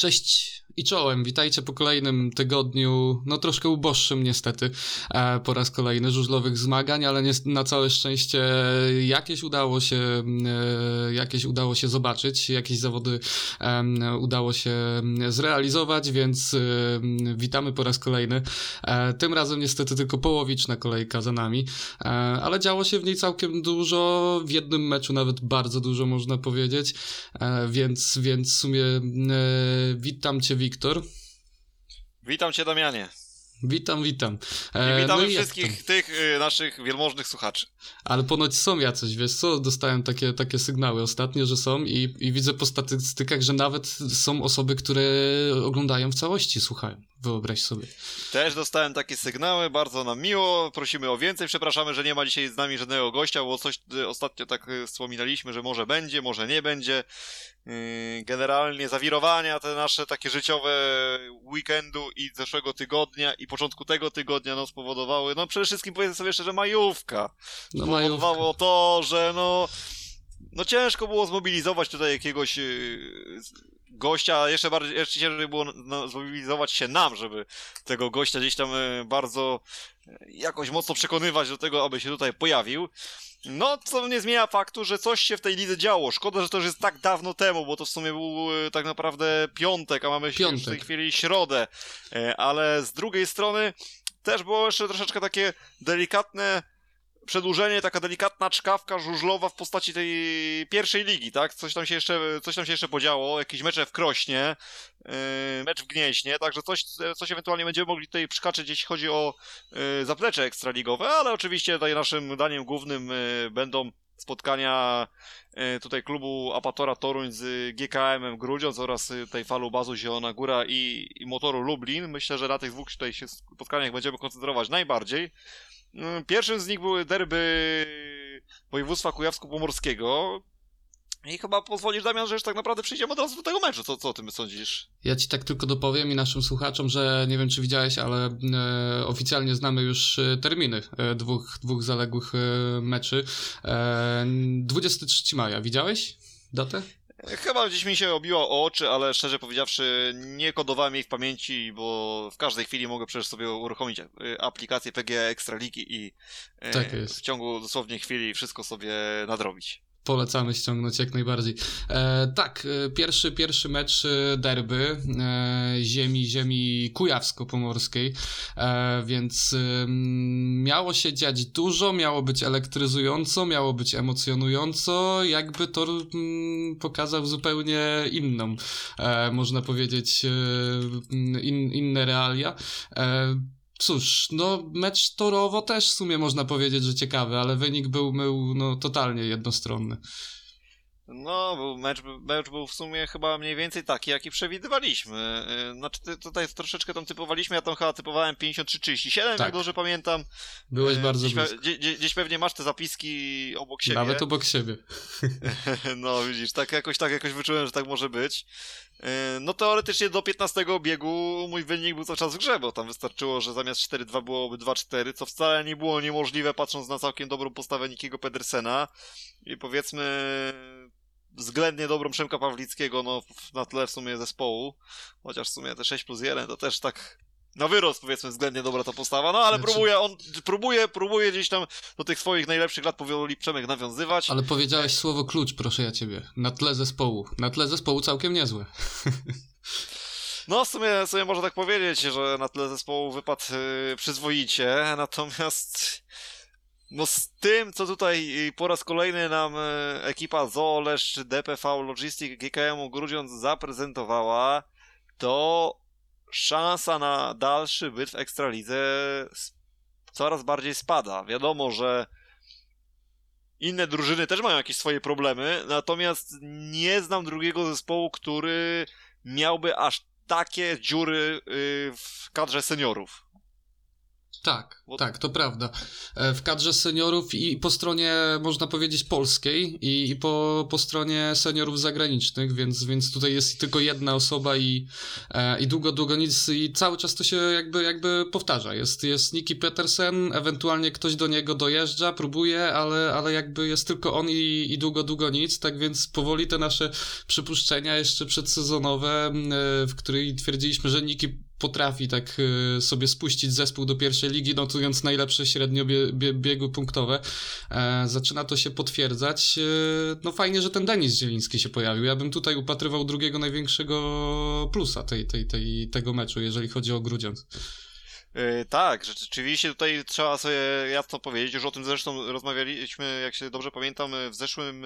Cześć i czołem, witajcie po kolejnym tygodniu, no troszkę uboższym niestety, e, po raz kolejny żużlowych zmagań, ale nie, na całe szczęście jakieś udało się, e, jakieś udało się zobaczyć, jakieś zawody e, udało się zrealizować, więc e, witamy po raz kolejny. E, tym razem niestety tylko połowiczna kolejka za nami, e, ale działo się w niej całkiem dużo, w jednym meczu nawet bardzo dużo można powiedzieć, więc, więc w sumie witam cię Wiktor. Witam cię, Damianie. Witam, witam. E, I witamy no wszystkich tych y, naszych wielmożnych słuchaczy. Ale ponoć są jacyś, wiesz co? Dostałem takie, takie sygnały ostatnio, że są i, i widzę po statystykach, że nawet są osoby, które oglądają w całości, słuchają. Wyobraź sobie. Też dostałem takie sygnały, bardzo nam miło, prosimy o więcej. Przepraszamy, że nie ma dzisiaj z nami żadnego gościa, bo coś y, ostatnio tak y, wspominaliśmy, że może będzie, może nie będzie. Y, generalnie zawirowania te nasze takie życiowe weekendu i zeszłego tygodnia i początku tego tygodnia no spowodowały, no przede wszystkim powiedzmy sobie jeszcze, że majówka. No spowodowało majówka. to, że no no ciężko było zmobilizować tutaj jakiegoś gościa, jeszcze bardziej, jeszcze ciężej było no, zmobilizować się nam, żeby tego gościa gdzieś tam e, bardzo e, jakoś mocno przekonywać do tego, aby się tutaj pojawił. No, co nie zmienia faktu, że coś się w tej lidze działo. Szkoda, że to już jest tak dawno temu, bo to w sumie był e, tak naprawdę piątek, a mamy piątek. w tej chwili środę. Ale z drugiej strony też było jeszcze troszeczkę takie delikatne przedłużenie, taka delikatna czkawka żużlowa w postaci tej pierwszej ligi, tak? Coś tam się jeszcze, coś tam się jeszcze podziało, jakieś mecze w Krośnie, yy, mecz w Gnieźnie, także coś, coś ewentualnie będziemy mogli tutaj przykaczyć, jeśli chodzi o yy, zaplecze ekstraligowe, ale oczywiście tutaj naszym daniem głównym yy, będą spotkania tutaj klubu Apatora Toruń z GKM-em Grudziądz oraz tej falu bazu Zielona Góra i, i motoru Lublin. Myślę, że na tych dwóch tutaj się spotkaniach będziemy koncentrować najbardziej. Mm, pierwszym z nich były derby województwa kujawsko-pomorskiego. I chyba pozwolisz, Damian, że już tak naprawdę przejdziemy od razu do tego meczu. Co, co o tym sądzisz? Ja ci tak tylko dopowiem i naszym słuchaczom, że nie wiem, czy widziałeś, ale e, oficjalnie znamy już e, terminy e, dwóch, dwóch zaległych e, meczy. 23 maja. Widziałeś datę? Chyba gdzieś mi się obiło o oczy, ale szczerze powiedziawszy nie kodowałem jej w pamięci, bo w każdej chwili mogę przecież sobie uruchomić e, aplikację PGA Ekstraligi i e, tak w ciągu dosłownie chwili wszystko sobie nadrobić polecamy ściągnąć jak najbardziej. E, tak, e, pierwszy, pierwszy mecz e, derby e, ziemi, ziemi kujawsko-pomorskiej, e, więc e, miało się dziać dużo, miało być elektryzująco, miało być emocjonująco, jakby to pokazał zupełnie inną, można powiedzieć, in, inne realia. Cóż, no mecz torowo też w sumie można powiedzieć, że ciekawy, ale wynik był, był no, totalnie jednostronny. No, był mecz, mecz był w sumie chyba mniej więcej taki, jaki przewidywaliśmy. Y, znaczy, tutaj troszeczkę tam typowaliśmy, ja tam chyba typowałem 53-37, tak. jak dobrze pamiętam. Byłeś y, bardzo gdzieś, blisko. Gdzieś, gdzieś pewnie masz te zapiski obok siebie. Nawet obok siebie. no, widzisz, tak jakoś, tak jakoś wyczułem, że tak może być. Y, no teoretycznie do 15 biegu mój wynik był cały czas w grze, bo tam wystarczyło, że zamiast 4-2 byłoby 2-4, co wcale nie było niemożliwe, patrząc na całkiem dobrą postawę Nikiego Pedersena. I powiedzmy, względnie dobrą Przemka Pawlickiego, no na tle w sumie zespołu, chociaż w sumie te 6 plus 1 to też tak na wyrost powiedzmy względnie dobra ta postawa, no ale znaczy... próbuje, on próbuje, próbuje gdzieś tam do tych swoich najlepszych lat powoli Przemek nawiązywać. Ale powiedziałeś słowo klucz, proszę ja ciebie, na tle zespołu, na tle zespołu całkiem niezłe. No, w sumie, w sumie można tak powiedzieć, że na tle zespołu wypadł yy, przyzwoicie, natomiast no z tym, co tutaj y, po raz kolejny nam y, ekipa Zolesz, DPV Logistic GKM Grudziądz zaprezentowała, to szansa na dalszy byt w Ekstralidze coraz bardziej spada. Wiadomo, że inne drużyny też mają jakieś swoje problemy, natomiast nie znam drugiego zespołu, który miałby aż takie dziury y, w kadrze seniorów. Tak, Bo... tak, to prawda. E, w kadrze seniorów i po stronie, można powiedzieć, polskiej i, i po, po stronie seniorów zagranicznych, więc, więc tutaj jest tylko jedna osoba i, e, i długo, długo nic i cały czas to się jakby, jakby powtarza. Jest, jest Niki Petersen, ewentualnie ktoś do niego dojeżdża, próbuje, ale, ale jakby jest tylko on i, i długo, długo nic, tak więc powoli te nasze przypuszczenia jeszcze przedsezonowe, e, w której twierdziliśmy, że Niki potrafi tak e, sobie spuścić zespół do pierwszej ligi, notując najlepsze średnio bie, bie, biegu punktowe. E, zaczyna to się potwierdzać. E, no fajnie, że ten Denis Zieliński się pojawił. Ja bym tutaj upatrywał drugiego największego plusa tej, tej, tej, tego meczu, jeżeli chodzi o Grudziądz. Yy, tak, rzeczywiście tutaj trzeba sobie jasno powiedzieć, już o tym zresztą rozmawialiśmy, jak się dobrze pamiętam, w zeszłym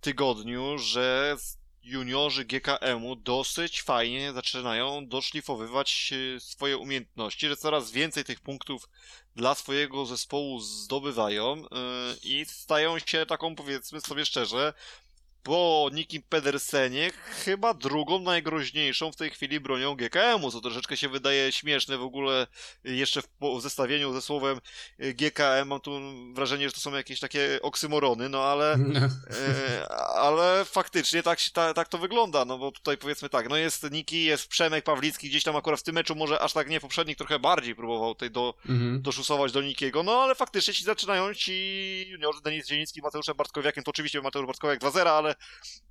tygodniu, że juniorzy GKM-u dosyć fajnie zaczynają doszlifowywać e, swoje umiejętności, że coraz więcej tych punktów dla swojego zespołu zdobywają e, i stają się taką, powiedzmy sobie szczerze, po Nikim Pedersenie chyba drugą najgroźniejszą w tej chwili bronią GKM-u, co troszeczkę się wydaje śmieszne w ogóle jeszcze w, w zestawieniu ze słowem e, GKM. Mam tu wrażenie, że to są jakieś takie oksymorony, no ale no. e, ale faktycznie tak, tak, tak to wygląda, no bo tutaj powiedzmy tak, no jest Niki, jest Przemek Pawlicki, gdzieś tam akurat w tym meczu może aż tak nie, poprzednich trochę bardziej próbował tutaj do, mhm. doszusować do Nikiego, no ale faktycznie ci zaczynają ci juniorzy, Denis Zieliński, Mateuszem Bartkowiakiem, to oczywiście Mateusz Bartkowiak 2-0, ale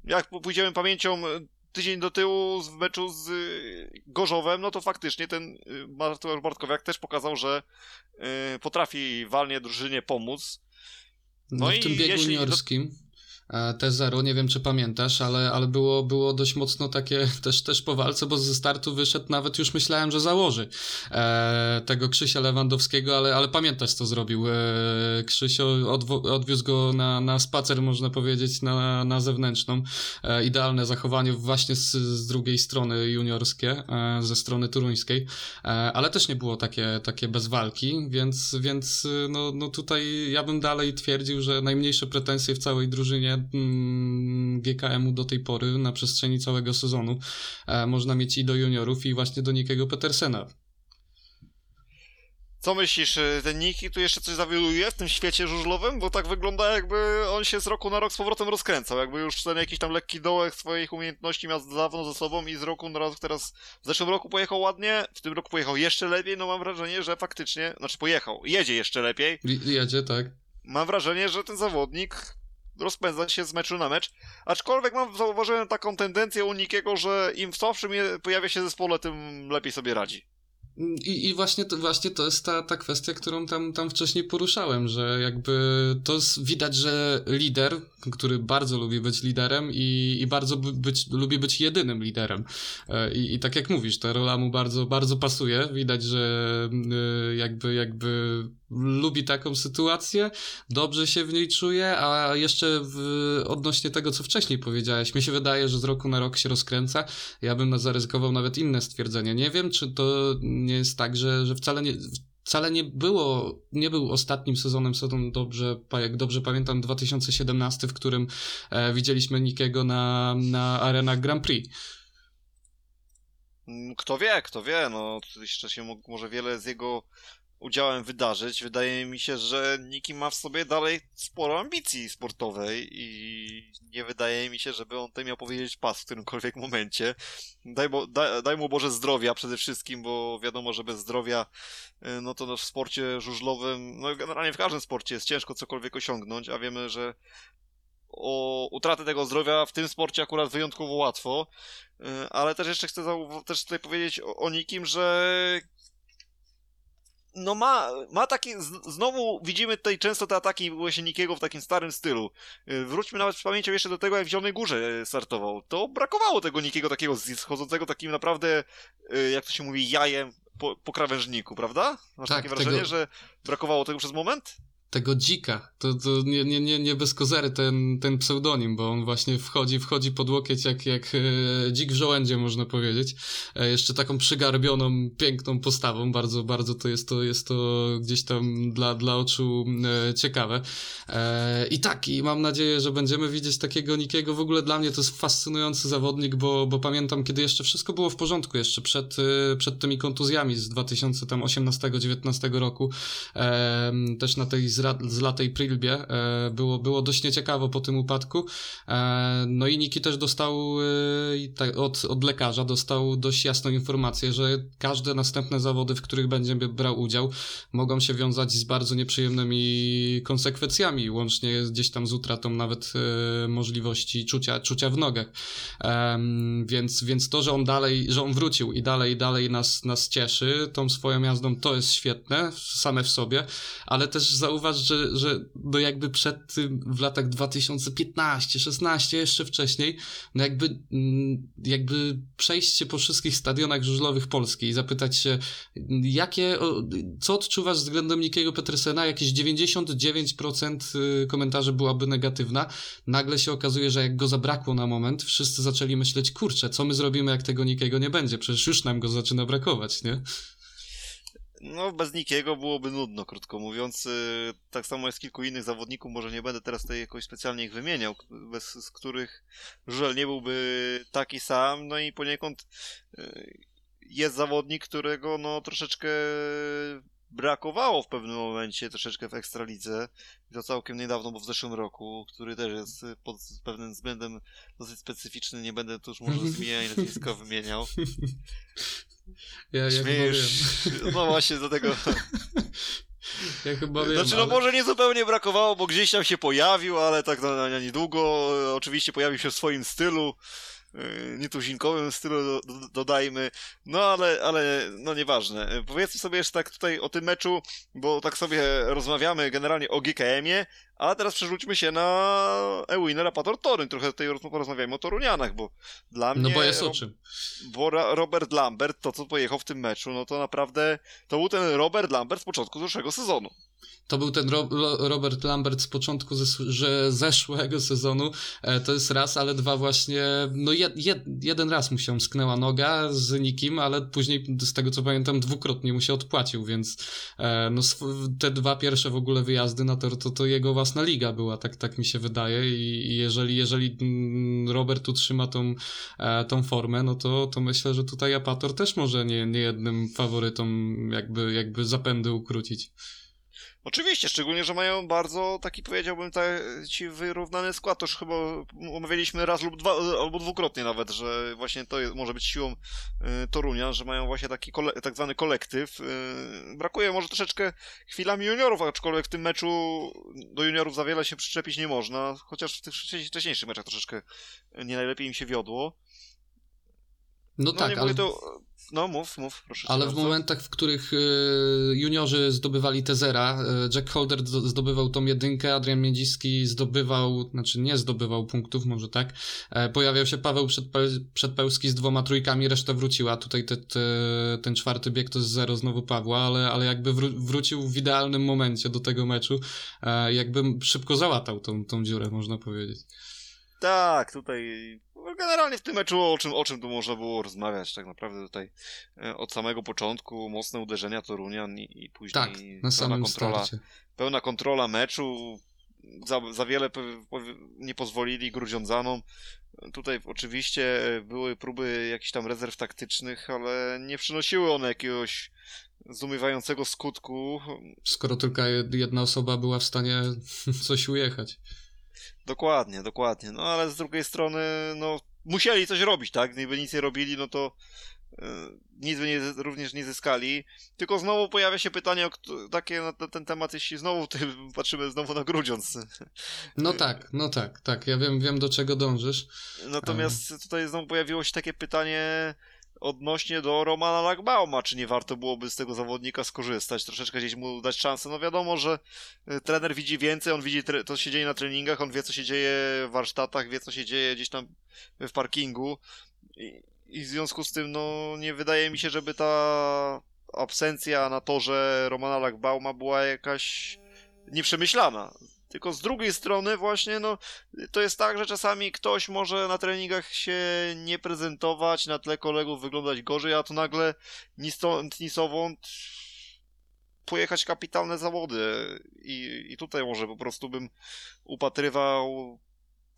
jak pójdziemy pamięcią e, tydzień do tyłu w meczu z e, Gorzowem, no to faktycznie ten e, Mateusz Bartkowiak też pokazał, że potrafi walnie drużynie pomóc. No, no w tym biegu jeśli... juniorskim E, T0, nie wiem czy pamiętasz, ale, ale było, było dość mocno takie też, też po walce, bo ze startu wyszedł nawet już myślałem, że założy e, tego Krzysia Lewandowskiego, ale, ale pamiętasz co zrobił e, Krzysio, odwo- odwiózł go na, na spacer można powiedzieć, na, na zewnętrzną. E, idealne zachowanie właśnie z, z drugiej strony juniorskie, e, ze strony turuńskiej, e, ale też nie było takie, takie bez walki, więc, więc no, no tutaj ja bym dalej twierdził, że najmniejsze pretensje w całej drużynie GKM-u do tej pory na przestrzeni całego sezonu e, można mieć i do juniorów i właśnie do Nikiego Petersena. Co myślisz, e, ten Niki tu jeszcze coś zawieluje w tym świecie żużlowym? Bo tak wygląda jakby on się z roku na rok z powrotem rozkręcał, jakby już ten jakiś tam lekki dołek swoich umiejętności miał dawno ze sobą i z roku na rok teraz w zeszłym roku pojechał ładnie, w tym roku pojechał jeszcze lepiej, no mam wrażenie, że faktycznie, znaczy pojechał, jedzie jeszcze lepiej. Jedzie, tak. Mam wrażenie, że ten zawodnik rozpędza się z meczu na mecz. Aczkolwiek mam zauważyłem taką tendencję u Nikiego, że im słabszym pojawia się zespole, tym lepiej sobie radzi. I, i właśnie, to, właśnie to jest ta, ta kwestia, którą tam, tam wcześniej poruszałem, że jakby to jest, widać, że lider, który bardzo lubi być liderem i, i bardzo być, lubi być jedynym liderem. E, I, I tak jak mówisz, ta rola mu bardzo, bardzo pasuje. Widać, że e, jakby, jakby lubi taką sytuację, dobrze się w niej czuje, a jeszcze w, odnośnie tego, co wcześniej powiedziałeś, mi się wydaje, że z roku na rok się rozkręca. Ja bym zaryzykował nawet inne stwierdzenie. Nie wiem, czy to nie jest tak, że, że wcale nie, wcale nie było, nie był ostatnim sezonem sezon dobrze, jak dobrze pamiętam, 2017, w którym e, widzieliśmy Nikiego na, na arenach Grand Prix. Mm, kto wie, kto wie, no jeszcze się może wiele z jego udziałem wydarzyć. Wydaje mi się, że Niki ma w sobie dalej sporo ambicji sportowej i nie wydaje mi się, żeby on tutaj miał powiedzieć pas w którymkolwiek momencie. Daj, bo, daj, daj mu Boże zdrowia przede wszystkim, bo wiadomo, że bez zdrowia y, no to w sporcie żużlowym, no generalnie w każdym sporcie jest ciężko cokolwiek osiągnąć, a wiemy, że o utratę tego zdrowia w tym sporcie akurat wyjątkowo łatwo, y, ale też jeszcze chcę też tutaj powiedzieć o, o Nikim, że no ma, ma taki, znowu widzimy tutaj często te ataki Łesienikiego w takim starym stylu. Y, wróćmy nawet z pamięcią jeszcze do tego, jak w Zielonej Górze startował. To brakowało tego Nikiego takiego schodzącego takim naprawdę, y, jak to się mówi, jajem po, po krawężniku, prawda? Masz tak, takie wrażenie, tego... że brakowało tego przez moment? Tego dzika. To, to nie, nie, nie, nie bez kozery ten, ten pseudonim, bo on właśnie wchodzi, wchodzi pod łokieć jak, jak e, dzik w żołędzie, można powiedzieć. E, jeszcze taką przygarbioną, piękną postawą. Bardzo, bardzo to jest to, jest to gdzieś tam dla, dla oczu e, ciekawe. I tak, i mam nadzieję, że będziemy widzieć takiego Nikiego. W ogóle dla mnie to jest fascynujący zawodnik, bo, bo pamiętam, kiedy jeszcze wszystko było w porządku, jeszcze przed, przed tymi kontuzjami z 2018-19 roku, też na tej zlatej Prilbie e, było, było dość nieciekawo po tym upadku. E, no i Niki też dostał e, od, od lekarza dostał dość jasną informację, że każde następne zawody, w których będzie brał udział, mogą się wiązać z bardzo nieprzyjemnymi konsekwencjami, łącznie gdzieś tam z utratą nawet możliwości czucia, czucia w nogach. Więc, więc to, że on dalej, że on wrócił i dalej, dalej nas, nas cieszy tą swoją jazdą, to jest świetne same w sobie, ale też zauważ, że, że no jakby przed tym w latach 2015, 16, jeszcze wcześniej, no jakby, mm, jakby przejść się po wszystkich stadionach żużlowych Polski i zapytać się, jakie, co odczuwasz względem Nikiego Petersena? Jakieś 99% y, komentarzy byłaby negatywna. Nagle się okazuje, że jak go zabrakło na moment, wszyscy zaczęli myśleć, kurczę, co my zrobimy, jak tego Nikiego nie będzie? Przecież już nam go zaczyna brakować, nie? No, bez nikiego byłoby nudno, krótko mówiąc. Y, tak samo jest kilku innych zawodników, może nie będę teraz tutaj jakoś specjalnie ich wymieniał, bez z których żel nie byłby taki sam, no i poniekąd y, jest zawodnik, którego no troszeczkę brakowało w pewnym momencie troszeczkę w Ekstralidze. I to całkiem niedawno, bo w zeszłym roku, który też jest pod pewnym względem dosyć specyficzny. Nie będę tu już może z imienia i nazwiska wymieniał. Ja, ja Śmiejesz. No właśnie, do tego... Ja chyba wiem, Znaczy, no ale... może nie zupełnie brakowało, bo gdzieś tam się pojawił, ale tak na, na niedługo. Oczywiście pojawił się w swoim stylu. Y, nietuzinkowym stylu dodajmy, no ale, ale no nieważne. Powiedzmy sobie jeszcze tak tutaj o tym meczu, bo tak sobie rozmawiamy generalnie o GKM-ie, a teraz przerzućmy się na Ewinę Rapator Torun. Trochę tutaj porozmawiajmy o Torunianach, bo dla mnie... No bo jest o czym. Bo Robert Lambert, to co pojechał w tym meczu, no to naprawdę to był ten Robert Lambert z początku zeszłego sezonu. To był ten Ro Robert Lambert z początku że zeszłego sezonu. E, to jest raz, ale dwa właśnie. No jed jed jeden raz mu się sknęła noga z nikim, ale później, z tego co pamiętam, dwukrotnie mu się odpłacił, więc e, no, te dwa pierwsze w ogóle wyjazdy na tor to, to jego własna liga była, tak, tak mi się wydaje. I, i jeżeli, jeżeli mm, Robert utrzyma tą, e, tą formę, no to, to myślę, że tutaj Apator też może nie, nie jednym faworytom jakby, jakby zapędy ukrócić. Oczywiście, szczególnie, że mają bardzo taki, powiedziałbym, tak, ci wyrównany skład. To już chyba omawialiśmy raz lub dwa, albo dwukrotnie nawet, że właśnie to jest, może być siłą y, Torunia, że mają właśnie taki kole, tak zwany kolektyw. Y, brakuje może troszeczkę chwilami juniorów, aczkolwiek w tym meczu do juniorów za wiele się przyczepić nie można, chociaż w tych wcześniejszych meczach troszeczkę nie najlepiej im się wiodło. No, no tak, ale... To... No mów, mów, proszę. Ale w momentach, w których y, juniorzy zdobywali te zera, y, Jack Holder zdobywał tą jedynkę, Adrian Miedziski zdobywał, znaczy nie zdobywał punktów, może tak, e, pojawiał się Paweł Przedpe Przedpełski z dwoma trójkami, reszta wróciła. Tutaj te, te, ten czwarty bieg to jest zero znowu Pawła, ale, ale jakby wró wrócił w idealnym momencie do tego meczu, e, jakby szybko załatał tą, tą dziurę, można powiedzieć. Tak, tutaj generalnie w tym meczu o czym, o czym tu można było rozmawiać tak naprawdę tutaj e, od samego początku mocne uderzenia Torunian i, i później tak, na pełna kontrola, starcie. pełna kontrola meczu za, za wiele nie pozwolili Grudziądzanom. Tutaj oczywiście były próby jakichś tam rezerw taktycznych, ale nie przynosiły one jakiegoś zdumiewającego skutku. Skoro tylko jedna osoba była w stanie coś ujechać. Dokładnie, dokładnie. No ale z drugiej strony, no musieli coś robić, tak? Gdyby nic nie robili, no to yy, nic by nie, również nie zyskali. Tylko znowu pojawia się pytanie o, takie na ten temat, jeśli znowu ty, patrzymy znowu na Grudziądz. No tak, no tak, tak. Ja wiem, wiem do czego dążysz. Natomiast tutaj znowu pojawiło się takie pytanie odnośnie do Romana Lagbauma, czy nie warto byłoby z tego zawodnika skorzystać, troszeczkę gdzieś mu dać szansę. No wiadomo, że y, trener widzi więcej, on widzi to, co się dzieje na treningach, on wie, co się dzieje w warsztatach, wie, co się dzieje gdzieś tam w parkingu i, i w związku z tym, no nie wydaje mi się, żeby ta absencja na torze Romana Lagbauma była jakaś nieprzemyślana. Tylko z drugiej strony właśnie, no, to jest tak, że czasami ktoś może na treningach się nie prezentować, na tle kolegów wyglądać gorzej, a tu nagle ni stąd, ni sowąd pojechać kapitalne zawody. I, I tutaj może po prostu bym upatrywał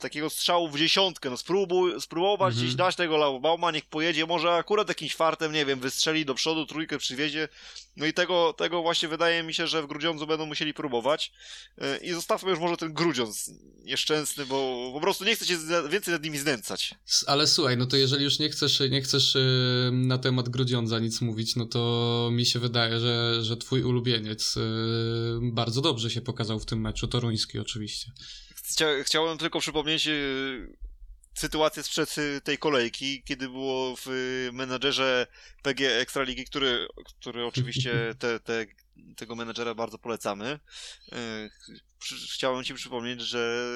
takiego strzału w dziesiątkę, no spróbuj, spróbować Mhm. gdzieś dać tego Laubauma, niech pojedzie, może akurat jakimś fartem, nie wiem, wystrzeli do przodu, trójkę przywiezie, no i tego, tego właśnie wydaje mi się, że w Grudziądzu będą musieli próbować Yy, i zostawmy już może ten Grudziądz nieszczęsny, bo po prostu nie chcę się więcej nad nimi znęcać. Ale słuchaj, no to jeżeli już nie chcesz, nie chcesz y, na temat Grudziądza nic mówić, no to mi się wydaje, że, że twój ulubieniec y, bardzo dobrze się pokazał w tym meczu, toruński oczywiście. Chcia, chciałem tylko przypomnieć yy, sytuację sprzed yy, tej kolejki, kiedy było w yy, menedżerze PG Ekstraligi, który, który oczywiście te, te, tego menedżera bardzo polecamy. Chciałem ci przypomnieć, że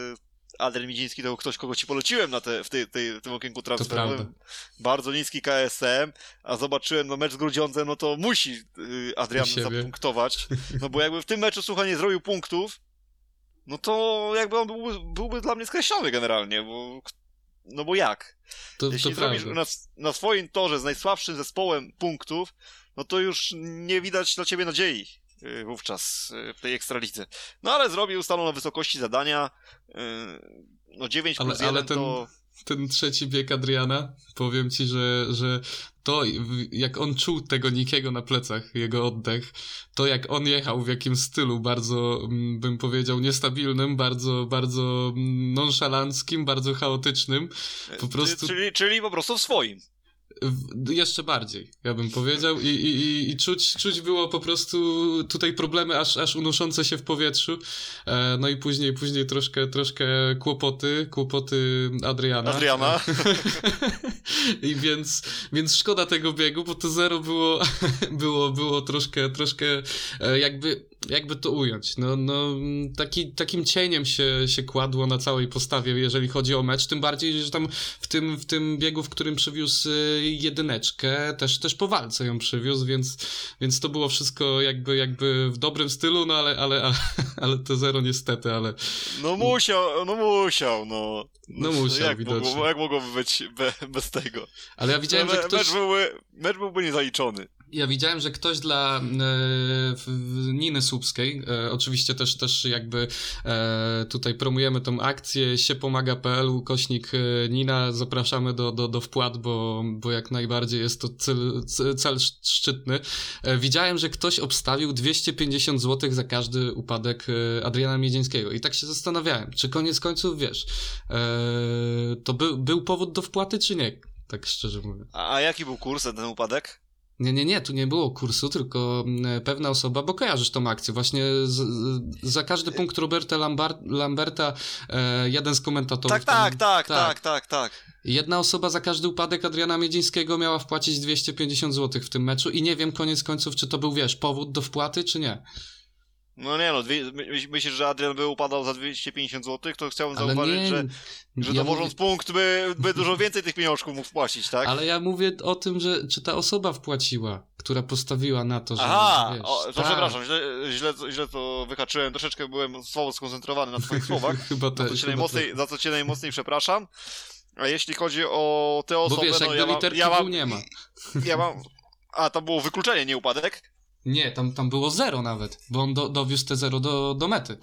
Adrian Midziński to ktoś, kogo ci poleciłem na te, w, tej, tej, tym okienku transferowym. Bardzo niski KSM, a zobaczyłem no mecz z Grudziądzem, no to musi Adrian zapunktować. No bo jakby w tym meczu, słuchaj, nie zrobił punktów, no to jakby on byłby, byłby dla mnie skreślony generalnie, bo no bo jak? To, Jeśli to zrobisz na, na swoim torze z najsłabszym zespołem punktów, no to już nie widać dla ciebie nadziei y, wówczas y, w tej ekstralidze. No ale zrobił, stanął na wysokości zadania. y, No 9 Ale- plus ale 1 ten- to... Ten trzeci bieg Adriana, powiem ci, że, że to jak on czuł tego Nikiego na plecach, jego oddech, to jak on jechał, w jakim stylu, bardzo mm, bym powiedział niestabilnym, bardzo, bardzo nonszalanckim, bardzo chaotycznym, po y, prostu- Czyli, czyli po prostu w swoim. W- Jeszcze bardziej, ja bym powiedział, i, i, i, i czuć, czuć było po prostu tutaj problemy aż, aż unoszące się w powietrzu. E, no i później, później troszkę, troszkę kłopoty, kłopoty Adriana. Adriana. I więc, więc szkoda tego biegu, bo to zero było, było, było troszkę, troszkę e, jakby, jakby to ująć. No, no, taki, takim cieniem się, się kładło na całej postawie, jeżeli chodzi o mecz. Tym bardziej, że tam w tym, w tym biegu, w którym przywiózł e, jedyneczkę, też, też po walce ją przywiózł, więc, więc to było wszystko jakby, jakby w dobrym stylu, no ale, ale, ale, ale to zero niestety, ale No musiał, no musiał, no. No musiał, jak widocznie. Mogło, jak mogłoby być be, bez tego? ale ja widziałem, że ktoś... mecz, byłby, mecz byłby niezaliczony. Ja widziałem, że ktoś dla e, Niny Słupskiej, e, oczywiście też, też jakby e, tutaj promujemy tą akcję siepomaga.pl, ukośnik e, Nina, zapraszamy do, do, do wpłat, bo, bo jak najbardziej jest to cel, cel sz- szczytny. E, widziałem, że ktoś obstawił 250 zł za każdy upadek e, Adriana Miedzińskiego i tak się zastanawiałem, czy koniec końców, wiesz, to był, był powód do wpłaty, czy nie? Tak szczerze mówiąc. A jaki był kurs na ten upadek? Nie, nie, nie, tu nie było kursu, tylko mm, pewna osoba, bo kojarzysz tą akcję, właśnie z, z, za każdy punkt Roberta Lambar, Lamberta e, jeden z komentatorów. Tak, tam- tak, tak, tak, tak, tak. Jedna osoba za każdy upadek Adriana Miedzińskiego miała wpłacić 250 zł w tym meczu i nie wiem koniec końców, czy to był, wiesz, powód do wpłaty, czy nie. No nie no, dwie, my, myślisz, że Adrian by upadał za 250 zł? To chciałbym Ale zauważyć, nie, że, że ja dowożąc mówię, punkt by, by dużo więcej tych pieniążków mógł wpłacić, tak? ale ja mówię o tym, że czy ta osoba wpłaciła, która postawiła na to, że Aha, wiesz, o, to tak. przepraszam, źle, źle, źle to wyhaczyłem, troszeczkę byłem słowo skoncentrowany na twoich słowach, chyba za te, co, cię chyba najmocniej, za co cię najmocniej przepraszam. A jeśli chodzi o te Bo osoby, wiesz, no jakby ja mam, ja mam, nie ma. ja mam... A, to było wykluczenie, nie upadek? Nie, tam, tam było zero nawet, bo on do, dowiózł te zero do, do mety.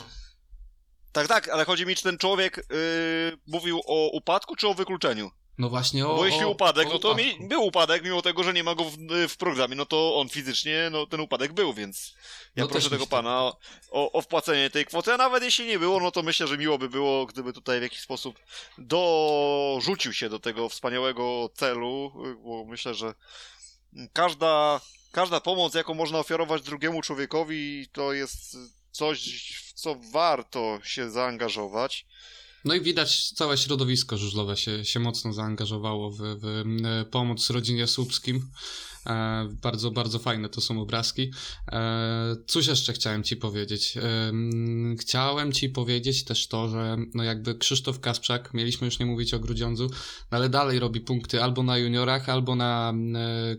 Tak, tak, ale chodzi mi, czy ten człowiek yy, mówił o upadku, czy o wykluczeniu? No właśnie o. Bo jeśli o, upadek, o no to mi, był upadek, mimo tego, że nie ma go w, w programie, no to on fizycznie, no ten upadek był, więc ja No proszę tego pana o, o, o wpłacenie tej kwoty, a nawet jeśli nie było, no to myślę, że miło by było, gdyby tutaj w jakiś sposób dorzucił się do tego wspaniałego celu, bo myślę, że każda, każda pomoc, jaką można ofiarować drugiemu człowiekowi, to jest coś, w co warto się zaangażować. No i widać, całe środowisko żużlowe się, się mocno zaangażowało w, w pomoc rodzinie Słupskim. E, bardzo, bardzo fajne to są obrazki. E, cóż jeszcze chciałem ci powiedzieć? E, chciałem ci powiedzieć też to, że no jakby Krzysztof Kasprzak, mieliśmy już nie mówić o Grudziądzu, no ale dalej robi punkty albo na juniorach, albo na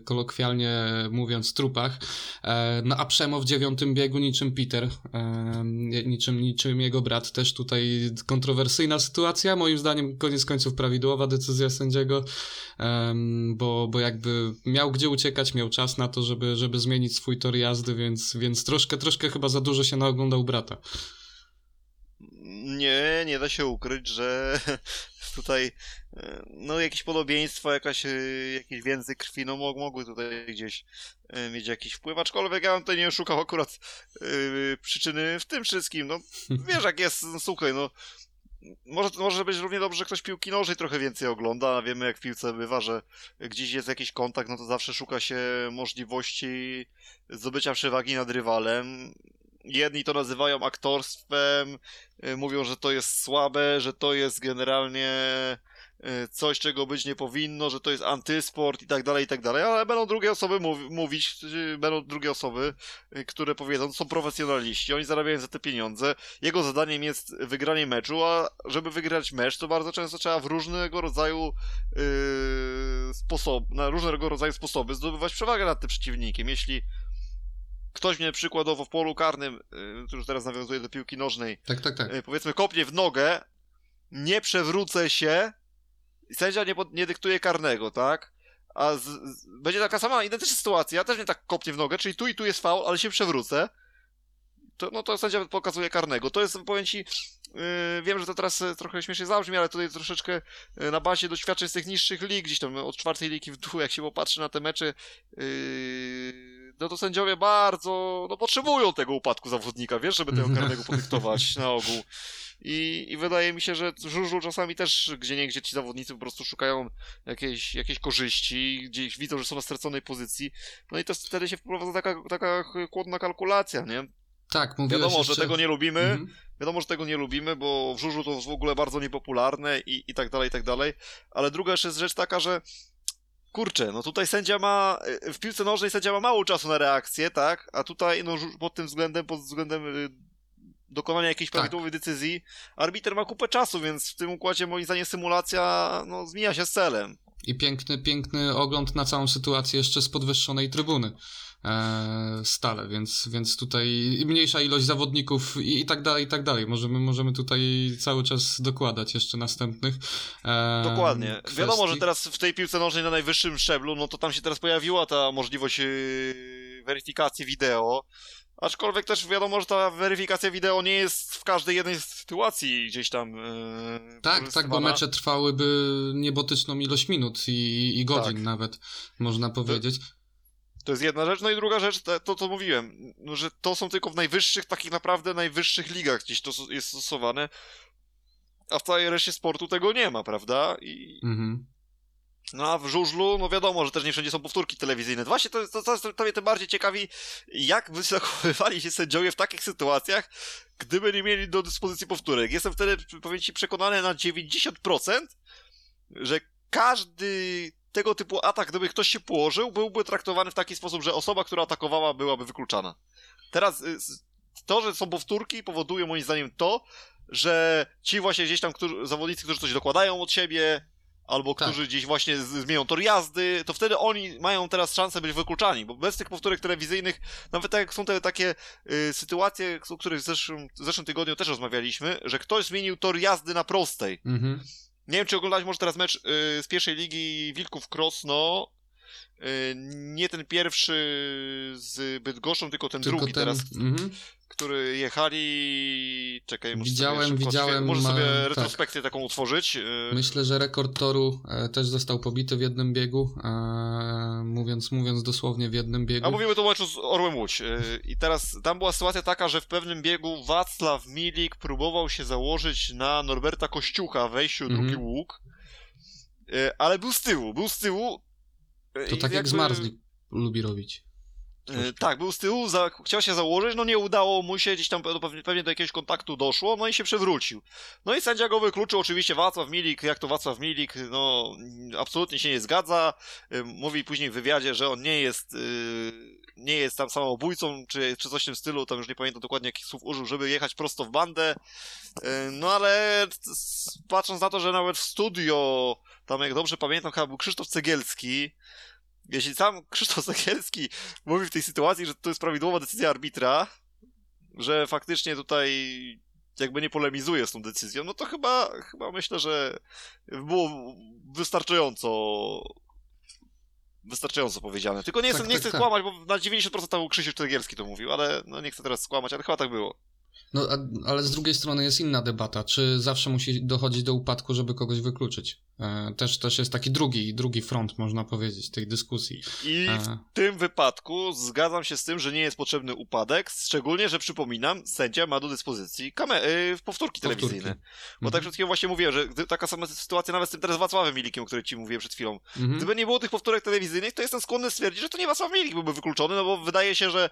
kolokwialnie mówiąc trupach. No a Przemo w dziewiątym biegu niczym Peter, niczym, niczym jego brat, też tutaj kontrowersyjna sytuacja, moim zdaniem koniec końców prawidłowa decyzja sędziego, bo, bo jakby miał gdzie uciekać, miał czas na to, żeby, żeby zmienić swój tor jazdy, więc, więc troszkę, troszkę chyba za dużo się naoglądał brata. Nie, nie da się ukryć, że tutaj e, no jakieś podobieństwo, jakaś, e, jakieś więzy krwi, no mog, mogły tutaj gdzieś e, mieć jakiś wpływ, aczkolwiek ja bym tutaj nie szukał akurat yy, przyczyny w tym wszystkim, no wiesz jak jest, no, słuchaj, no może, może być równie dobrze, że ktoś piłki nożnej trochę więcej ogląda, a wiemy jak w piłce bywa, że gdzieś jest jakiś kontakt, no to zawsze szuka się możliwości zdobycia przewagi nad rywalem. Jedni to nazywają aktorstwem, y, mówią, że to jest słabe, że to jest generalnie coś, czego być nie powinno, że to jest antysport i tak dalej, i tak dalej, ale będą drugie osoby mów- mówić, y, będą drugie osoby, y, które powiedzą, są profesjonaliści, oni zarabiają za te pieniądze, jego zadaniem jest wygranie meczu, a żeby wygrać mecz, to bardzo często trzeba w różnego rodzaju yy, sposob, na różnego rodzaju sposoby zdobywać przewagę nad tym przeciwnikiem. Jeśli ktoś mnie przykładowo w polu karnym, yy, który teraz nawiązuje do piłki nożnej, Tak, tak, tak. yy, powiedzmy kopnie w nogę, nie przewrócę się, sędzia nie, nie dyktuje karnego, tak? A z, z, będzie taka sama identyczna sytuacja, też mnie tak kopnie w nogę, czyli tu i tu jest faul, ale się przewrócę. To, no to sędzia pokazuje karnego. To jest, powiem ci, yy, wiem, że to teraz e, trochę śmiesznie zabrzmi, ale tutaj troszeczkę e, na bazie doświadczeń z tych niższych lig, gdzieś tam od czwartej ligi w dół, jak się popatrzy na te mecze, yy, no to sędziowie bardzo, no potrzebują tego upadku zawodnika, wiesz, żeby tego karnego podyktować na ogół. I, I wydaje mi się, że żużlu czasami też gdzie niegdzie ci zawodnicy po prostu szukają jakiejś, jakiejś korzyści, gdzieś widzą, że są na straconej pozycji. No i to wtedy się wprowadza taka, taka chłodna kalkulacja, nie? Tak, Wiadomo, jeszcze... że tego nie lubimy, Mhm. wiadomo, że tego nie lubimy, bo w żużlu to w ogóle bardzo niepopularne i, i tak dalej, i tak dalej. Ale druga jeszcze jest rzecz taka, że kurczę, no tutaj sędzia ma, w piłce nożnej sędzia ma mało czasu na reakcję, tak? A tutaj, no pod tym względem, pod względem y, dokonania jakiejś Tak. prawidłowej decyzji, arbiter ma kupę czasu, więc w tym układzie moim zdaniem symulacja, no, zmienia się z celem. I piękny, piękny ogląd na całą sytuację jeszcze z podwyższonej trybuny. E, stale, więc, więc tutaj mniejsza ilość zawodników i, i tak dalej, i tak dalej. Możemy, możemy tutaj cały czas dokładać jeszcze następnych. E, Dokładnie. kwestii. Wiadomo, że teraz w tej piłce nożnej na najwyższym szczeblu, no to tam się teraz pojawiła ta możliwość yy, weryfikacji wideo. Aczkolwiek też wiadomo, że ta weryfikacja wideo nie jest w każdej jednej sytuacji gdzieś tam. Yy, Tak, tak, bo mecze trwałyby niebotyczną ilość minut i, i godzin Tak. nawet, można powiedzieć. To jest jedna rzecz. No i druga rzecz, to, to co mówiłem, no, że to są tylko w najwyższych, takich naprawdę najwyższych ligach gdzieś to jest stosowane. A w całej reszcie sportu tego nie ma, prawda? I, Mhm. No a w żużlu, no wiadomo, że też nie wszędzie są powtórki telewizyjne. Właśnie to, to, to, to mnie tym bardziej ciekawi, jak by zachowywali się sędziowie w takich sytuacjach, gdyby nie mieli do dyspozycji powtórek. Jestem wtedy, powiem ci, przekonany na 90%, że każdy tego typu atak, gdyby ktoś się położył, byłby traktowany w taki sposób, że osoba, która atakowała, byłaby wykluczana. Teraz y, to, że są powtórki, powoduje moim zdaniem to, że ci właśnie gdzieś tam którzy, zawodnicy, którzy coś dokładają od siebie, albo Tak. którzy gdzieś właśnie zmienią tor jazdy, to wtedy oni mają teraz szansę być wykluczani, bo bez tych powtórek telewizyjnych, nawet tak jak są te takie y, sytuacje, o których w zeszłym, w zeszłym tygodniu też rozmawialiśmy, że ktoś zmienił tor jazdy na prostej. Mhm. Nie wiem, czy oglądałeś może teraz mecz y, z pierwszej ligi Wilków Krosno. Y, nie ten pierwszy z Bydgoszczą, tylko ten Tylko drugi ten, teraz, mhm. który jechali... Czekaj, muszę Widziałem, sobie widziałem, Może ma- sobie tak. retrospekcję taką utworzyć. y, Myślę, że rekord toru e, też został pobity w jednym biegu, e, mówiąc, mówiąc dosłownie w jednym biegu. A mówimy tu o meczu z Orłem Łódź. I teraz tam była sytuacja taka, że w pewnym biegu Wacław Milik próbował się założyć na Norberta Kościucha wejściu Mhm. drugi łuk, ale był z tyłu, był z tyłu. To tak jak Zmarzlik lubi robić. E, tak, był z tyłu, za, chciał się założyć, no nie udało mu się, gdzieś tam pewnie, pewnie do jakiegoś kontaktu doszło, no i się przewrócił. No i sędzia go wykluczył, oczywiście Wacław Milik, jak to Wacław Milik, no absolutnie się nie zgadza, e, mówi później w wywiadzie, że on nie jest, e, nie jest tam samobójcą, czy, czy coś w tym stylu, tam już nie pamiętam dokładnie jakich słów użył, żeby jechać prosto w bandę, no ale patrząc na to, że nawet w studio, tam jak dobrze pamiętam, chyba był Krzysztof Cegielski, jeśli sam Krzysztof Sekielski mówi w tej sytuacji, że to jest prawidłowa decyzja arbitra, że faktycznie tutaj jakby nie polemizuje z tą decyzją, no to chyba, chyba myślę, że było wystarczająco wystarczająco powiedziane. Tylko nie, tak, chcę, nie tak, chcę tak. skłamać, bo na 90% tam Krzysiu Cegielski to mówił, ale no nie chcę teraz skłamać, ale chyba tak było. No, ale z drugiej strony jest inna debata. Czy zawsze musi dochodzić do upadku, żeby kogoś wykluczyć? E, też, też jest taki drugi, drugi front, można powiedzieć, tej dyskusji. I e, w tym wypadku zgadzam się z tym, że nie jest potrzebny upadek, szczególnie, że przypominam, sędzia ma do dyspozycji kamer- powtórki, powtórki telewizyjne. Bo tak mhm. przed chwilą właśnie mówiłem, że taka sama sytuacja nawet z tym teraz Wacławem Milikiem, o którym ci mówiłem przed chwilą. Mhm. Gdyby nie było tych powtórek telewizyjnych, to jestem skłonny stwierdzić, że to nie Wacław Milik byłby wykluczony, no bo wydaje się, że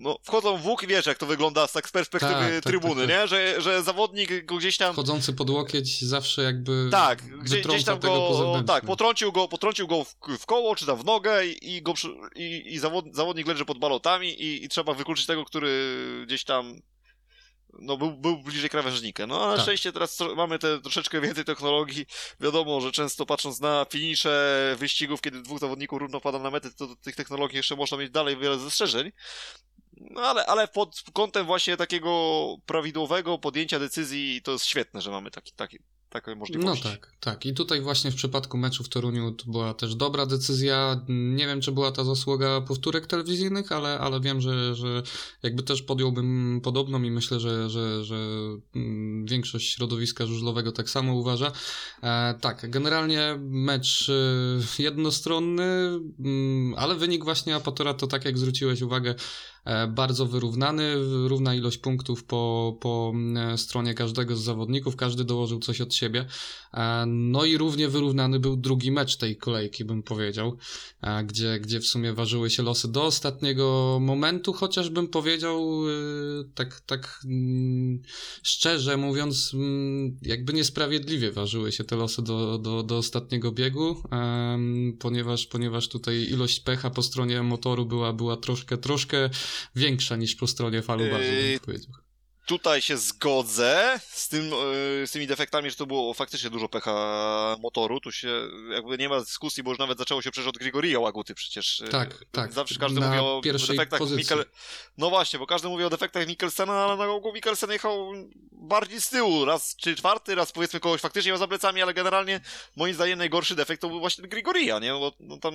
no, wchodzą w łuk i wiesz, jak to wygląda z, tak z perspektywy tak, tak trybuny, tak, tak, nie? Że, że zawodnik go gdzieś tam... Wchodzący pod łokieć zawsze jakby Tak, gdzieś, gdzieś tam go, tak, potrącił go, potrącił go w, w koło, czy tam w nogę i, i go, i, i zawod, zawodnik leży pod balotami i, i trzeba wykluczyć tego, który gdzieś tam no, był, był bliżej krawężnika. No, ale na tak. szczęście teraz mamy te troszeczkę więcej technologii. Wiadomo, że często patrząc na finisze wyścigów, kiedy dwóch zawodników równo pada na metę, to do tych technologii jeszcze można mieć dalej wiele zastrzeżeń. No ale, ale pod kątem właśnie takiego prawidłowego podjęcia decyzji to jest świetne, że mamy taki, taki, taką możliwość. No tak, tak. I tutaj właśnie w przypadku meczu w Toruniu to była też dobra decyzja. Nie wiem, czy była ta zasługa powtórek telewizyjnych, ale, ale wiem, że, że jakby też podjąłbym podobną i myślę, że, że, że mm, większość środowiska żużlowego tak samo uważa. E, tak, generalnie mecz e, jednostronny, mm, ale wynik właśnie Apatora to tak jak zwróciłeś uwagę, E, bardzo wyrównany, równa ilość punktów po, po mm, stronie każdego z zawodników, każdy dołożył coś od siebie. E, no i równie wyrównany był drugi mecz tej kolejki, bym powiedział, e, gdzie, gdzie w sumie ważyły się losy do ostatniego momentu, chociaż bym powiedział tak, tak mm, szczerze mówiąc, mm, jakby niesprawiedliwie ważyły się te losy do, do, do ostatniego biegu, ponieważ, ponieważ tutaj ilość pecha po stronie motoru była, była troszkę, troszkę większa niż po stronie falu yy, bym powiedział. Tutaj się zgodzę z, tym, yy, z tymi defektami, że to było faktycznie dużo pecha motoru. Tu się jakby nie ma dyskusji, bo już nawet zaczęło się przecież od Grigoria Łaguty przecież. Yy, tak, tak. Zawsze każdy mówi o defektach Mikkel... No właśnie, bo każdy mówi o defektach Mikkelsena, ale na ogół Mikkelsen jechał bardziej z tyłu. Raz czy czwarty, raz powiedzmy kogoś faktycznie miał za plecami, ale generalnie moim zdaniem najgorszy defekt to był właśnie Grigoria, nie? Bo no, tam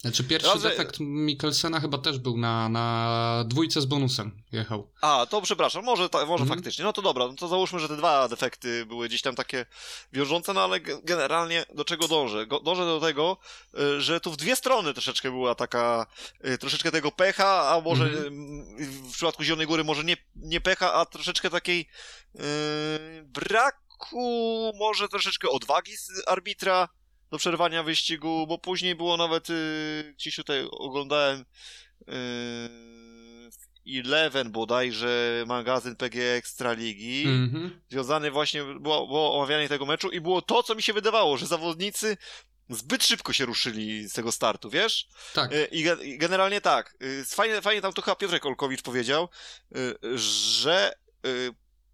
znaczy pierwszy Razy... defekt Mikkelsena chyba też był na, na dwójce z bonusem jechał. A, to przepraszam, może, ta, może mm. faktycznie. No to dobra, no to załóżmy, że te dwa defekty były gdzieś tam takie wiążące, no ale generalnie do czego dążę? Dążę do tego, y, że tu w dwie strony troszeczkę była taka, y, troszeczkę tego pecha, a może mm. w przypadku Zielonej Góry może nie, nie pecha, a troszeczkę takiej yy, braku, może troszeczkę odwagi z arbitra, do przerwania wyścigu, bo później było nawet, yy, gdzieś tutaj oglądałem yy, Eleven bodajże magazyn PG Ekstraligi, mm-hmm. związany właśnie, było, było omawianie tego meczu i było to, co mi się wydawało, że zawodnicy zbyt szybko się ruszyli z tego startu, wiesz? Tak. Y, I, ge- generalnie tak. Y, fajnie, fajnie tam to chyba Piotrek Olkowicz powiedział, y, że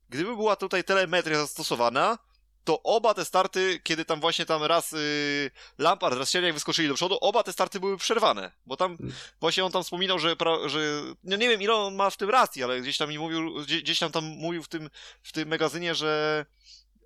gdyby była tutaj telemetria zastosowana, to oba te starty, kiedy tam właśnie tam raz yy, Lampard, raz Sieniak wyskoczyli do przodu, oba te starty były przerwane, bo tam hmm. właśnie on tam wspominał, że, pra, że no nie wiem ile on ma w tym racji, ale gdzieś tam mi mówił, gdzieś, gdzieś tam tam mówił w tym, w tym magazynie, że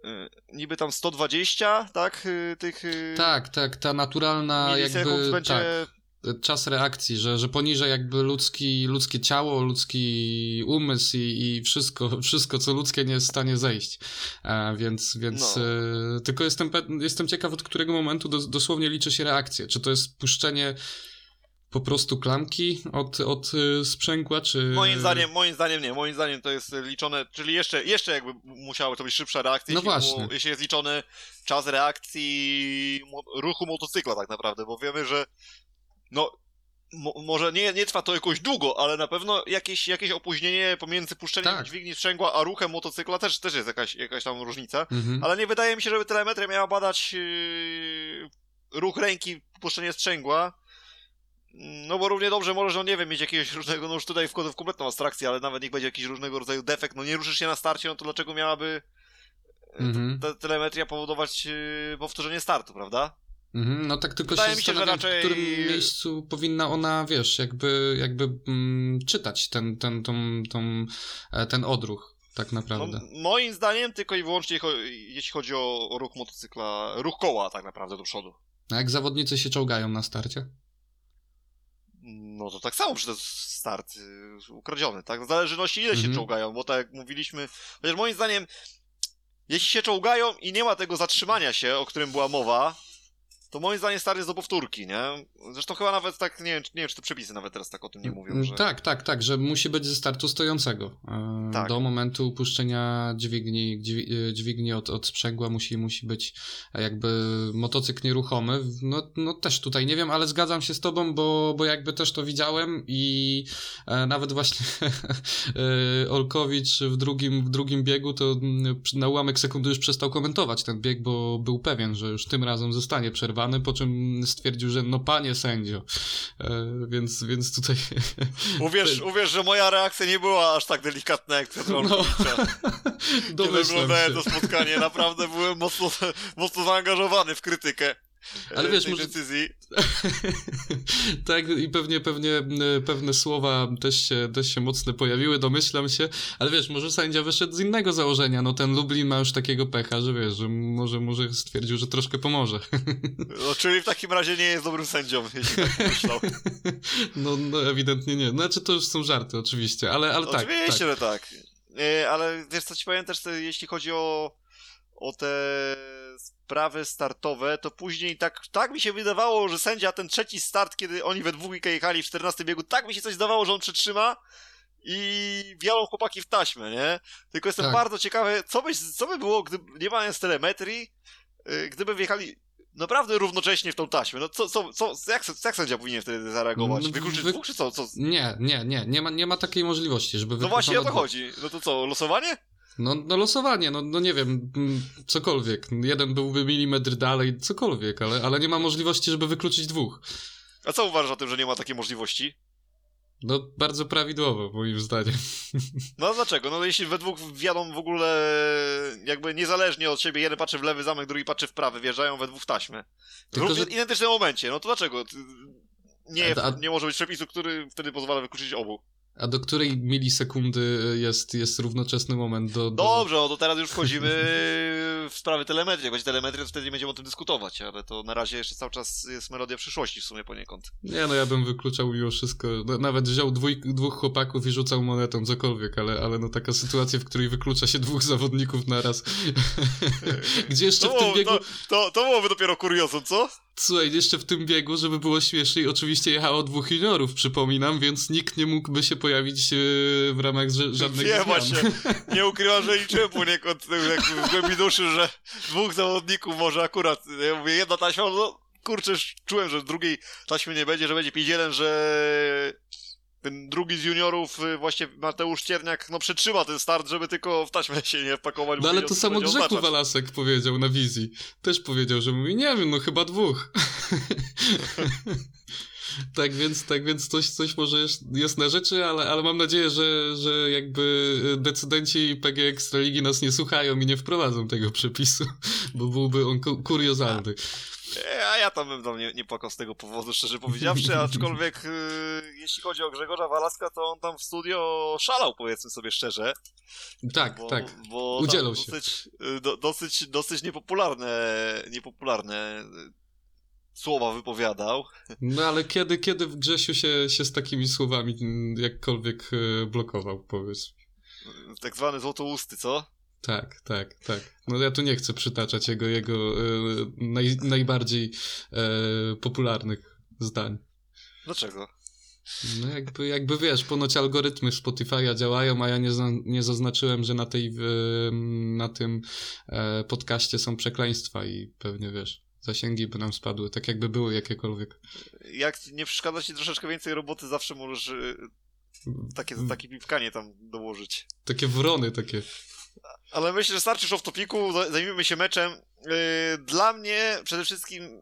yy, niby tam 120, tak, yy, tych... Yy, tak, tak, ta naturalna jakby... Będzie, tak czas reakcji, że, że poniżej jakby ludzki, ludzkie ciało, ludzki umysł i, i wszystko, wszystko, co ludzkie nie jest w stanie zejść. E, więc więc no. e, tylko jestem, jestem ciekaw, od którego momentu do, dosłownie liczy się reakcja. Czy to jest puszczenie po prostu klamki od, od e, sprzęgła, czy... Moim zdaniem, moim zdaniem nie, moim zdaniem to jest liczone, czyli jeszcze, jeszcze jakby musiało to być szybsza reakcja, no jeśli, właśnie. Mu, jeśli jest liczony czas reakcji ruchu motocykla tak naprawdę, bo wiemy, że no, mo, może nie, nie trwa to jakoś długo, ale na pewno jakieś, jakieś opóźnienie pomiędzy puszczeniem Tak. dźwigni sprzęgła a ruchem motocykla też, też jest jakaś, jakaś tam różnica. Mhm. Ale nie wydaje mi się, żeby telemetria miała badać yy, ruch ręki, puszczenie sprzęgła. No bo równie dobrze możesz, no nie wiem, mieć jakiegoś różnego, no już tutaj wchodzę w kompletną abstrakcję, ale nawet niech będzie jakiś różnego rodzaju defekt, no nie ruszysz się na starcie, no to dlaczego miałaby Mhm. ta telemetria powodować yy, powtórzenie startu, prawda? Mhm, no tak tylko Wydaje się mi się, że raczej- w którym miejscu powinna ona, wiesz, jakby, jakby mm, czytać ten, ten, tą, tą, e, ten odruch, tak No, naprawdę. moim zdaniem tylko i wyłącznie jeśli chodzi o, ruch motocykla, ruch koła tak naprawdę do przodu. A jak zawodnicy się czołgają na starcie? No to tak samo, że to start y, ukradziony, tak? W zależności ile się Mhm. czołgają, bo tak jak mówiliśmy, chociaż moim zdaniem, jeśli się czołgają i nie ma tego zatrzymania się, o którym była mowa, to moim zdaniem start jest do powtórki, nie? Zresztą chyba nawet tak, nie wiem, nie wiem czy te przepisy nawet teraz tak o tym nie mówią, Mm, że... Tak, tak, tak, że musi być ze startu stojącego. E, Tak. Do momentu upuszczenia dźwigni, dźwi- e, dźwigni od, od sprzęgła musi, musi być jakby motocykl nieruchomy. No, no też tutaj nie wiem, ale zgadzam się z tobą, bo, bo jakby też to widziałem i e, nawet właśnie e, Olkowicz w drugim, w drugim biegu to mm, na ułamek sekundy już przestał komentować ten bieg, bo był pewien, że już tym razem zostanie przerwany, po czym stwierdził, że no panie sędzio. E, więc, więc tutaj Uwierz, uwierz, że moja reakcja nie była aż tak delikatna jak Piotra No. Kiedy oglądałem to spotkanie, naprawdę byłem mocno, mocno zaangażowany w krytykę Ale e, wiesz, może- decyzji. tak, i pewnie, pewnie pewne słowa też się, też się mocne pojawiły, domyślam się, ale wiesz, może sędzia wyszedł z innego założenia, no ten Lublin ma już takiego pecha, że wiesz, że może, może stwierdził, że troszkę pomoże. No, czyli w takim razie nie jest dobrym sędzią, jeśli tak myślał. No, no ewidentnie nie. Znaczy to już są żarty oczywiście, ale, ale tak. Oczywiście, tak. że tak. E, ale wiesz co ci powiem też, jeśli chodzi o, o te sprawy startowe, to później tak, tak mi się wydawało, że sędzia ten trzeci start, kiedy oni we dwójkę jechali w 14 biegu, tak mi się coś zdawało, że on przetrzyma i wialą chłopaki w taśmę, nie? Tylko jestem Tak. bardzo ciekawy, co by, co by było, gdyby nie mając telemetrii, y, gdyby wjechali naprawdę równocześnie w tą taśmę. No co, co, co jak, jak sędzia powinien wtedy zareagować? No, Wykluczyć wy- dwóch, czy co? co? Nie, nie, nie, nie ma, nie ma takiej możliwości, żeby No właśnie o to wykluczono chodzi. No to co, losowanie? No, no losowanie, no, no nie wiem, mm, cokolwiek. Jeden byłby milimetr dalej, cokolwiek, ale, ale nie ma możliwości, żeby wykluczyć dwóch. A co uważasz o tym, że nie ma takiej możliwości? No bardzo prawidłowo, moim zdaniem. No dlaczego? No jeśli we dwóch wjadą w ogóle jakby niezależnie od siebie, jeden patrzy w lewy zamek, drugi patrzy w prawy, wjeżdżają we dwóch w taśmę. W Tylko, że- identycznym momencie, no to dlaczego? Nie, A- a- nie może być przepisu, który wtedy pozwala wykluczyć obu. A do której milisekundy jest, jest równoczesny moment do... do... Dobrze, no to teraz już wchodzimy w sprawy telemetrii. Jak będzie telemetria, to wtedy będziemy o tym dyskutować, ale to na razie jeszcze cały czas jest melodia przyszłości w sumie poniekąd. Nie no, ja bym wykluczał mimo wszystko. No, nawet wziął dwój, dwóch chłopaków i rzucał monetą, cokolwiek, ale, ale no taka sytuacja, w której wyklucza się dwóch zawodników naraz. Gdzie jeszcze To, w tym biegu... to, to, to byłoby dopiero kuriozum, co? Słuchaj, jeszcze w tym biegu, żeby było śmieszniej, oczywiście jechało dwóch juniorów, przypominam, więc nikt nie mógłby się pojawić e, w ramach żadnych Nie, zmian. właśnie. Nie ukrywam, że liczyłem poniekąd w głębi duszy, że dwóch zawodników może akurat, ja mówię, jedna taśma, no kurczę, czułem, że drugiej taśmy nie będzie, że będzie 5-1, że ten drugi z juniorów, y, właśnie Mateusz Cierniak, no przetrzyma ten start, żeby tylko w taśmę się nie wpakować. No ale to samo Grzechu oznaczać. Walasek powiedział na wizji. Też powiedział, że mówi, nie wiem, no chyba dwóch. tak więc, tak więc coś, coś może jest, jest na rzeczy, ale, ale mam nadzieję, że, że jakby decydenci PG Ekstraligi nas nie słuchają i nie wprowadzą tego przepisu, bo byłby on ku- kuriozalny. E, A ja tam bym tam nie, nie płakał z tego powodu, szczerze powiedziawszy, aczkolwiek y, jeśli chodzi o Grzegorza Walaska, to on tam w studio szalał, powiedzmy sobie szczerze. Tak, bo, tak. Bo Udzielał się. Dosyć, y, do, dosyć, dosyć niepopularne, niepopularne y, słowa wypowiadał. No ale kiedy, kiedy w Grzesiu się, się z takimi słowami mm, jakkolwiek e, blokował, powiedz. Tak zwany złotousty, co? Tak, tak, tak. No ja tu nie chcę przytaczać jego, jego e, naj, najbardziej e, popularnych zdań. Dlaczego? No jakby, jakby wiesz, ponoć algorytmy Spotify'a działają, a ja nie, za, nie zaznaczyłem, że na, tej, na tym podcaście są przekleństwa i pewnie wiesz, Zasięgi by nam spadły, tak jakby były jakiekolwiek. Jak nie przeszkadza ci troszeczkę więcej roboty, zawsze możesz y, takie, takie piwkanie tam dołożyć. Takie wrony takie. Ale myślę, że starczy już w topiku, zajmijmy się meczem. Yy, Dla mnie przede wszystkim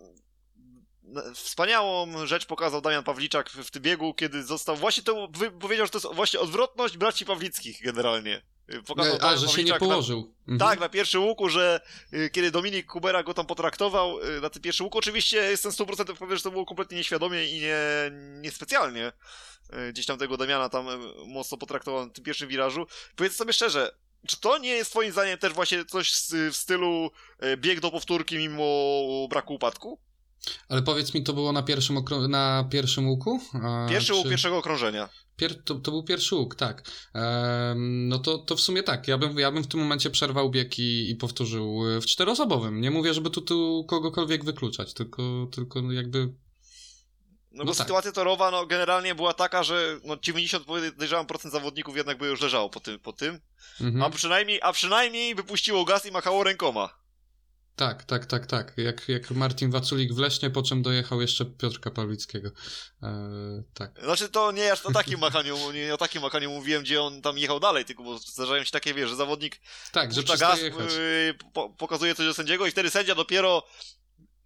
wspaniałą rzecz pokazał Damian Pawliczak w, tym biegu, kiedy został, właśnie to powiedział, że to jest właśnie odwrotność braci Pawlickich generalnie. Yy, Pokazał A, że się nie położył. Mhm. Tak, na pierwszym łuku, że y, kiedy Dominik Kubera go tam potraktował y, na tym pierwszym łuku, oczywiście jestem 100% pewien, że to było kompletnie nieświadomie i nie, niespecjalnie. Y, Gdzieś tam tego Damiana tam y, mocno potraktował na tym pierwszym wirażu. Powiedz sobie szczerze, czy to nie jest twoim zdaniem też właśnie coś w stylu y, bieg do powtórki mimo braku upadku? Ale powiedz mi, to było na pierwszym, na pierwszym łuku? A, Pierwszy łuk czy- pierwszego okrążenia. Pier- to, to był pierwszy łuk, tak. Em, no to, to w sumie tak. Ja bym, ja bym w tym momencie przerwał bieg i, i powtórzył y, w czteroosobowym. Nie mówię, żeby tu, tu kogokolwiek wykluczać, tylko, tylko jakby. No, No bo tak. sytuacja torowa no, generalnie była taka, że no, 90 podejrzewam procent zawodników jednak by już leżało po tym. Po tym. Mhm. A przynajmniej, a przynajmniej wypuściło gaz i machało rękoma. Tak, tak, tak, tak. Jak, jak Martin Waculik w Lesznie, po czym dojechał jeszcze Piotrka Pawlickiego. E, tak. Znaczy to nie aż o takim machaniu, nie o takim machaniu mówiłem, gdzie on tam jechał dalej, tylko bo zdarzają się takie, wiesz, że zawodnik Tak, że gaz, jechać. po, pokazuje coś do sędziego i wtedy sędzia dopiero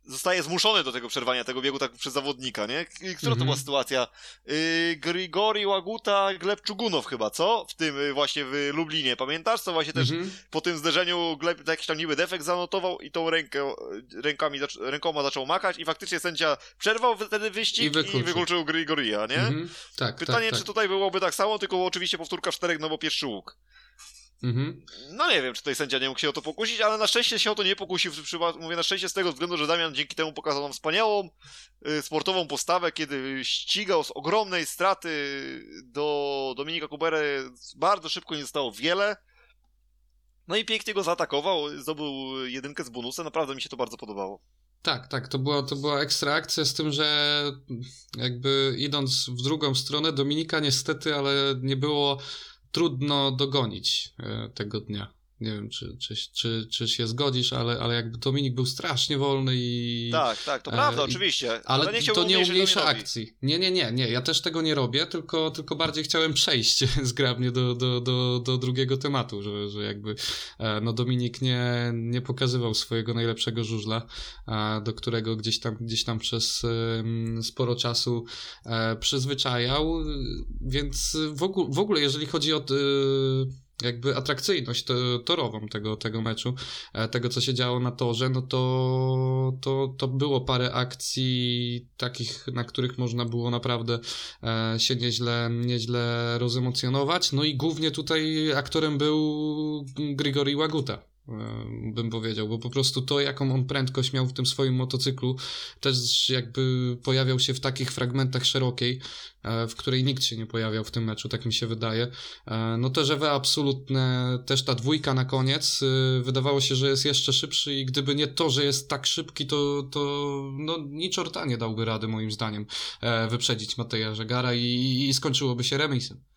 zostaje zmuszony do tego przerwania tego biegu tak przez zawodnika, nie? I Która to Mhm. była sytuacja? Yy, Grigori Łaguta, Gleb Czugunow chyba, co? W tym yy, właśnie w Lublinie, pamiętasz? Co właśnie też Mhm. po tym zderzeniu Gleb jakiś tam niby defekt zanotował i tą rękę, rękami, zac- rękoma zaczął machać i faktycznie sędzia przerwał wtedy wyścig I i wykluczył. wykluczył Grigoria, nie? Mhm. Tak, Pytanie, tak, czy tak. tutaj byłoby tak samo, tylko oczywiście powtórka w czterech, no bo pierwszy łuk. Mhm. No nie wiem, czy tutaj sędzia nie mógł się o to pokusić, ale na szczęście się o to nie pokusił. Mówię na szczęście z tego względu, że Damian dzięki temu pokazał nam wspaniałą y, sportową postawę, kiedy ścigał z ogromnej straty do Dominika Kubery. Bardzo szybko nie zostało wiele. No i pięknie go zaatakował, zdobył jedynkę z bonusem, naprawdę mi się to bardzo podobało. Tak, tak, to była, to była ekstra akcja z tym, że jakby idąc w drugą stronę Dominika niestety, ale nie było trudno dogonić e, tego dnia. Nie wiem, czy, czy, czy, czy się zgodzisz, ale, ale jakby Dominik był strasznie wolny i... Tak, tak, to E, prawda, i- oczywiście. Ale, nie to nie umniejsza akcji. Nie, nie, nie, nie. Ja też tego nie robię, tylko, tylko bardziej chciałem przejść zgrabnie do, do, do, do drugiego tematu, że, że jakby e, no Dominik nie, nie pokazywał swojego najlepszego żużla, e, do którego gdzieś tam, gdzieś tam przez sporo czasu przyzwyczajał, więc w ogóle, w ogóle jeżeli chodzi o jakby atrakcyjność to, torową tego, tego meczu, e, tego co się działo na torze, no to, to, to było parę akcji takich, na których można było naprawdę e, się nieźle, nieźle rozemocjonować. No i głównie tutaj aktorem był Grigori Łaguta. E, Bym powiedział, bo po prostu to, jaką on prędkość miał w tym swoim motocyklu, też jakby pojawiał się w takich fragmentach szerokiej, e, w której nikt się nie pojawiał w tym meczu, tak mi się wydaje. E, No to Żywe absolutne, też ta dwójka na koniec, wydawało się, że jest jeszcze szybszy i gdyby nie to, że jest tak szybki, to, to no nic czorta nie dałby rady moim zdaniem wyprzedzić Mateja Żegara i, i skończyłoby się remisem.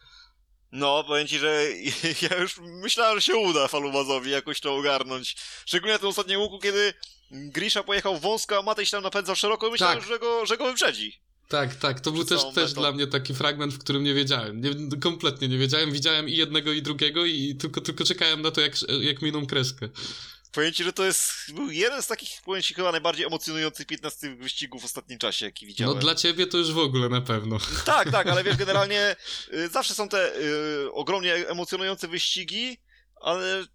No, powiem ci, że ja już myślałem, że się uda Falubazowi jakoś to ogarnąć. Szczególnie na tym ostatnim łuku, kiedy Grisza pojechał wąsko, a Matej się tam napędzał szeroko, myślałem, Tak. że, go, że go wyprzedzi. Tak, tak, to był też, też dla mnie taki fragment, w którym nie wiedziałem. Nie, kompletnie nie wiedziałem. Widziałem i jednego, i drugiego, i tylko, tylko czekałem na to, jak, jak miną kreskę. Powiem ci, że to jest był jeden z takich, powiem ci, chyba najbardziej emocjonujących 15 wyścigów w ostatnim czasie, jaki No widziałem. dla ciebie to już w ogóle na pewno. Tak, tak, ale wiesz, generalnie y, zawsze są te y, ogromnie emocjonujące wyścigi, ale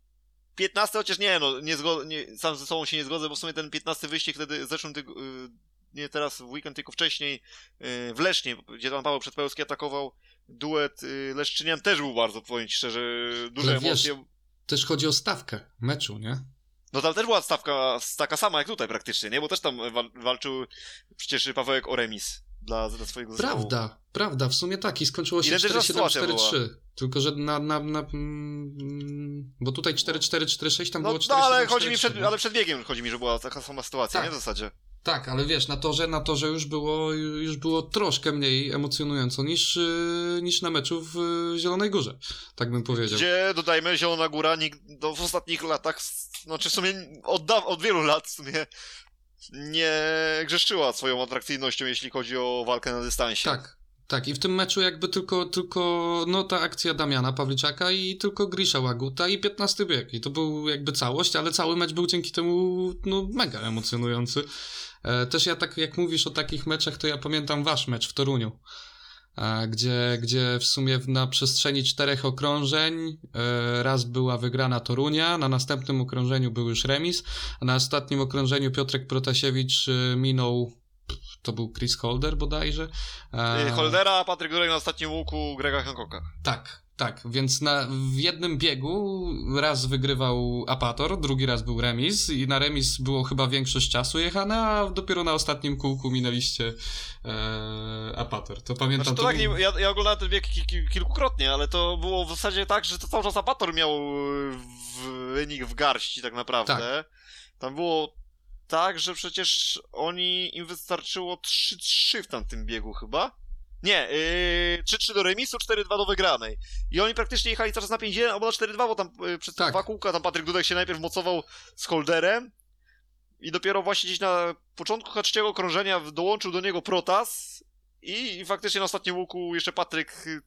15 chociaż nie, no, nie, zgo- nie sam ze sobą się nie zgodzę, bo w sumie ten 15 wyścig wtedy w zeszłym tyg- y, nie teraz w weekend, tylko wcześniej y, w Lesznie, gdzie tam Paweł Przedpełski atakował duet y, Leszczynian, też był bardzo, powiem ci szczerze, duże Ale wiesz, emocje. Też chodzi o stawkę meczu, nie? No tam też była stawka taka sama jak tutaj praktycznie, nie? Bo też tam wal- walczył przecież Pawełek o remis dla, dla swojego zespołu. Prawda, prawda, w sumie tak i skończyło się Identyczna sytuacja 4-7-4-3. Tylko, że na, na, na mm, bo tutaj 4-4-4-6 tam No, było no 4 ale chodzi mi przed, ale przed biegiem chodzi mi, że była taka sama sytuacja, Tak. nie? W zasadzie. Tak, ale wiesz, na torze, na torze już było, już było troszkę mniej emocjonująco niż, yy, niż na meczu w yy, Zielonej Górze. Tak bym powiedział. Gdzie, dodajmy, Zielona Góra no, w ostatnich latach, znaczy w sumie od, od wielu lat w sumie nie grzeszczyła swoją atrakcyjnością, jeśli chodzi o walkę na dystansie. Tak, tak. I w tym meczu jakby tylko, tylko no ta akcja Damiana Pawliczaka i tylko Grisza Łaguta i 15 bieg. I to był jakby całość, ale cały mecz był dzięki temu no mega emocjonujący. E, też ja tak, jak mówisz o takich meczach, to ja pamiętam wasz mecz w Toruniu. E, gdzie, gdzie w sumie na przestrzeni czterech okrążeń e, raz była wygrana Torunia, na następnym okrążeniu był już remis, a na ostatnim okrążeniu Piotrek Protasiewicz minął to był Chris Holder bodajże. Holdera, a Patryk Durek na ostatnim łuku Grega Hancocka. Tak, tak, więc na, w jednym biegu raz wygrywał Apator, drugi raz był remis i na remis było chyba większość czasu jechane, a dopiero na ostatnim kółku minęliście e, Apator. To pamiętam. Znaczy, to, to tak, był... ja, ja oglądałem ten bieg ki, ki, kilkukrotnie, ale to było w zasadzie tak, że to cały czas Apator miał w, wynik w garści tak naprawdę. Tak. Tam było tak, że przecież oni im wystarczyło 3-3 w tamtym biegu chyba. Nie, yy, 3-3 do remisu, 4-2 do wygranej. I oni praktycznie jechali cały czas na 5-1 albo na 4-2, bo tam yy, przez Tak. dwa kółka tam Patryk Dudek się najpierw mocował z Holderem i dopiero właśnie gdzieś na początku trzeciego okrążenia dołączył do niego Protas i, i faktycznie na ostatnim łuku jeszcze Patryk yy,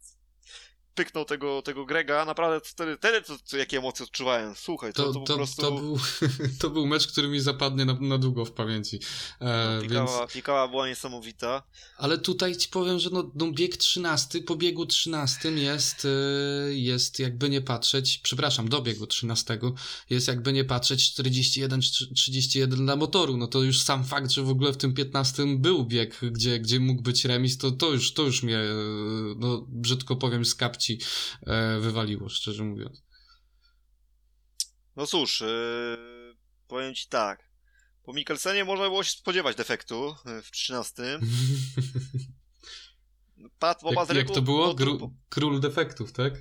pyknął tego, tego Grega. Naprawdę wtedy, wtedy to, to jakie emocje odczuwałem. Słuchaj, to, To, to, po prostu... to, był, to był mecz, który mi zapadnie na, na długo w pamięci. E, więc... Pikała, pikała była niesamowita. Ale tutaj ci powiem, że no, no bieg 13, po biegu 13 jest, y, jest jakby nie patrzeć, przepraszam, do biegu 13 jest jakby nie patrzeć 41 czy 31 na motoru. No to już sam fakt, że w ogóle w tym 15 był bieg, gdzie, gdzie mógł być remis, to, to, już, to już mnie, y, no brzydko powiem, z kapci e, wywaliło, szczerze mówiąc. No cóż, yy, powiem ci tak. Po Mikkelsenie można było się spodziewać defektu yy, w 13. Pat, po jak, Patryku, jak to było? no, Gru, po, król defektów, tak?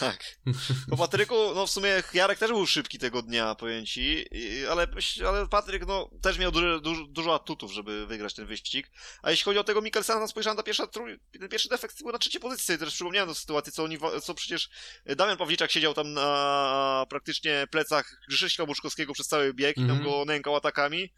Tak. Po Patryku, no w sumie Jarek też był szybki tego dnia, powiem ci, i- ale, ale Patryk, no, też miał dużo, dużo, dużo atutów, żeby wygrać ten wyścig. A jeśli chodzi o tego Mikkelsena, to spojrzałem na trój, ten pierwszy defekt był na trzeciej pozycji, też przypomniałem tę sytuację, co oni, co przecież Damian Pawliczak siedział tam na praktycznie plecach Grzyszka Buczkowskiego przez cały bieg i tam Mhm. go nękał atakami.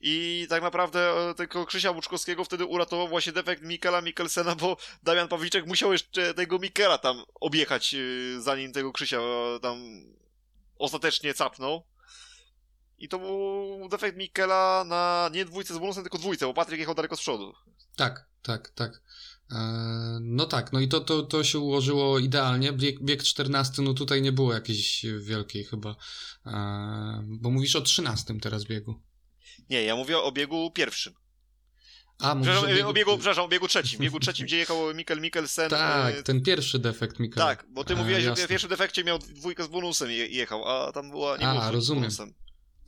I tak naprawdę e, tego Krzysia Łuczkowskiego wtedy uratował właśnie defekt Mikela Mikkelsena, bo Damian Pawliczek musiał jeszcze tego Mikela tam objechać, e, zanim tego Krzysia e, tam ostatecznie capnął. I to był defekt Mikkela na nie dwójce z bonusem, tylko dwójce, bo Patryk jechał daleko z przodu. Tak, tak, tak. No tak, no i to, to, to się ułożyło idealnie. Bieg, bieg 14, no tutaj nie było jakiejś wielkiej chyba. Bo mówisz o 13 teraz biegu. Nie, ja mówię o biegu pierwszym. A, mówisz Przepraszam, o biegu... przepraszam, o biegu trzecim. Biegu trzecim, gdzie jechał Mikkel Mikkelsen. Tak, e, ten pierwszy defekt Mikołaj. Tak, bo ty mówiłeś, że w pierwszym defekcie miał dwójkę z bonusem je, jechał, a tam była nie A, rozumiem. bonusem.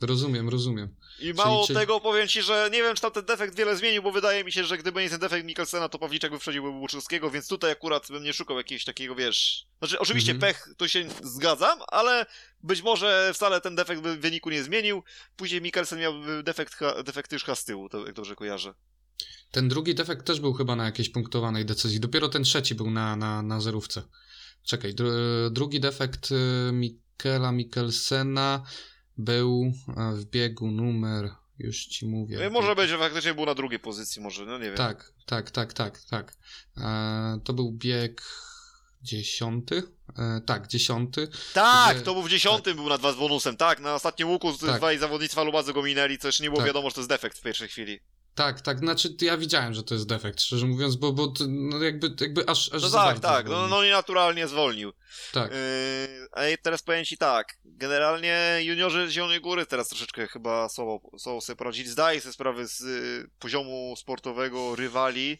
Rozumiem, rozumiem. I mało czyli- tego powiem ci, że nie wiem, czy tam ten defekt wiele zmienił, bo wydaje mi się, że gdyby nie ten defekt Mikkelsena, to Pawliczek by wprzedził Łuczowskiego, więc tutaj akurat bym nie szukał jakiegoś takiego, wiesz... Znaczy, oczywiście Mhm. pech, to się zgadzam, ale być może wcale ten defekt by wyniku nie zmienił. Później Mikkelsen miał defekt, ha- defekt już z tyłu, to, jak dobrze kojarzę. Ten drugi defekt też był chyba na jakiejś punktowanej decyzji. Dopiero ten trzeci był na, na, na zerówce. Czekaj, dru, drugi defekt y, Mikela Mikkelsena był e, w biegu numer, już ci mówię. E, Może być, że faktycznie był na drugiej pozycji, może, no nie wiem. Tak, tak, tak, tak, tak. E, to był bieg dziesiąty. E, tak, dziesiąty. Tak, Gdzie- to był w dziesiątym, był na dwa z bonusem, tak, na ostatnim łuku Tak. dwaj zawodnicy Falubazy go minęli, co jeszcze nie było Tak. wiadomo, że to jest defekt w pierwszej chwili. Tak, tak, znaczy ja widziałem, że to jest defekt, szczerze mówiąc, bo, bo no jakby, jakby aż, aż No tak, tak, no, zwolnił. no nienaturalnie zwolnił. tak. Yy, a teraz powiem ci tak, generalnie juniorzy z Zielonej Góry teraz troszeczkę chyba słabo, słabo sobie poradzili. Zdaję sobie sprawę z y, poziomu sportowego rywali,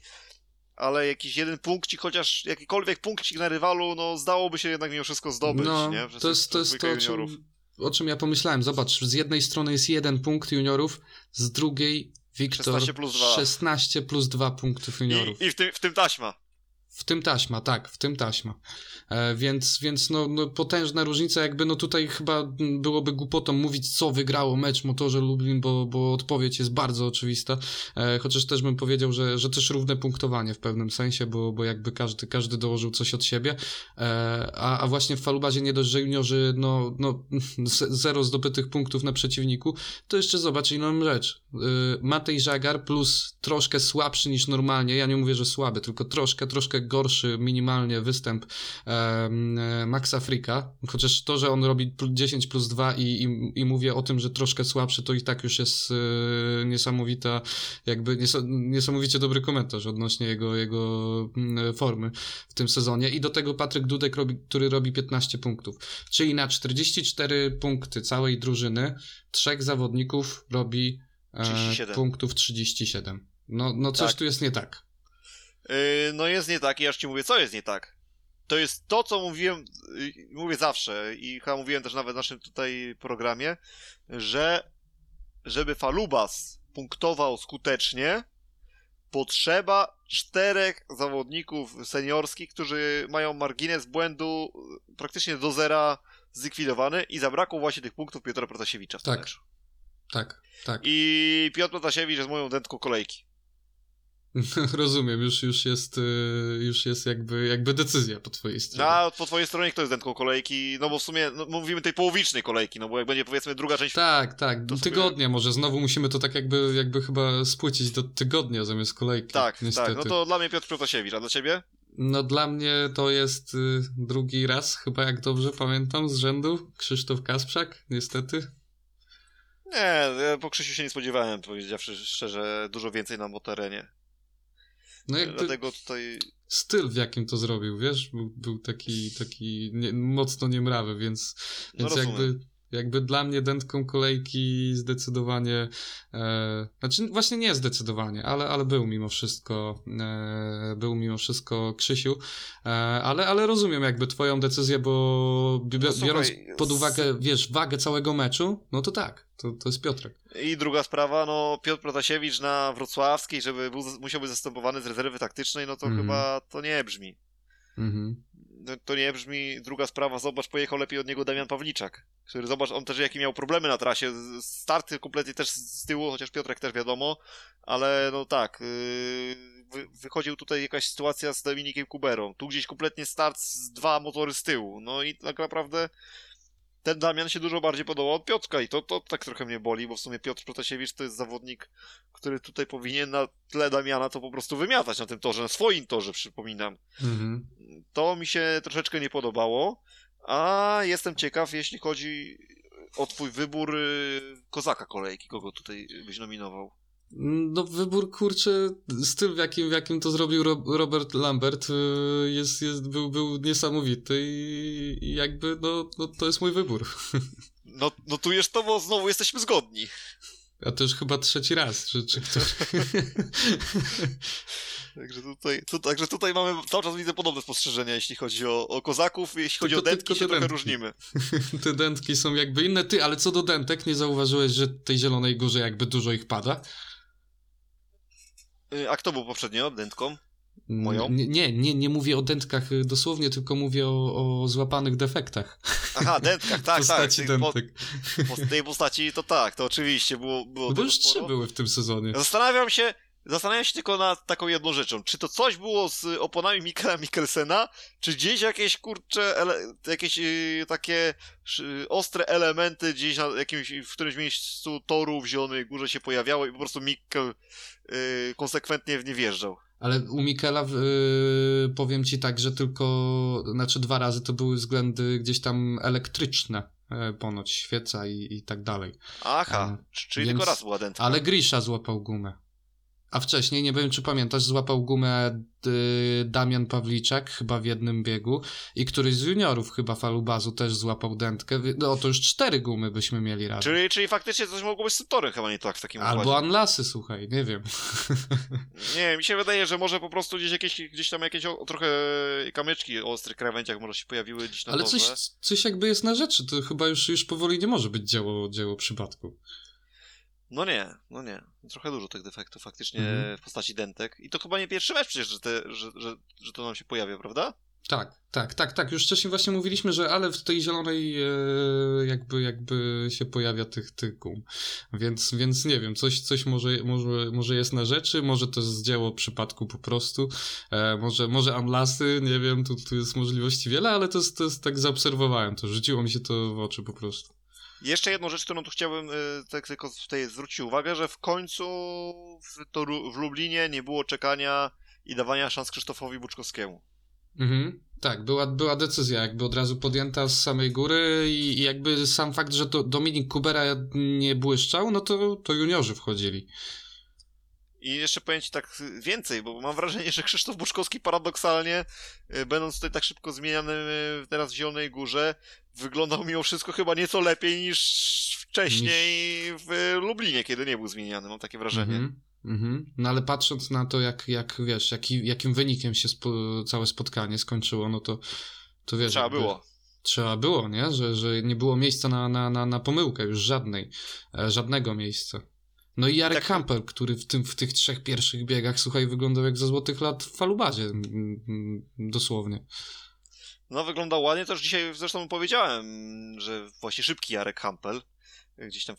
ale jakiś jeden punkcik, chociaż jakikolwiek punkcik na rywalu, no zdałoby się jednak mimo wszystko zdobyć, No, nie? Przez to jest, to, jest to, o czym, o czym ja pomyślałem. Zobacz, z jednej strony jest jeden punkt juniorów, z drugiej Wiktor 16 plus dwa. 16 plus 2 punktów juniorów. I, i w, tym, w tym taśma. W tym taśma, tak, w tym taśma. E, więc więc no, no, potężna różnica, jakby no tutaj chyba byłoby głupotą mówić, co wygrało mecz Motorze Lublin, bo, bo odpowiedź jest bardzo oczywista. E, chociaż też bym powiedział, że, że też równe punktowanie w pewnym sensie, bo, bo jakby każdy, każdy dołożył coś od siebie. E, a, a właśnie w Falubazie nie dość, że juniorzy no, no, zero zdobytych punktów na przeciwniku, to jeszcze zobacz inną rzecz. E, Matej Żagar plus troszkę słabszy niż normalnie, ja nie mówię, że słaby, tylko troszkę, troszkę gorszy minimalnie występ e, Maxa Frika, chociaż to, że on robi 10 plus 2 i, i, i mówię o tym, że troszkę słabszy, to i tak już jest e, niesamowita, jakby nies niesamowicie dobry komentarz odnośnie jego, jego formy w tym sezonie i do tego Patryk Dudek, robi, który robi 15 punktów, czyli na 44 punkty całej drużyny trzech zawodników robi e, 37. punktów 37. No, no coś Tak. tu jest nie tak. Yy, no jest nie tak i aż ci mówię, co jest nie tak. To jest to, co mówiłem, yy, mówię zawsze i chyba mówiłem też nawet w naszym tutaj programie, że żeby Falubas punktował skutecznie, potrzeba czterech zawodników seniorskich, którzy mają margines błędu yy, praktycznie do zera zlikwidowany i zabrakło właśnie tych punktów Piotra Protasiewicza w tym Tak. meczu. Tak, tak. I Piotr Protasiewicz jest moją dętką kolejki. Rozumiem, już, już, jest, y, już jest jakby, jakby decyzja po twojej stronie. A po twojej stronie kto jest dętką kolejki? No bo w sumie no, mówimy tej połowicznej kolejki, no bo jak będzie powiedzmy druga część. Tak, tak. To sobie- Tygodnia może. Znowu musimy to tak jakby, jakby chyba spłycić do tygodnia zamiast kolejki. tak, niestety. tak. No to dla mnie Piotr Protasiewicz, a dla ciebie? No dla mnie to jest y, drugi raz, chyba jak dobrze pamiętam, z rzędu. Krzysztof Kasprzak, niestety. Nie, ja po Krzysiu się nie spodziewałem, powiedziawszy szczerze, dużo więcej nam o terenie. No jakby Dlatego tutaj. styl, w jakim to zrobił, wiesz, był, był taki, taki nie, mocno niemrawy, więc, No więc rozumiem. jakby, jakby dla mnie dętką kolejki zdecydowanie, e, znaczy właśnie nie zdecydowanie, ale, ale był mimo wszystko, e, był mimo wszystko Krzysiu, e, ale, ale rozumiem jakby twoją decyzję, bo bi- No słuchaj, biorąc pod z- uwagę, wiesz, wagę całego meczu, no to tak, to, to jest Piotrek. I druga sprawa, no Piotr Protasiewicz na wrocławskiej, żeby był, musiał być zastępowany z rezerwy taktycznej, no to Mhm. chyba to nie brzmi. Mhm. No, to nie brzmi. Druga sprawa, zobacz, pojechał lepiej od niego Damian Pawliczak, który, zobacz, on też jakie miał problemy na trasie, starty kompletnie też z tyłu, chociaż Piotrek też wiadomo, ale no tak, yy, wy, wychodził tutaj jakaś sytuacja z Dominikiem Kuberą, tu gdzieś kompletnie start z dwa motory z tyłu, no i tak naprawdę ten Damian się dużo bardziej podobał od Piotrka i to, to tak trochę mnie boli, bo w sumie Piotr Protasiewicz to jest zawodnik, który tutaj powinien na tle Damiana to po prostu wymiatać na tym torze, na swoim torze przypominam Mhm. to mi się troszeczkę nie podobało, a jestem ciekaw, jeśli chodzi o twój wybór y, kozaka kolejki, kogo tutaj byś nominował. No wybór, kurczę, styl w jakim, w jakim to zrobił Ro- Robert Lambert y, jest, jest, był, był niesamowity i, jakby no, no to jest mój wybór. No, notujesz to, bo znowu jesteśmy zgodni. A to już chyba trzeci raz, czy, czy ktoś... Także tutaj, tu, także tutaj mamy, cały czas widzę podobne spostrzeżenia, jeśli chodzi o, o kozaków, jeśli chodzi Tylko- o dętki, tylko się te trochę dętki. różnimy. Te dętki są jakby inne. Ty, ale co do dętek, nie zauważyłeś, że tej Zielonej Górze jakby dużo ich pada? Y, A kto był poprzednio dętką? Moją? Nie, nie, nie, mówię o dętkach y, dosłownie, tylko mówię o, o złapanych defektach Aha, dętkach, tak, tak. postaci Tej, po, dętek. po tej postaci to tak, to oczywiście było, było No bo już trzy były w tym sezonie. Zastanawiam się, zastanawiam się tylko nad taką jedną rzeczą. Czy to coś było z oponami Mikela Mikkelsena, czy gdzieś jakieś kurcze, ele, jakieś yy, takie szy, ostre elementy gdzieś na jakimś, w którymś miejscu toru w Zielonej Górze się pojawiało i po prostu Mikkel yy, konsekwentnie w nie wjeżdżał. Ale u Mikela y, powiem ci tak, że tylko, znaczy dwa razy to były względy gdzieś tam elektryczne, e, ponoć świeca i, i tak dalej. Aha, E, czyli więc- tylko raz była dętka. Ale Grisza złapał gumę. A wcześniej, nie wiem czy pamiętasz, złapał gumę y, Damian Pawliczak chyba w jednym biegu i któryś z juniorów chyba Falubazu też złapał dętkę. No to już cztery gumy byśmy mieli razem. Czyli, czyli faktycznie coś mogło być z torem chyba nie tak w takim Albo układzie. Anlasy, słuchaj, nie wiem. Nie, mi się wydaje, że może po prostu gdzieś jakieś, gdzieś tam jakieś o, trochę kamyczki o ostrych krawędziach może się pojawiły gdzieś na Ale torze. coś, coś jakby jest na rzeczy, to chyba już, już powoli nie może być dzieło, dzieło przypadku. No nie, no nie. Trochę dużo tych defektów faktycznie Mhm. w postaci dentek. I to chyba nie pierwszy mecz przecież, że, te, że, że, że to nam się pojawia, prawda? Tak, tak, tak, tak. Już wcześniej właśnie mówiliśmy, że ale w tej zielonej e, jakby, jakby się pojawia tych, tych gum. Więc, więc nie wiem, coś, coś może, może, może jest na rzeczy, może to jest dzieło przypadku po prostu, e, może, może unlasy, nie wiem, tu, tu jest możliwości wiele, ale to jest, to jest tak zaobserwowałem to, rzuciło mi się to w oczy po prostu. Jeszcze jedną rzecz, którą tu chciałbym y, tak tylko tutaj zwrócić uwagę, że w końcu w, Toru, w Lublinie nie było czekania i dawania szans Krzysztofowi Buczkowskiemu. Mhm. Tak, była, była decyzja jakby od razu podjęta z samej góry i, i jakby sam fakt, że to Dominik Kubera nie błyszczał, no to, to juniorzy wchodzili. I jeszcze powiem ci tak więcej, bo mam wrażenie, że Krzysztof Buczkowski paradoksalnie, y, będąc tutaj tak szybko zmienianym y, teraz w Zielonej Górze, wyglądał mimo wszystko chyba nieco lepiej niż wcześniej w Lublinie, kiedy nie był zmieniany, mam takie wrażenie. Mhm, mhm. No ale patrząc na to, jak, jak wiesz, jaki, jakim wynikiem się spo, całe spotkanie skończyło, no to, to wiesz. Trzeba jakby- było. Trzeba było, nie? Że, że nie było miejsca na, na, na, na pomyłkę, już żadnej. E, żadnego miejsca. No i Jarek tak- Hampel, który w, tym, w tych trzech pierwszych biegach, słuchaj, wyglądał jak za złotych lat w falubazie. Dosłownie. No, wyglądał ładnie, już dzisiaj zresztą powiedziałem, że właśnie szybki Jarek Hampel, y, gdzieś tam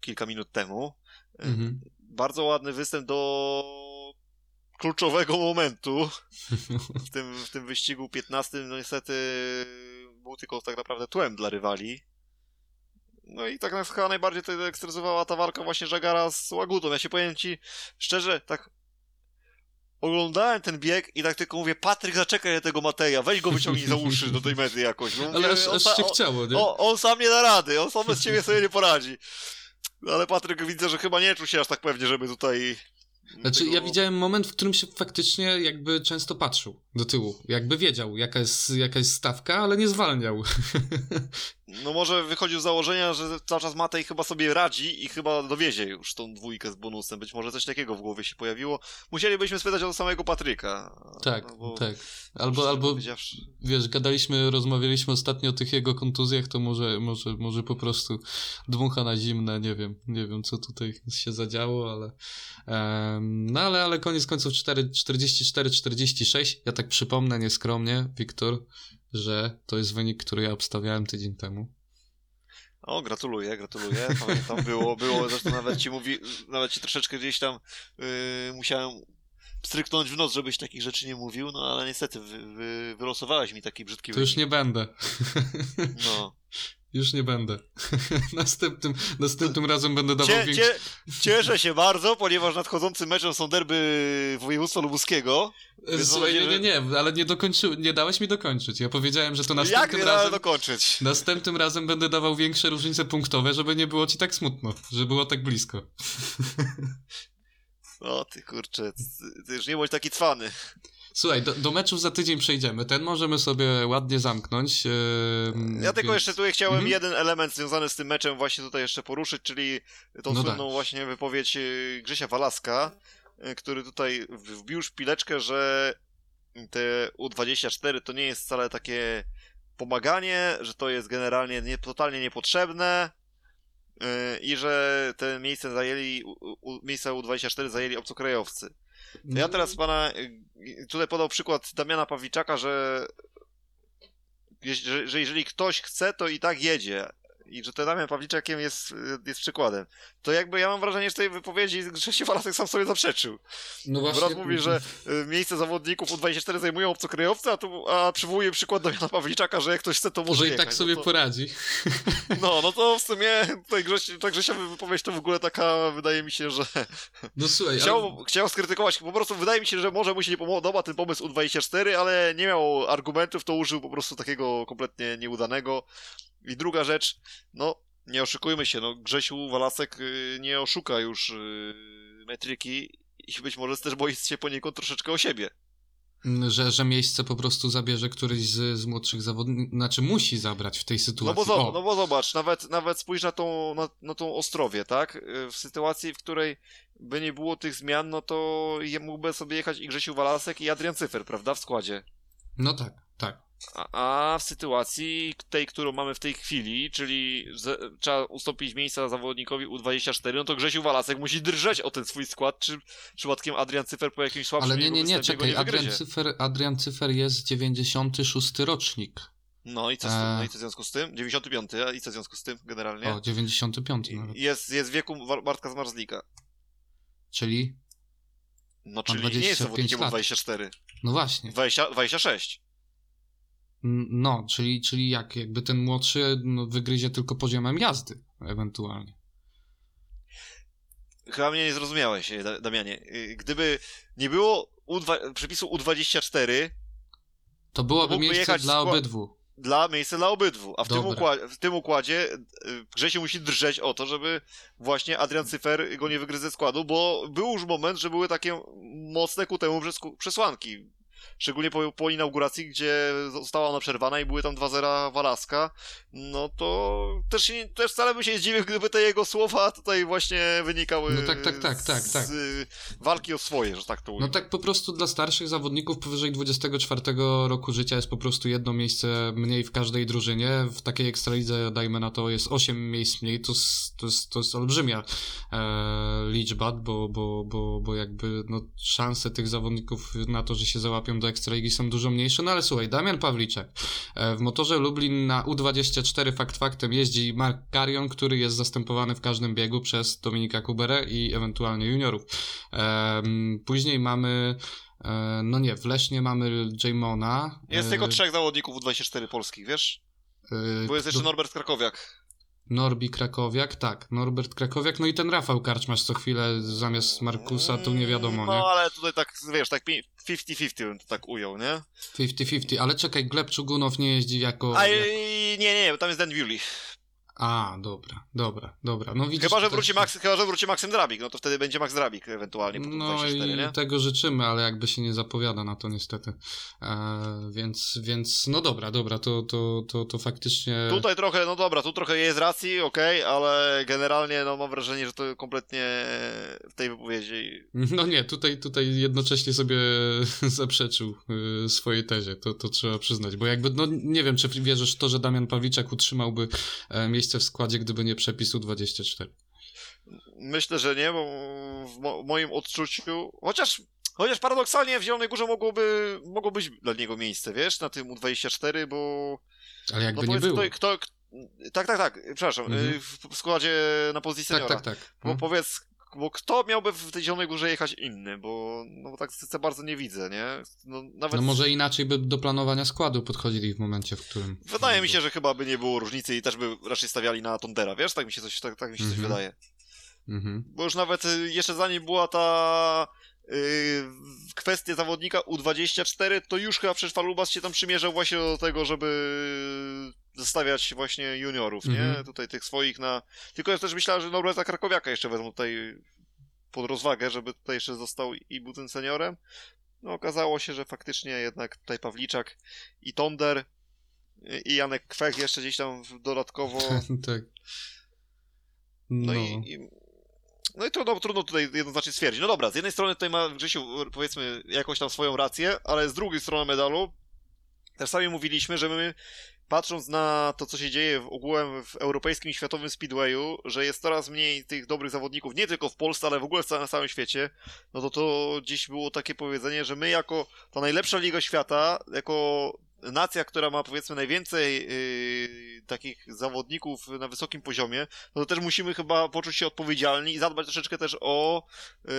kilka minut temu. Y, Mhm. Bardzo ładny występ do kluczowego momentu w tym, w tym wyścigu 15. No niestety był tylko tak naprawdę tłem dla rywali. No i tak nas chyba najbardziej to ekstresowała ta walka właśnie Żagara z Łagutą. Ja się powiem ci szczerze, tak oglądałem ten bieg i tak tylko mówię, Patryk zaczekaj na tego Mateja, weź go wyciągnij za uszy do tej mety jakoś. Ale mówię, aż, on aż sa- się on- chciało, nie? on sam nie da rady, on sam bez ciebie sobie nie poradzi. No, Ale Patryk widzę, że chyba nie czuł się aż tak pewnie, żeby tutaj. Znaczy, tego- ja widziałem moment, w którym się faktycznie jakby często patrzył do tyłu. Jakby wiedział, jaka jest, jaka jest stawka, ale nie zwalniał. No może wychodził z założenia, że cały czas Matej chyba sobie radzi i chyba dowiezie już tą dwójkę z bonusem. Być może coś takiego w głowie się pojawiło. Musielibyśmy spytać o samego Patryka. tak, no tak. Albo, albo wiesz, gadaliśmy, rozmawialiśmy ostatnio o tych jego kontuzjach, to może, może, może po prostu dmucha na zimne, nie wiem, nie wiem co tutaj się zadziało, ale no ale, ale koniec końców 4 44-46, ja tak przypomnę nieskromnie, Wiktor, że to jest wynik, który ja obstawiałem tydzień temu. O, gratuluję, gratuluję. Pamiętam, było, było, zresztą nawet ci mówi, nawet ci troszeczkę gdzieś tam yy, musiałem stryknąć w nos, żebyś takich rzeczy nie mówił, no ale niestety wy, wy, wylosowałeś mi taki brzydki To już wynik. nie będę. No. Już nie będę. następnym, następnym razem będę dawał Cie, większy... cie, cieszę się bardzo, ponieważ nadchodzącym meczem są derby województwa lubuskiego. Słuchaj, nie, nie, nie, ale nie dokończy... nie dałeś mi dokończyć. Ja powiedziałem, że to Jak następnym razem... razem... dokończyć? Następnym razem będę dawał większe różnice punktowe, żeby nie było ci tak smutno, że było tak blisko. O ty kurczę, ty, ty już nie bądź taki cwany. Słuchaj, do, do meczów za tydzień przejdziemy. Ten możemy sobie ładnie zamknąć. Yy, Ja tylko więc- jeszcze tutaj chciałem Mhm. jeden element związany z tym meczem właśnie tutaj jeszcze poruszyć, czyli tą No słynną właśnie wypowiedź y, Grzesia Walaska, y, który tutaj wbił szpileczkę, że te U24 to nie jest wcale takie pomaganie, że to jest generalnie nie, totalnie niepotrzebne y, i że te miejsce zajęli, u, u, miejsca U24 zajęli obcokrajowcy. To ja teraz pana, y, tutaj podał przykład Damiana Pawliczaka, że, że jeżeli ktoś chce, to i tak jedzie. I że ten Damian Pawliczakiem jest, y, jest przykładem. To jakby ja mam wrażenie, że tej wypowiedzi Grzesiu Walasek sam sobie zaprzeczył. No właśnie. raz mówi, że y, miejsce zawodników U24 zajmują obcokrajowcy, a, tu, a przywołuje przykład Damiana Pawliczaka, że jak ktoś chce, to może Że i tak sobie no, to, poradzi. no, no to w sumie tutaj Grześ, ta Grzesia wypowiedź to w ogóle taka, wydaje mi się, że No słuchaj, ale... Chciał, chciał skrytykować, po prostu wydaje mi się, że może mu się nie podoba ten pomysł U24, ale nie miał argumentów, to użył po prostu takiego kompletnie nieudanego. I druga rzecz, no nie oszukujmy się, no Grzesiu Walasek y, nie oszuka już y, metryki i być może też boi się poniekąd troszeczkę o siebie. Że, że miejsce po prostu zabierze któryś z, z młodszych zawodników, znaczy musi zabrać w tej No sytuacji. bo, zo- O, no bo zobacz, nawet, nawet spójrz na tą, na, na tą Ostrowię, tak? Y, W sytuacji, w której by nie było tych zmian, no to mógłby sobie jechać i Grzesiu Walasek i Adrian Cyfer, prawda? W składzie. no tak, tak. A, a w sytuacji tej, którą mamy w tej chwili, czyli że trzeba ustąpić miejsca zawodnikowi U24, no to Grzesiu Walasek musi drżeć o ten swój skład, czy przypadkiem Adrian Cyfer po jakimś słabszym Ale nie, nie, nie, czekaj, nie Adrian. Cyfer, Adrian Cyfer jest 96 rocznik. No i co z tym? Eee. No i co w związku z tym? 95, a i co w związku z tym generalnie? O, 95 I- nawet. Jest, jest w wieku Bartka Zmarzlika. Czyli, No czyli nie 25 jest zawodnikiem lat. 24. no właśnie. 20, 26. No, czyli, czyli jak? Jakby ten młodszy no, wygryzie tylko poziomem jazdy, ewentualnie. Chyba mnie nie zrozumiałeś, e, Da- Damianie. Y, Gdyby nie było U2, przepisu U24 To byłoby miejsce dla obydwu. dla miejsca dla obydwu, a w tym, układzie, w tym układzie Grzesiu musi drżeć o to, żeby właśnie Adrian Cyfer go nie wygryzł ze składu, bo był już moment, że były takie mocne ku temu przesłanki. Szczególnie po, po inauguracji, gdzie została ona przerwana i były tam 2-0 Walaska, no to też, się, też wcale bym się nie zdziwił, gdyby te jego słowa tutaj właśnie wynikały No tak, tak, tak, tak, z tak. y, walki o swoje, że tak to ujmę. No tak po prostu dla starszych zawodników powyżej 24 roku życia jest po prostu jedno miejsce mniej w każdej drużynie. W takiej ekstralidze, dajmy na to, jest 8 miejsc mniej. To, jest- to, jest, to jest olbrzymia e, liczba, bo, bo, bo, bo jakby no, szanse tych zawodników na to, że się załapią do ekstraligi są dużo mniejsze. No ale słuchaj, Damian Pawliczek. E, w motorze Lublin na U24 fakt faktem jeździ Mark Carion, który jest zastępowany w każdym biegu przez Dominika Kuberę i ewentualnie juniorów. Em, później mamy, e, no nie, w Lesznie mamy Jamona. Jest e, tylko trzech zawodników U24 polskich, wiesz? e, Bo jest jeszcze Norbert Krakowiak. Norbi Krakowiak, tak, Norbert Krakowiak, no i ten Rafał Karczmasz co chwilę zamiast Markusa, tu nie wiadomo, No nie? ale tutaj tak, wiesz, tak pi- 50-50 bym to tak ujął, nie? 50-50, ale czekaj, Gleb Czugunow nie jeździ jako... A jak... i- nie, nie, nie, bo tam jest Dan Bewley. A, dobra, dobra, dobra, no widzisz... Chyba, że wróci Max, chyba, że wróci Maksym Drabik, no to wtedy będzie Max Drabik ewentualnie po No 24, i nie? tego życzymy, ale jakby się nie zapowiada na to niestety. E, więc, więc no dobra, dobra, to, to, to, to faktycznie... Tutaj trochę, no dobra, tu trochę jest racji, okej, ale generalnie no mam wrażenie, że to kompletnie w tej wypowiedzi... No nie, tutaj, tutaj jednocześnie sobie zaprzeczył y, swojej tezie, to, to trzeba przyznać, bo jakby, no nie wiem, czy wierzysz w to, że Damian Pawliczak utrzymałby e, miejsce w składzie, gdyby nie przepisu 24. Myślę, że nie, bo w mo- moim odczuciu, chociaż, chociaż paradoksalnie w Zielonej Górze mogłoby, mogło być dla niego miejsce, wiesz, na tym U24, bo... Ale jakby no nie było. Kto, kto, tak, tak, tak, przepraszam, Mhm. y, w, składzie na pozycji Tak, seniora. tak, tak. Bo No. powiedz, bo kto miałby w tej Zielonej Górze jechać inny, bo no bo tak za bardzo nie widzę, nie? No, nawet No może inaczej by do planowania składu podchodzili w momencie, w którym... Wydaje mi się, że chyba by nie było różnicy i też by raczej stawiali na Tondera, wiesz? Tak mi się coś, tak, tak mi się coś Mhm. wydaje. Mhm. Bo już nawet y, jeszcze zanim była ta yy, kwestia zawodnika U24, to już chyba przecież Falubas się tam przymierzał właśnie do tego, żeby zostawiać właśnie juniorów, nie? Mhm. Tutaj tych swoich na... Tylko ja też myślałem, że Norberta Krakowiaka jeszcze wezmą tutaj pod rozwagę, żeby tutaj jeszcze został i był tym seniorem. No okazało się, że faktycznie jednak tutaj Pawliczak i Tonder i Janek Kwech jeszcze gdzieś tam dodatkowo tak. no, No, i, i, no i trudno, trudno tutaj jednoznacznie stwierdzić. No dobra, z jednej strony tutaj ma Grzesiu powiedzmy jakąś tam swoją rację, ale z drugiej strony medalu też sami mówiliśmy, że my patrząc na to, co się dzieje w, ogółem w europejskim i światowym speedwayu, że jest coraz mniej tych dobrych zawodników, nie tylko w Polsce, ale w ogóle na całym świecie, no to to gdzieś było takie powiedzenie, że my jako ta najlepsza liga świata, jako nacja, która ma powiedzmy najwięcej yy, takich zawodników na wysokim poziomie, no to też musimy chyba poczuć się odpowiedzialni i zadbać troszeczkę też o yy,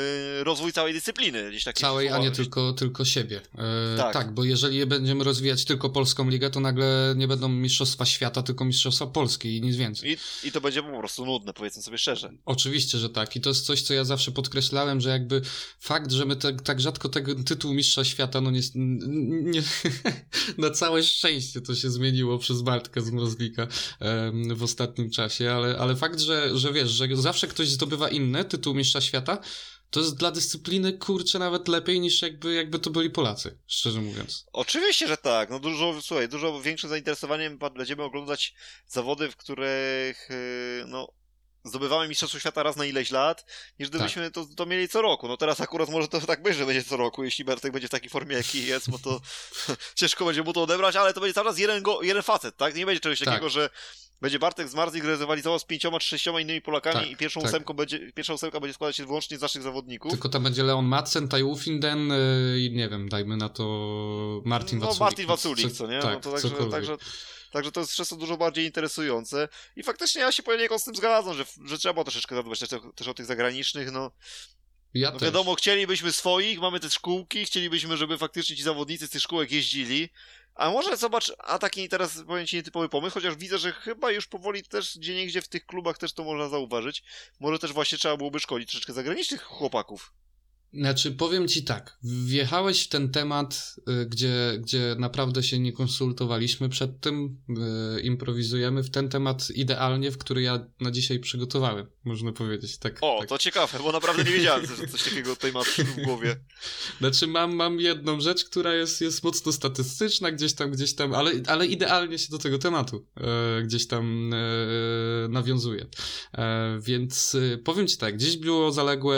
rozwój całej dyscypliny. Gdzieś takie Całej, a nie tylko, tylko siebie. E, Tak. tak. bo jeżeli będziemy rozwijać tylko polską ligę, to nagle nie będą mistrzostwa świata, tylko mistrzostwa Polski i nic więcej. I, I to będzie po prostu nudne, powiedzmy sobie szczerze. Oczywiście, że tak. I to jest coś, co ja zawsze podkreślałem, że jakby fakt, że my tak, tak rzadko tego tytuł mistrza świata, no nie, nie na całe szczęście to się zmieniło przez Bartka z Mrozlika w ostatnim czasie, ale, ale fakt, że, że wiesz, że zawsze ktoś zdobywa inny tytuł mistrza świata, to jest dla dyscypliny, kurczę, nawet lepiej niż jakby, jakby to byli Polacy, szczerze mówiąc. Oczywiście, że tak. No dużo, słuchaj, dużo większym zainteresowaniem będziemy oglądać zawody, w których yy, no zdobywamy Mistrzostwo Świata raz na ileś lat, niż gdybyśmy Tak. to, to mieli co roku. No teraz akurat może to tak być, że będzie co roku, jeśli Bartek będzie w takiej formie, jaki jest, bo to ciężko będzie mu to odebrać, ale to będzie cały czas jeden, go, jeden facet, tak? Nie będzie czegoś Tak. takiego, że będzie Bartek z Marzik rywalizował z pięcioma sześcioma innymi Polakami Tak, i pierwszą tak. ósemką będzie, pierwsza ósemka będzie składać się wyłącznie z naszych zawodników. Tylko tam będzie Leon Madsen, Tai Ufinden y, i nie wiem, dajmy na to Martin no, Waculik. Martin Waculik, Co- nie? Tak, no to także, cokolwiek. także, także to jest to dużo bardziej interesujące. I faktycznie ja się poniekąd z tym zgadzam, że, że trzeba troszeczkę zadbać też, też o tych zagranicznych, no. Ja no wiadomo, chcielibyśmy swoich, mamy te szkółki, chcielibyśmy, żeby faktycznie ci zawodnicy z tych szkółek jeździli. A może zobacz, a taki teraz powiem ci nietypowy pomysł, chociaż widzę, że chyba już powoli też gdzie niegdzie w tych klubach też to można zauważyć. Może też właśnie trzeba byłoby szkolić troszeczkę zagranicznych chłopaków. Znaczy, powiem ci tak, wjechałeś w ten temat, y, gdzie, gdzie naprawdę się nie konsultowaliśmy przed tym, y, improwizujemy w ten temat idealnie, w który ja na dzisiaj przygotowałem, można powiedzieć. Tak, O, tak. to ciekawe, bo naprawdę nie wiedziałem, że coś takiego tutaj masz w głowie. Znaczy, mam, mam jedną rzecz, która jest, jest mocno statystyczna, gdzieś tam, gdzieś tam, ale, ale idealnie się do tego tematu e, gdzieś tam nawiązuje. E, więc powiem ci tak, gdzieś było zaległe,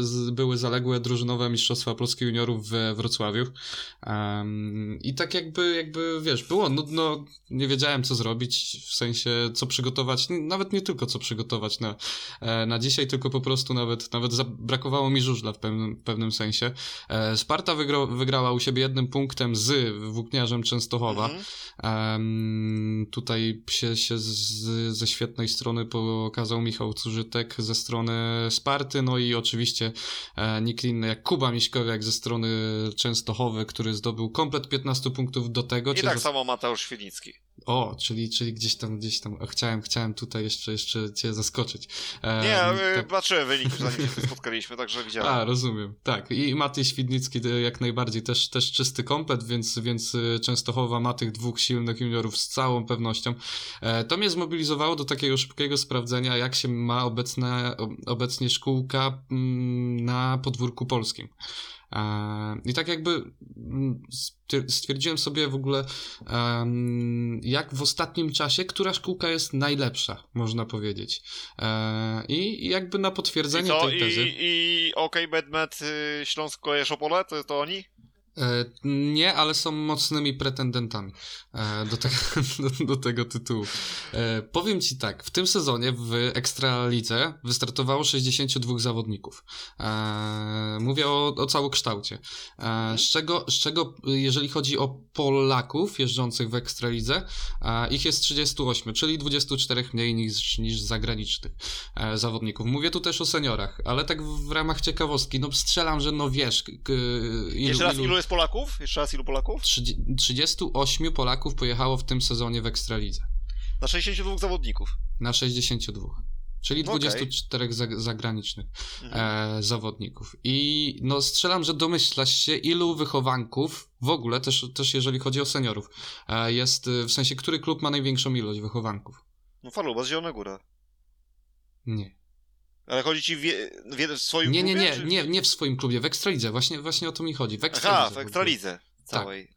z, były zaległe drużynowe Mistrzostwa Polski Juniorów we Wrocławiu. Em, I tak jakby, jakby, wiesz, było nudno, nie wiedziałem co zrobić, w sensie co przygotować, nawet nie tylko co przygotować na, e, na dzisiaj, tylko po prostu nawet, nawet zabrakowało mi żużla w pewnym, pewnym sensie. E, Sparta wygra, wygrała u siebie jednym punktem z Włókniarzem Częstochowa. Mhm. Em, tutaj się, się z, ze świetnej strony pokazał Michał Cużytek ze strony Sparty, no i oczywiście e, nikt inny jak Kuba Miśkowiak ze strony Częstochowy, który zdobył komplet 15 punktów do tego. I tak zas- samo Mateusz Świdnicki. O, czyli, czyli gdzieś tam, gdzieś tam, chciałem, chciałem tutaj jeszcze, jeszcze cię zaskoczyć. Nie, tak. patrzyłem wynik, zanim się spotkaliśmy, także widziałem. A, rozumiem. Tak. I Maty Świdnicki e, jak najbardziej też, też czysty komplet, więc, więc e, Częstochowa ma tych dwóch silnych juniorów z całą pewnością. E, To mnie zmobilizowało do takiego szybkiego sprawdzenia, jak się ma obecne, ob- obecnie szkółka mm, na podwórku polskim. E, I tak jakby mm, stwierdziłem sobie w ogóle, jak w ostatnim czasie, która szkółka jest najlepsza, można powiedzieć. E, I i jakby na I potwierdzenie co? tej tezy. I, i OK, Bedmet, y, Śląsko Jeszopole, to, to oni? E, nie, ale są mocnymi pretendentami e, do, tego, do, do tego tytułu. E, powiem ci tak, w tym sezonie w Ekstralidze wystartowało 62 zawodników. Mówię o, o całokształcie. Z, czego, z czego, jeżeli chodzi o Polaków jeżdżących w Ekstralidze, ich jest 38, czyli 24 mniej niż, niż zagranicznych zawodników. Mówię tu też o seniorach, ale tak w, ramach ciekawostki, no strzelam, że no wiesz... Ilu, Jeszcze raz, ilu jest Polaków? Jeszcze raz, ilu Polaków? 30 38 Polaków pojechało w tym sezonie w Ekstralidze. Na 62 zawodników. Na 62. Czyli Okej. 24 za, zagranicznych Mhm. e, zawodników. I no strzelam, że domyślasz się, ilu wychowanków, w ogóle też, też jeżeli chodzi o seniorów, e, jest, e, w sensie, który klub ma największą ilość wychowanków? No Faluba z Zielona Góra. Nie. Ale chodzi ci w, w, w swoim Nie, nie, klubie, nie, czy... nie, nie w swoim klubie, w Ekstralidze, właśnie, właśnie o to mi chodzi. W Ekstralidze. Aha, w Ekstralidze Tak. całej.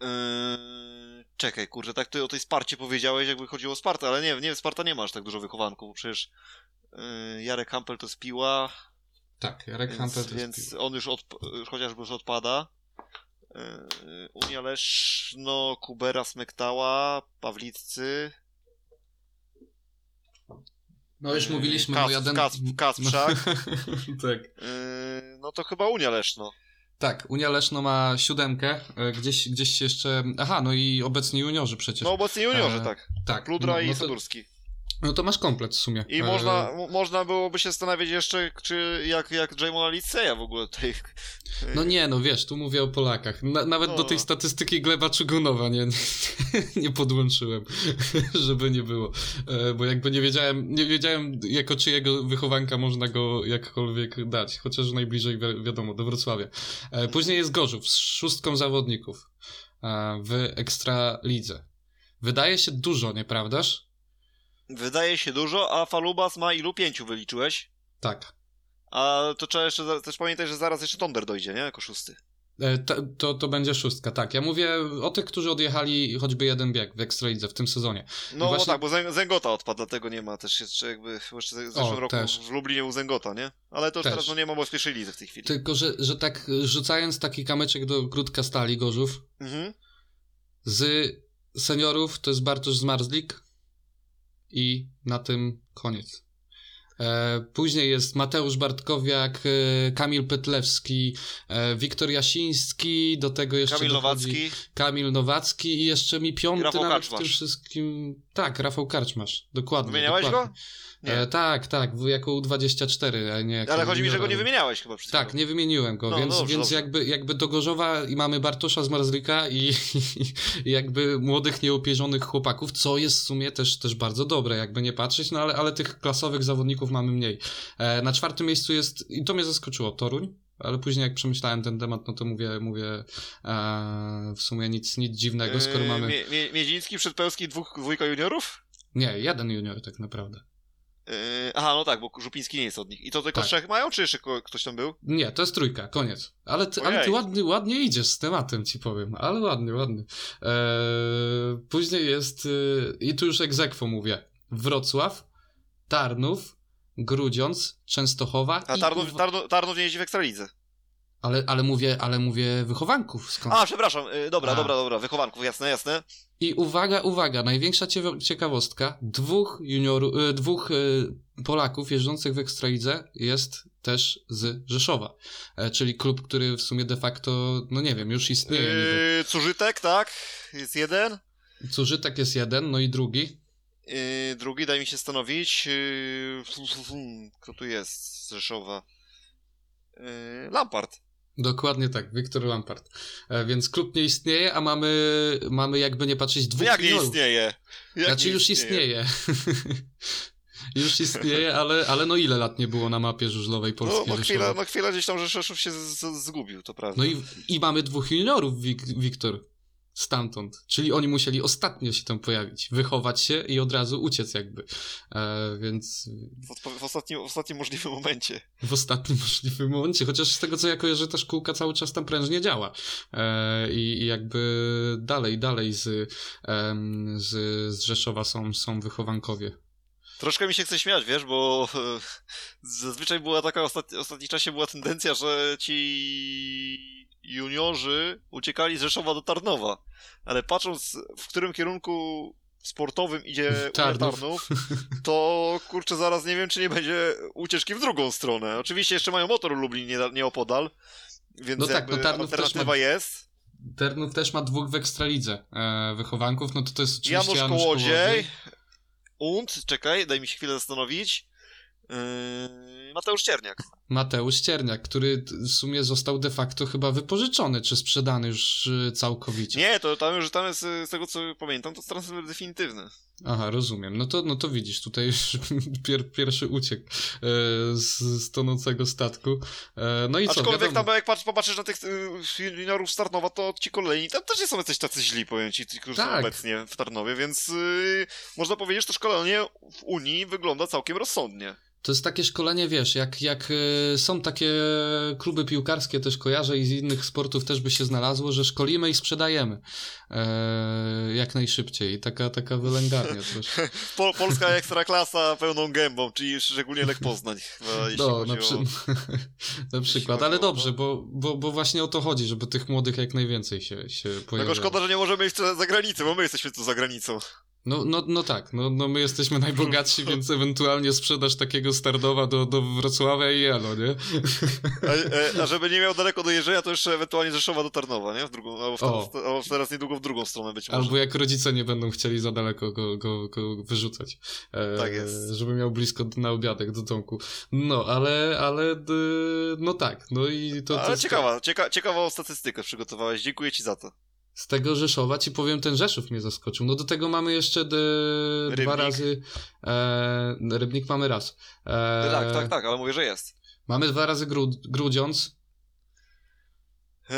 Yy, czekaj, kurczę, tak ty o tej Sparcie powiedziałeś, jakby chodziło o Spartę, ale nie, nie, w Sparta nie masz tak dużo wychowanków, przecież yy, Jarek Hampel to spiła, Tak, Jarek więc, Hampel to więc on już, odp- już chociażby już odpada. Yy, Unia Leszno, Kubera, Smektała, Pawliccy, No już Yy, mówiliśmy, Kac- moja den... Kac- Kacprzak. tak. yy, no to chyba Unia Leszno. Tak, Unia Leszno ma siódemkę, e, gdzieś, gdzieś jeszcze... Aha, no i obecni juniorzy przecież. No obecnie juniorzy, E, tak. tak. Pludra no, i no to, Sadurski. No to masz komplet w sumie. I E, można, m- można byłoby się zastanawiać jeszcze, czy jak, jak Jamona Liceja w ogóle tutaj. No nie, no wiesz, tu mówię o Polakach. Na, nawet No. do tej statystyki Gleba Czugunowa nie, nie, podłączyłem, żeby nie było. E, bo jakby nie wiedziałem, nie wiedziałem jako czyjego wychowanka można go jakkolwiek dać, chociaż najbliżej wi wiadomo, do Wrocławia. E, później jest Gorzów z szóstką zawodników e, w Ekstralidze. Wydaje się dużo, nieprawdaż? Wydaje się dużo, a Falubas ma ilu? Pięciu wyliczyłeś? Tak. A to trzeba jeszcze też pamiętać, że zaraz jeszcze Tonder dojdzie, nie? Jako szósty. E, To, to, to będzie szóstka, tak. Ja mówię o tych, którzy odjechali choćby jeden bieg w Ekstralidze w tym sezonie. No właśnie- tak, bo Zęgota odpadł, dlatego nie ma też jeszcze jakby, jeszcze w zeszłym O, roku też. w Lublinie u Zęgota, nie? Ale to już Też. teraz no nie ma, bo w lidze w tej chwili. Tylko, że, że tak rzucając taki kamyczek do krótka stali Gorzów, Mhm. z seniorów to jest Bartosz Zmarzlik i na tym koniec. E, później jest Mateusz Bartkowiak, e, Kamil Petlewski, e, Wiktor Jasiński, do tego jeszcze Kamil Nowacki. Kamil Nowacki i jeszcze mi piąty Rafał nawet w Karczmasz. tym wszystkim. Tak, Rafał Karczmasz, dokładnie. Wymieniałeś dokładnie. go? E, tak, tak, jako U24, a nie jako Ale chodzi mi, że go nie wymieniałeś chyba przed Tak, nie wymieniłem go, No, więc, dobrze, więc dobrze. Jakby, jakby do Gorzowa i mamy Bartosza z Marzlika i, i jakby młodych, nieopierzonych chłopaków, co jest w sumie też, też bardzo dobre, jakby nie patrzeć, no ale, ale tych klasowych zawodników mamy mniej. E, na czwartym miejscu jest, i to mnie zaskoczyło, Toruń, ale później jak przemyślałem ten temat, no to mówię, mówię e, w sumie nic, nic dziwnego, skoro Yy, mamy... Mie- Mie- Miedziński, Przedpełski, dwóch, dwójka juniorów? Nie, jeden junior tak naprawdę. Yy, aha, no tak, bo Żupiński nie jest od nich. I to tylko Tak. trzech mają, czy jeszcze ktoś tam był? Nie, to jest trójka, koniec. Ale ty, ale ty ładnie, ładnie idziesz z tematem, ci powiem. Ale ładnie, ładnie. Eee, później jest, y, i tu już egzekwo mówię, Wrocław, Tarnów, Grudziądz, Częstochowa A i Tarnów, Uw- Tarnów, Tarnów nie jeździ w Ekstralidze. Ale, ale mówię, ale mówię wychowanków skąd. A, przepraszam, yy, dobra, A. dobra, dobra, wychowanków, jasne, jasne. I uwaga, uwaga, największa cie- ciekawostka, dwóch juniorów, y, dwóch y, Polaków jeżdżących w Ekstralidze jest też z Rzeszowa, e, czyli klub, który w sumie de facto, no nie wiem, już istnieje. Yy, Cużytek, tak, jest jeden. Zużytek jest jeden, no i drugi. Yy, drugi, daj mi się stanowić. Yy, kto tu jest z Rzeszowa? Yy, Lampard. Dokładnie tak, Wiktor Lampard. E, więc klub nie istnieje, a mamy, mamy jakby nie patrzeć No dwóch jak nie istnieje? Jak Znaczy nie już istnieje. już istnieje, ale, ale no ile lat nie było na mapie żużlowej No, Polski no, Rzeszowa? chwila, no chwila gdzieś tam Rzeszów się z, z, zgubił, to prawda. No i, i mamy dwóch juniorów, Wik, Wiktor, stamtąd. Czyli oni musieli ostatnio się tam pojawić, wychować się i od razu uciec jakby. E, więc W, w, ostatnim, w ostatnim możliwym momencie. w ostatnim możliwym momencie, chociaż z tego co ja kojarzę, ta szkółka cały czas tam prężnie działa. E, i, I jakby dalej, dalej z, em, z, z Rzeszowa są, są wychowankowie. Troszkę mi się chce śmiać, wiesz, bo e, zazwyczaj była taka, ostat... w ostatnim czasie była tendencja, że ci juniorzy uciekali z Rzeszowa do Tarnowa. Ale patrząc, w którym kierunku sportowym idzie Tarnów. Tarnów. Tarnów, to kurczę, zaraz nie wiem, czy nie będzie ucieczki w drugą stronę. Oczywiście jeszcze mają motor Lublin nie, nieopodal, więc No tak, no Tarnów alternatywa ma- jest. Ternów też ma dwóch w Ekstralidze e, wychowanków, no to to jest oczywiście Janusz Janusz Kołodziej. Und, czekaj, daj mi się chwilę zastanowić. Yy, Mateusz Cierniak. Mateusz Cierniak, który w sumie został de facto chyba wypożyczony, czy sprzedany już y, całkowicie. Nie, to tam już tam jest, y, z tego co pamiętam, to jest transfer definitywny. Aha, rozumiem. No to, no to widzisz, tutaj już pier, pierwszy uciek e, z, z tonącego statku. E, no i co, Aczkolwiek tam jak patrz, popatrzysz na tych y, juniorów z Tarnowa, to ci kolejni tam też nie są jacyś tacy źli, powiem ci, którzy są Tak. obecnie w Tarnowie, więc y, można powiedzieć, że to szkolenie w Unii wygląda całkiem rozsądnie. to jest takie szkolenie, wiesz, jak, jak są takie kluby piłkarskie, też kojarzę i z innych sportów też by się znalazło, że szkolimy i sprzedajemy e, jak najszybciej. Taka, taka wylęgarnia troszkę. Po, polska ekstraklasa pełną gębą, czyli szczególnie Lech Poznań. Chyba, No, na, przy... o... na przykład, ale dobrze, bo, bo, bo właśnie o to chodzi, żeby tych młodych jak najwięcej się, się Tylko pojawiało. szkoda, że nie możemy iść za granicę, bo my jesteśmy tu za granicą. No, no, no tak, no, no my jesteśmy najbogatsi, więc ewentualnie sprzedaż takiego Stardowa do, do Wrocławia i Jelo, nie? A, e, a żeby nie miał daleko do jeżdżenia, to jeszcze ewentualnie Rzeszowa do Tarnowa, nie? W drugą, albo, w teraz, albo teraz niedługo w drugą stronę być może. Albo jak rodzice nie będą chcieli za daleko go, go, go wyrzucać. E, Tak jest. Żeby miał blisko na obiadek do domku. No, ale, ale, d- no tak, no i to... to Ale jest- ciekawa, cieka, ciekawą statystykę przygotowałeś, dziękuję ci za to. Z tego Rzeszowa ci powiem, ten Rzeszów mnie zaskoczył. No do tego mamy jeszcze dwa razy. E, Rybnik mamy raz. E, tak, tak, tak, ale mówię, że jest. Mamy dwa razy Gru, Grudziądz. Yy,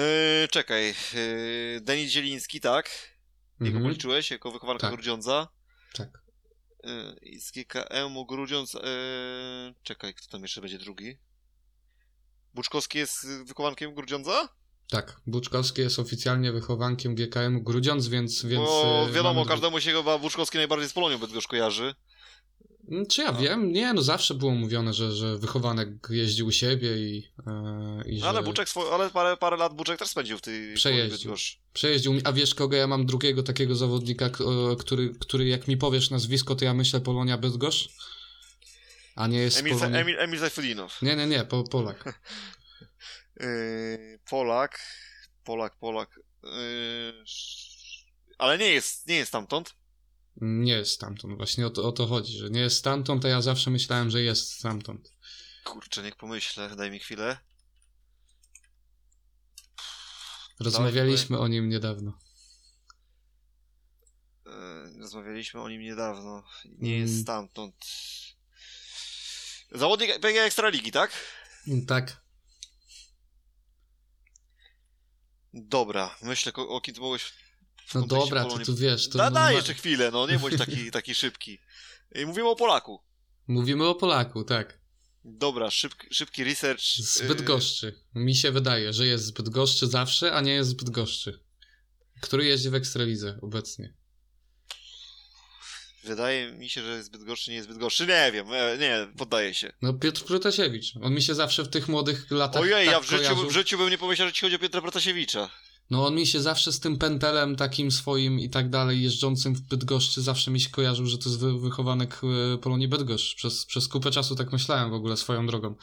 czekaj, yy, Denis Zieliński, tak? Jego Mhm, policzyłeś jako wychowanka Tak. Grudziądza. Tak. I z GKM-u Grudziądz, yy, czekaj, kto tam jeszcze będzie drugi? Buczkowski jest wychowankiem Grudziądza? Tak, Buczkowski jest oficjalnie wychowankiem GKM Grudziądz, więc... więc Bo y, wiadomo, mamy- każdemu się chyba Buczkowski najbardziej z Polonią Bydgoszcz kojarzy. Mm, Czy ja No. wiem? Nie, no zawsze było mówione, że, że wychowanek jeździł u siebie i, e, i że Ale Buczek, swo... ale parę, parę lat Buczek też spędził w tej Przejeździł. Przejeździł. A wiesz kogo ja mam drugiego takiego zawodnika, który, który jak mi powiesz nazwisko, to ja myślę Polonia Bydgoszcz? A nie jest Emil, Polonii... Emil, Emil Zajfudinow. Nie, nie, nie, po, Polak. Yy, Polak. Polak, Polak. Yy, ale nie jest, nie jest stamtąd. Nie jest stamtąd, właśnie o to, o to chodzi, że nie jest stamtąd, a ja zawsze myślałem, że jest stamtąd. Kurczę, niech pomyślę, daj mi chwilę. Rozmawialiśmy o nim niedawno. Yy, rozmawialiśmy o nim niedawno. Nie Mm. jest stamtąd. Zawodnik PG Ekstraligi, tak? Tak. Dobra, myślę o kim ty mogłeś. w No dobra, to tu wiesz. To Da, no, daj ma- jeszcze chwilę, no nie bądź taki, taki szybki. Yy, Mówimy o Polaku. Mówimy o Polaku, tak. Dobra, szybki, szybki research. Z yy, Bydgoszczy. Mi się wydaje, że jest z Bydgoszczy zawsze, a nie jest z Bydgoszczy. Który jeździ w Ekstralidze obecnie. Wydaje mi się, że jest Bydgoszczy, nie jest Bydgoszczy. Nie wiem, e, nie, poddaję się. No Piotr Protasiewicz. On mi się zawsze w tych młodych latach Ojej, tak ja w życiu, kojarzył. w życiu bym nie pomyślał, że ci chodzi o Piotra Protasiewicza. No on mi się zawsze z tym pentelem takim swoim i tak dalej, jeżdżącym w Bydgoszczy, zawsze mi się kojarzył, że to jest wy- wychowanek e, Polonii Bydgoszcz. Przez, przez kupę czasu tak myślałem w ogóle swoją drogą.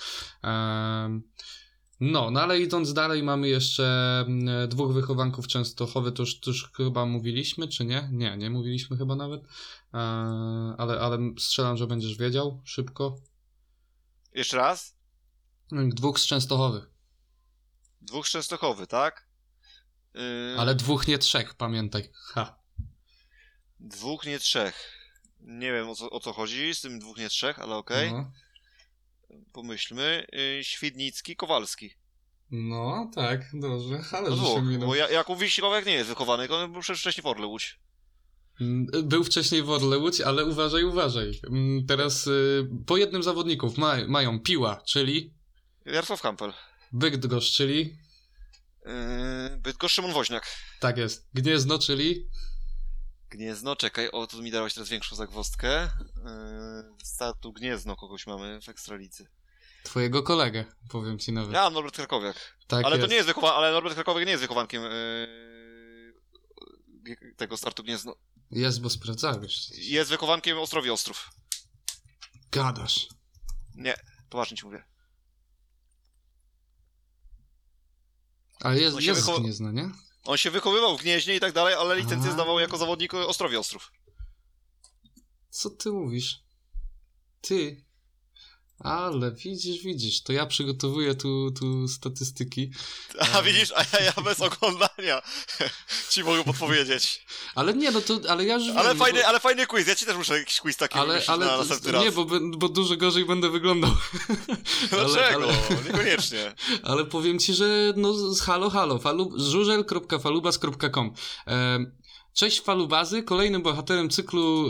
Em, no, no ale idąc dalej mamy jeszcze mm, dwóch wychowanków Częstochowy, to już, to już chyba mówiliśmy, czy nie? Nie, nie mówiliśmy chyba nawet. E, ale, ale strzelam, że będziesz wiedział szybko. Jeszcze raz? Dwóch z Częstochowy, Dwóch z Częstochowy, tak? Yy, ale dwóch, nie trzech, pamiętaj. Ha. Dwóch, nie trzech. Nie wiem o co, o co chodzi z tym dwóch, nie trzech, ale okej. No. Pomyślmy. Yy, Świdnicki, Kowalski. No, tak, dobrze, ale No że się minął. bo ja, Jakub nie jest wychowany, on był przecież wcześniej w Orle Łódź. Mm, Był wcześniej w Orle Łódź, ale uważaj, uważaj. Mm, Teraz y, po jednym zawodników ma, mają Piła, czyli Jarosław Kampel. Bydgoszcz, czyli Yy, Bydgoszcz Szymon Woźniak. tak jest, Gniezno, czyli Gniezno, czekaj, o, tu mi dałeś teraz większą zagwozdkę. Yy, startu Gniezno kogoś mamy w Ekstralicy. twojego kolegę, powiem ci nawet. Ja, Norbert Krakowiak. tak ale jest. to nie jest wychowa- ale Norbert Krakowiak nie jest wychowankiem yy, tego startu Gniezno. Jest, bo sprawdzałeś. Jest wychowankiem Ostrowi Ostrów. Gadasz. Nie, poważnie ci mówię. Ale jest, jest wychowa- z Gniezna, nie? On się wychowywał w Gnieźnie i tak dalej, ale licencję A. zdawał jako zawodnik Ostrowi Ostrów. Co ty mówisz? Ty. Ale widzisz, widzisz, to ja przygotowuję tu, tu statystyki. A widzisz, a ja, ja bez oglądania ci mogę podpowiedzieć. Ale nie, no to, ale ja już wiem, Ale no fajny, bo- ale fajny quiz, ja ci też muszę jakiś quiz taki ale, ale na następny raz. nie, bo, bo dużo gorzej będę wyglądał. Dlaczego? ale- Niekoniecznie. Ale powiem ci, że no z halo halo, falu, żużel.falubas.com Em, Cześć Falubazy, kolejnym bohaterem cyklu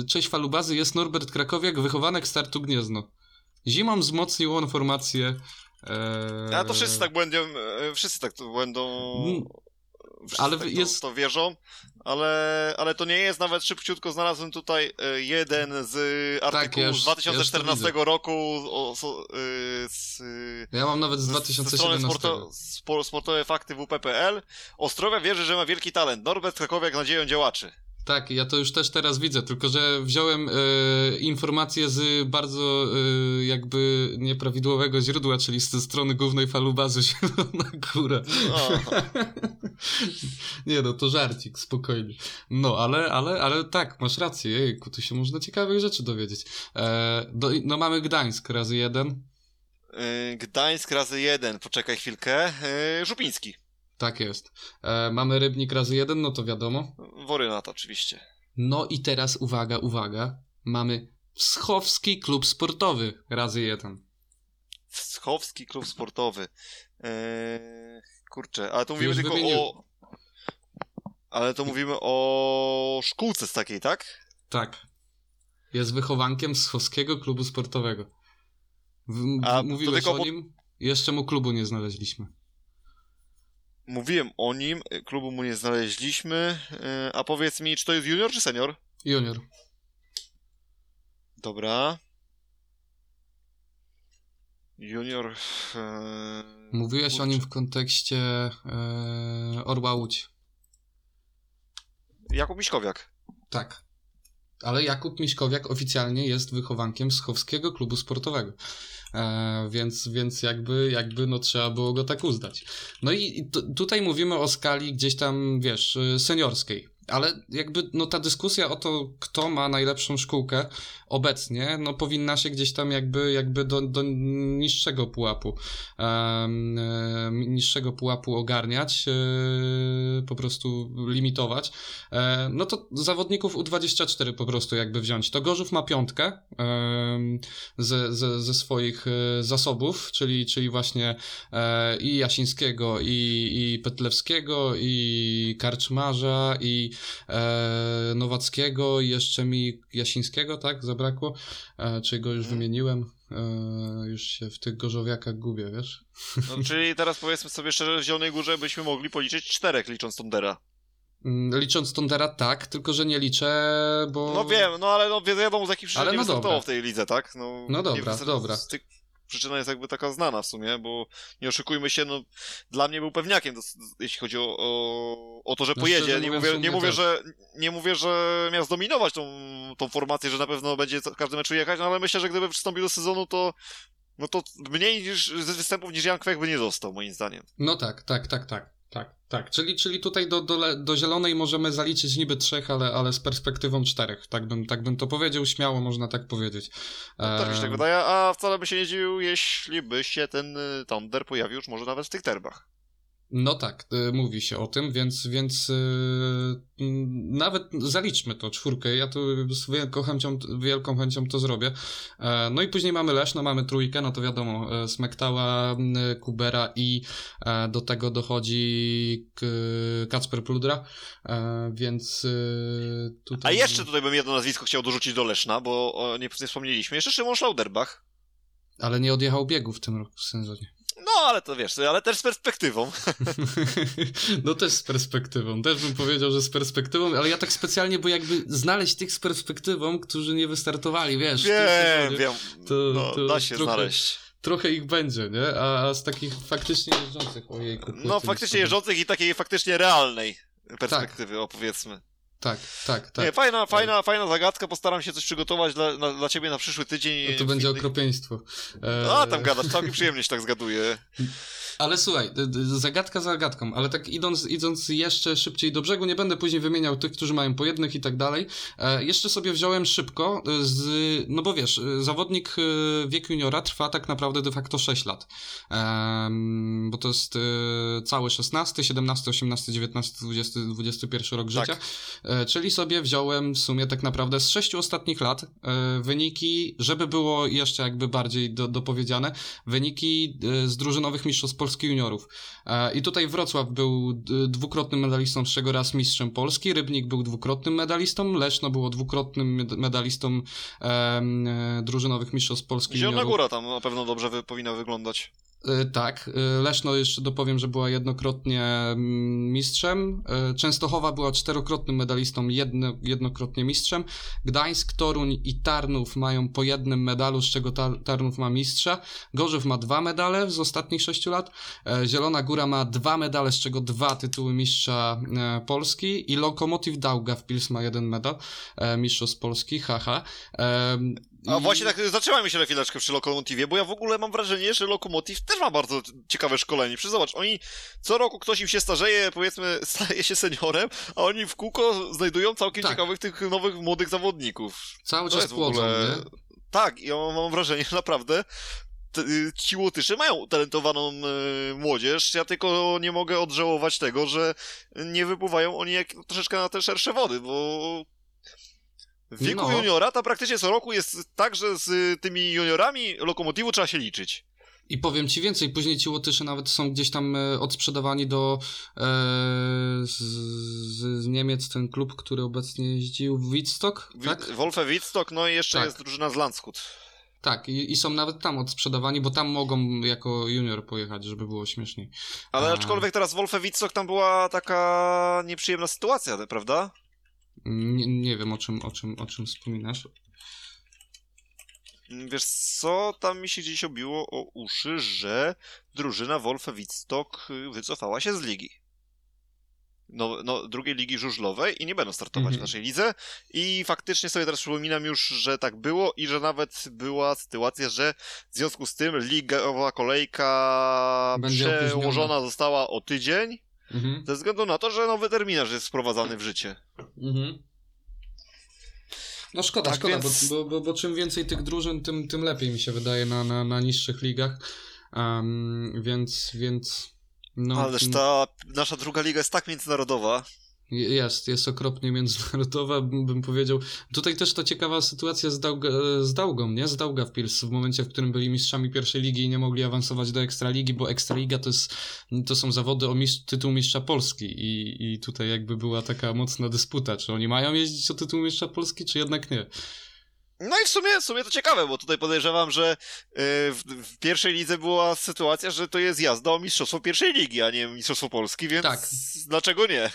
e, Cześć Falubazy jest Norbert Krakowiak, wychowanek startu Gniezno. Zimą wzmocnił on formację e, A to wszyscy tak będą, e, wszyscy tak to będą... Mm. Wszyscy Ale tak jest- to, to wierzą, ale, ale to nie jest nawet szybciutko. Znalazłem tutaj e, jeden z artykułów Tak, ja już- z ja już to 2014 widzę. roku o, so, e, z, Ja mam nawet z ze- ze 2017. strony sporto, spo- sportowe fakty WP.pl. Ostrowia wierzy, że ma wielki talent. Norbert Krakowiak nadzieją działaczy. Tak, ja to już też teraz widzę, tylko że wziąłem e, informacje z bardzo e, jakby nieprawidłowego źródła, czyli z strony głównej falubazy Zielona Góra. No, Nie no, to żarcik, spokojnie. No, ale, ale, ale tak, masz rację, jejku, tu się można ciekawych rzeczy dowiedzieć. E, do, no mamy Gdańsk razy jeden, e, Gdańsk razy jeden. Poczekaj chwilkę. Żupiński. Tak jest. E, mamy Rybnik razy jeden, no to wiadomo. Worynat oczywiście. No i teraz uwaga, uwaga, mamy Wschowski Klub Sportowy razy jeden. Wschowski Klub Sportowy. Eee, kurczę, ale to mówimy Już tylko wymieniłem. o... Ale to mówimy o szkółce z takiej, tak? Tak. Jest wychowankiem Schowskiego Klubu Sportowego. W, A, mówiłeś tylko o nim? Jeszcze mu klubu nie znaleźliśmy. Mówiłem o nim, klubu mu nie znaleźliśmy, e, a powiedz mi, czy to jest junior czy senior? Junior. Dobra. Junior. E... Mówiłeś o nim w kontekście e, Orła Łódź. Jakub Miśkowiak. Tak. Ale Jakub Miśkowiak oficjalnie jest wychowankiem Schowskiego Klubu Sportowego. E, więc, więc jakby, jakby no trzeba było go tak uznać. No i, i tutaj mówimy o skali gdzieś tam, wiesz, y, seniorskiej. Ale jakby no ta dyskusja o to, kto ma najlepszą szkółkę obecnie, no powinna się gdzieś tam jakby, jakby do, do niższego pułapu, um, niższego pułapu ogarniać, e, po prostu limitować. E, no to zawodników U24 po prostu jakby wziąć. To Gorzów ma piątkę e, ze, ze, ze swoich zasobów, czyli, czyli właśnie i Jasińskiego, i, i Petlewskiego, i Karczmarza, i e, Nowackiego, jeszcze mi Jasińskiego, tak, zabrakło, e, czy go już hmm. wymieniłem, e, już się w tych gorzowiakach gubię, wiesz? No, czyli teraz powiedzmy sobie szczerze, w Zielonej Górze byśmy mogli policzyć czterech, licząc Tondera. Mm, licząc Tondera tak, tylko że nie liczę, bo... No wiem, no ale no wiadomo z jakich przyczyn nie no wystartował w tej lidze, tak? No, no dobra, dobra. Przyczyna jest jakby taka znana w sumie, bo nie oszukujmy się, no dla mnie był pewniakiem, jeśli chodzi o, o, o to, że no pojedzie. Nie mówię, nie, mówię, że, nie mówię, że miał zdominować tą, tą formację, że na pewno będzie każdy meczu jechać, no ale myślę, że gdyby przystąpił do sezonu, to no to mniej niż z występów niż Jan Kwek by nie został, moim zdaniem. No tak, tak, tak, tak. Tak. Czyli, czyli tutaj do, do, do zielonej możemy zaliczyć niby trzech, ale, ale z perspektywą czterech. Tak bym, tak bym to powiedział, śmiało można tak powiedzieć. No, tak mi się tak wydaje, a wcale by się nie dziwił, jeśli by się ten y, Thunder pojawił już może nawet w tych terbach. No tak, y, mówi się o tym, więc, więc yy, nawet zaliczmy to czwórkę. Ja to z wielką chęcią, wielką chęcią to zrobię. E, no i później mamy Leszno, mamy trójkę, no to wiadomo, e, Smektała, Kubera i e, do tego dochodzi Kacper Pludra, e, więc y, tutaj... A jeszcze tutaj bym jedno nazwisko chciał dorzucić do Leszna, bo o, nie, nie wspomnieliśmy. Jeszcze Szymon Schlauderbach. Ale nie odjechał biegu w tym roku w sezonie. No, ale to wiesz, ale też z perspektywą. no też z perspektywą. Też bym powiedział, że z perspektywą, ale ja tak specjalnie, bo jakby znaleźć tych z perspektywą, którzy nie wystartowali, wiesz. Wiem, to, wiem. To, no, to da się trochę, znaleźć. Trochę ich będzie, nie? A, a z takich faktycznie jeżdżących, ojejku. No, faktycznie jeżdżących i takiej faktycznie realnej perspektywy, tak. opowiedzmy. Tak, tak, tak. Nie, fajna, fajna, fajna zagadka. Postaram się coś przygotować dla, na, dla ciebie na przyszły tydzień. No to będzie okropieństwo. E... A, tam gadasz, całkiem przyjemnie się tak zgaduje. Ale słuchaj, zagadka zagadką, ale tak idąc, idąc jeszcze szybciej do brzegu, nie będę później wymieniał tych, którzy mają po jednych i tak dalej. E, jeszcze sobie wziąłem szybko, e, z, no bo wiesz, e, zawodnik wiek juniora trwa tak naprawdę de facto 6 lat. Bo to jest cały 16, 17, 18, 19, 20, 21 rok życia. Tak. czyli sobie wziąłem w sumie tak naprawdę z 6 ostatnich lat wyniki, żeby było jeszcze jakby bardziej do, dopowiedziane, wyniki z drużynowych mistrzostw Polski juniorów. E, I tutaj Wrocław był dwukrotnym medalistą, z czego raz mistrzem Polski, Rybnik był dwukrotnym medalistą, Leszno było dwukrotnym medalistą e, drużynowych mistrzostw Polski Zielona juniorów. Góra tam na pewno dobrze wy, powinna wyglądać. E, tak, e, Leszno jeszcze dopowiem, że była jednokrotnie mm, mistrzem. E, Częstochowa była czterokrotnym medalistą, jedno, jednokrotnie mistrzem. Gdańsk, Toruń i Tarnów mają po jednym medalu, z czego Tarnów ma mistrza. Gorzów ma dwa medale z ostatnich sześciu lat. Zielona Góra ma dwa medale, z czego dwa tytuły mistrza Polski. I Lokomotiv Daugavpils ma jeden medal, mistrzostw Polski, haha. A właśnie tak zatrzymajmy się na chwileczkę przy Lokomotivie, bo ja w ogóle mam wrażenie, że Lokomotiv też ma bardzo ciekawe szkolenie. Przecież zobacz, oni co roku ktoś im się starzeje, powiedzmy, staje się seniorem, a oni w kółko znajdują całkiem tak. ciekawych tych nowych, młodych zawodników. Cały czas płodzą, ogóle... nie? Tak, ja mam wrażenie, że naprawdę ci Łotysze mają talentowaną y, młodzież, ja tylko nie mogę odżałować tego, że nie wypływają oni jak, troszeczkę na te szersze wody, bo w wieku no. juniora to praktycznie co roku jest tak, że z tymi juniorami lokomotywu trzeba się liczyć. I powiem ci więcej, później ci Łotysze nawet są gdzieś tam e, odsprzedawani do e, z, z, Niemiec, ten klub, który obecnie jeździł w Wittstock, tak? Wolfe Wittstock, no i jeszcze tak. jest drużyna z Landshut. Tak, i, i są nawet tam odsprzedawani, bo tam mogą jako junior pojechać, żeby było śmieszniej. Ale A. aczkolwiek teraz Wolfe Witzok tam była taka nieprzyjemna sytuacja, prawda? Nie, nie wiem o czym, o czym, o czym wspominasz. Wiesz co, tam mi się gdzieś obiło o uszy, że drużyna Wolfe Witzok y, wycofała się z ligi. No, no, drugiej ligi żużlowej i nie będą startować Mhm. w naszej lidze. I faktycznie sobie teraz przypominam już, że tak było i że nawet była sytuacja, że w związku z tym ligowa kolejka Będzie przełożona opóźniona. została o tydzień, Mhm. ze względu na to, że nowy terminarz jest wprowadzany w życie. Mhm. No szkoda, Tak szkoda, więc- bo, bo, bo, bo czym więcej tych drużyn, tym, tym lepiej mi się wydaje na, na, na niższych ligach. Em, więc, więc. No, Ależ ta nasza druga liga jest tak międzynarodowa. Jest, jest okropnie międzynarodowa, bym powiedział. Tutaj też ta ciekawa sytuacja z, Dauga, z Daugą, nie? Z Daugavpils w momencie, w którym byli mistrzami pierwszej ligi i nie mogli awansować do Ekstraligi, bo Ekstraliga to, jest, to są zawody o mistrz, tytuł mistrza Polski i, i tutaj jakby była taka mocna dysputa, czy oni mają jeździć o tytuł mistrza Polski, czy jednak nie. No i w sumie, w sumie to ciekawe, bo tutaj podejrzewam, że y, w, w pierwszej lidze była sytuacja, że to jest jazda o mistrzostwo pierwszej ligi, a nie mistrzostwo Polski, więc Tak. dlaczego nie?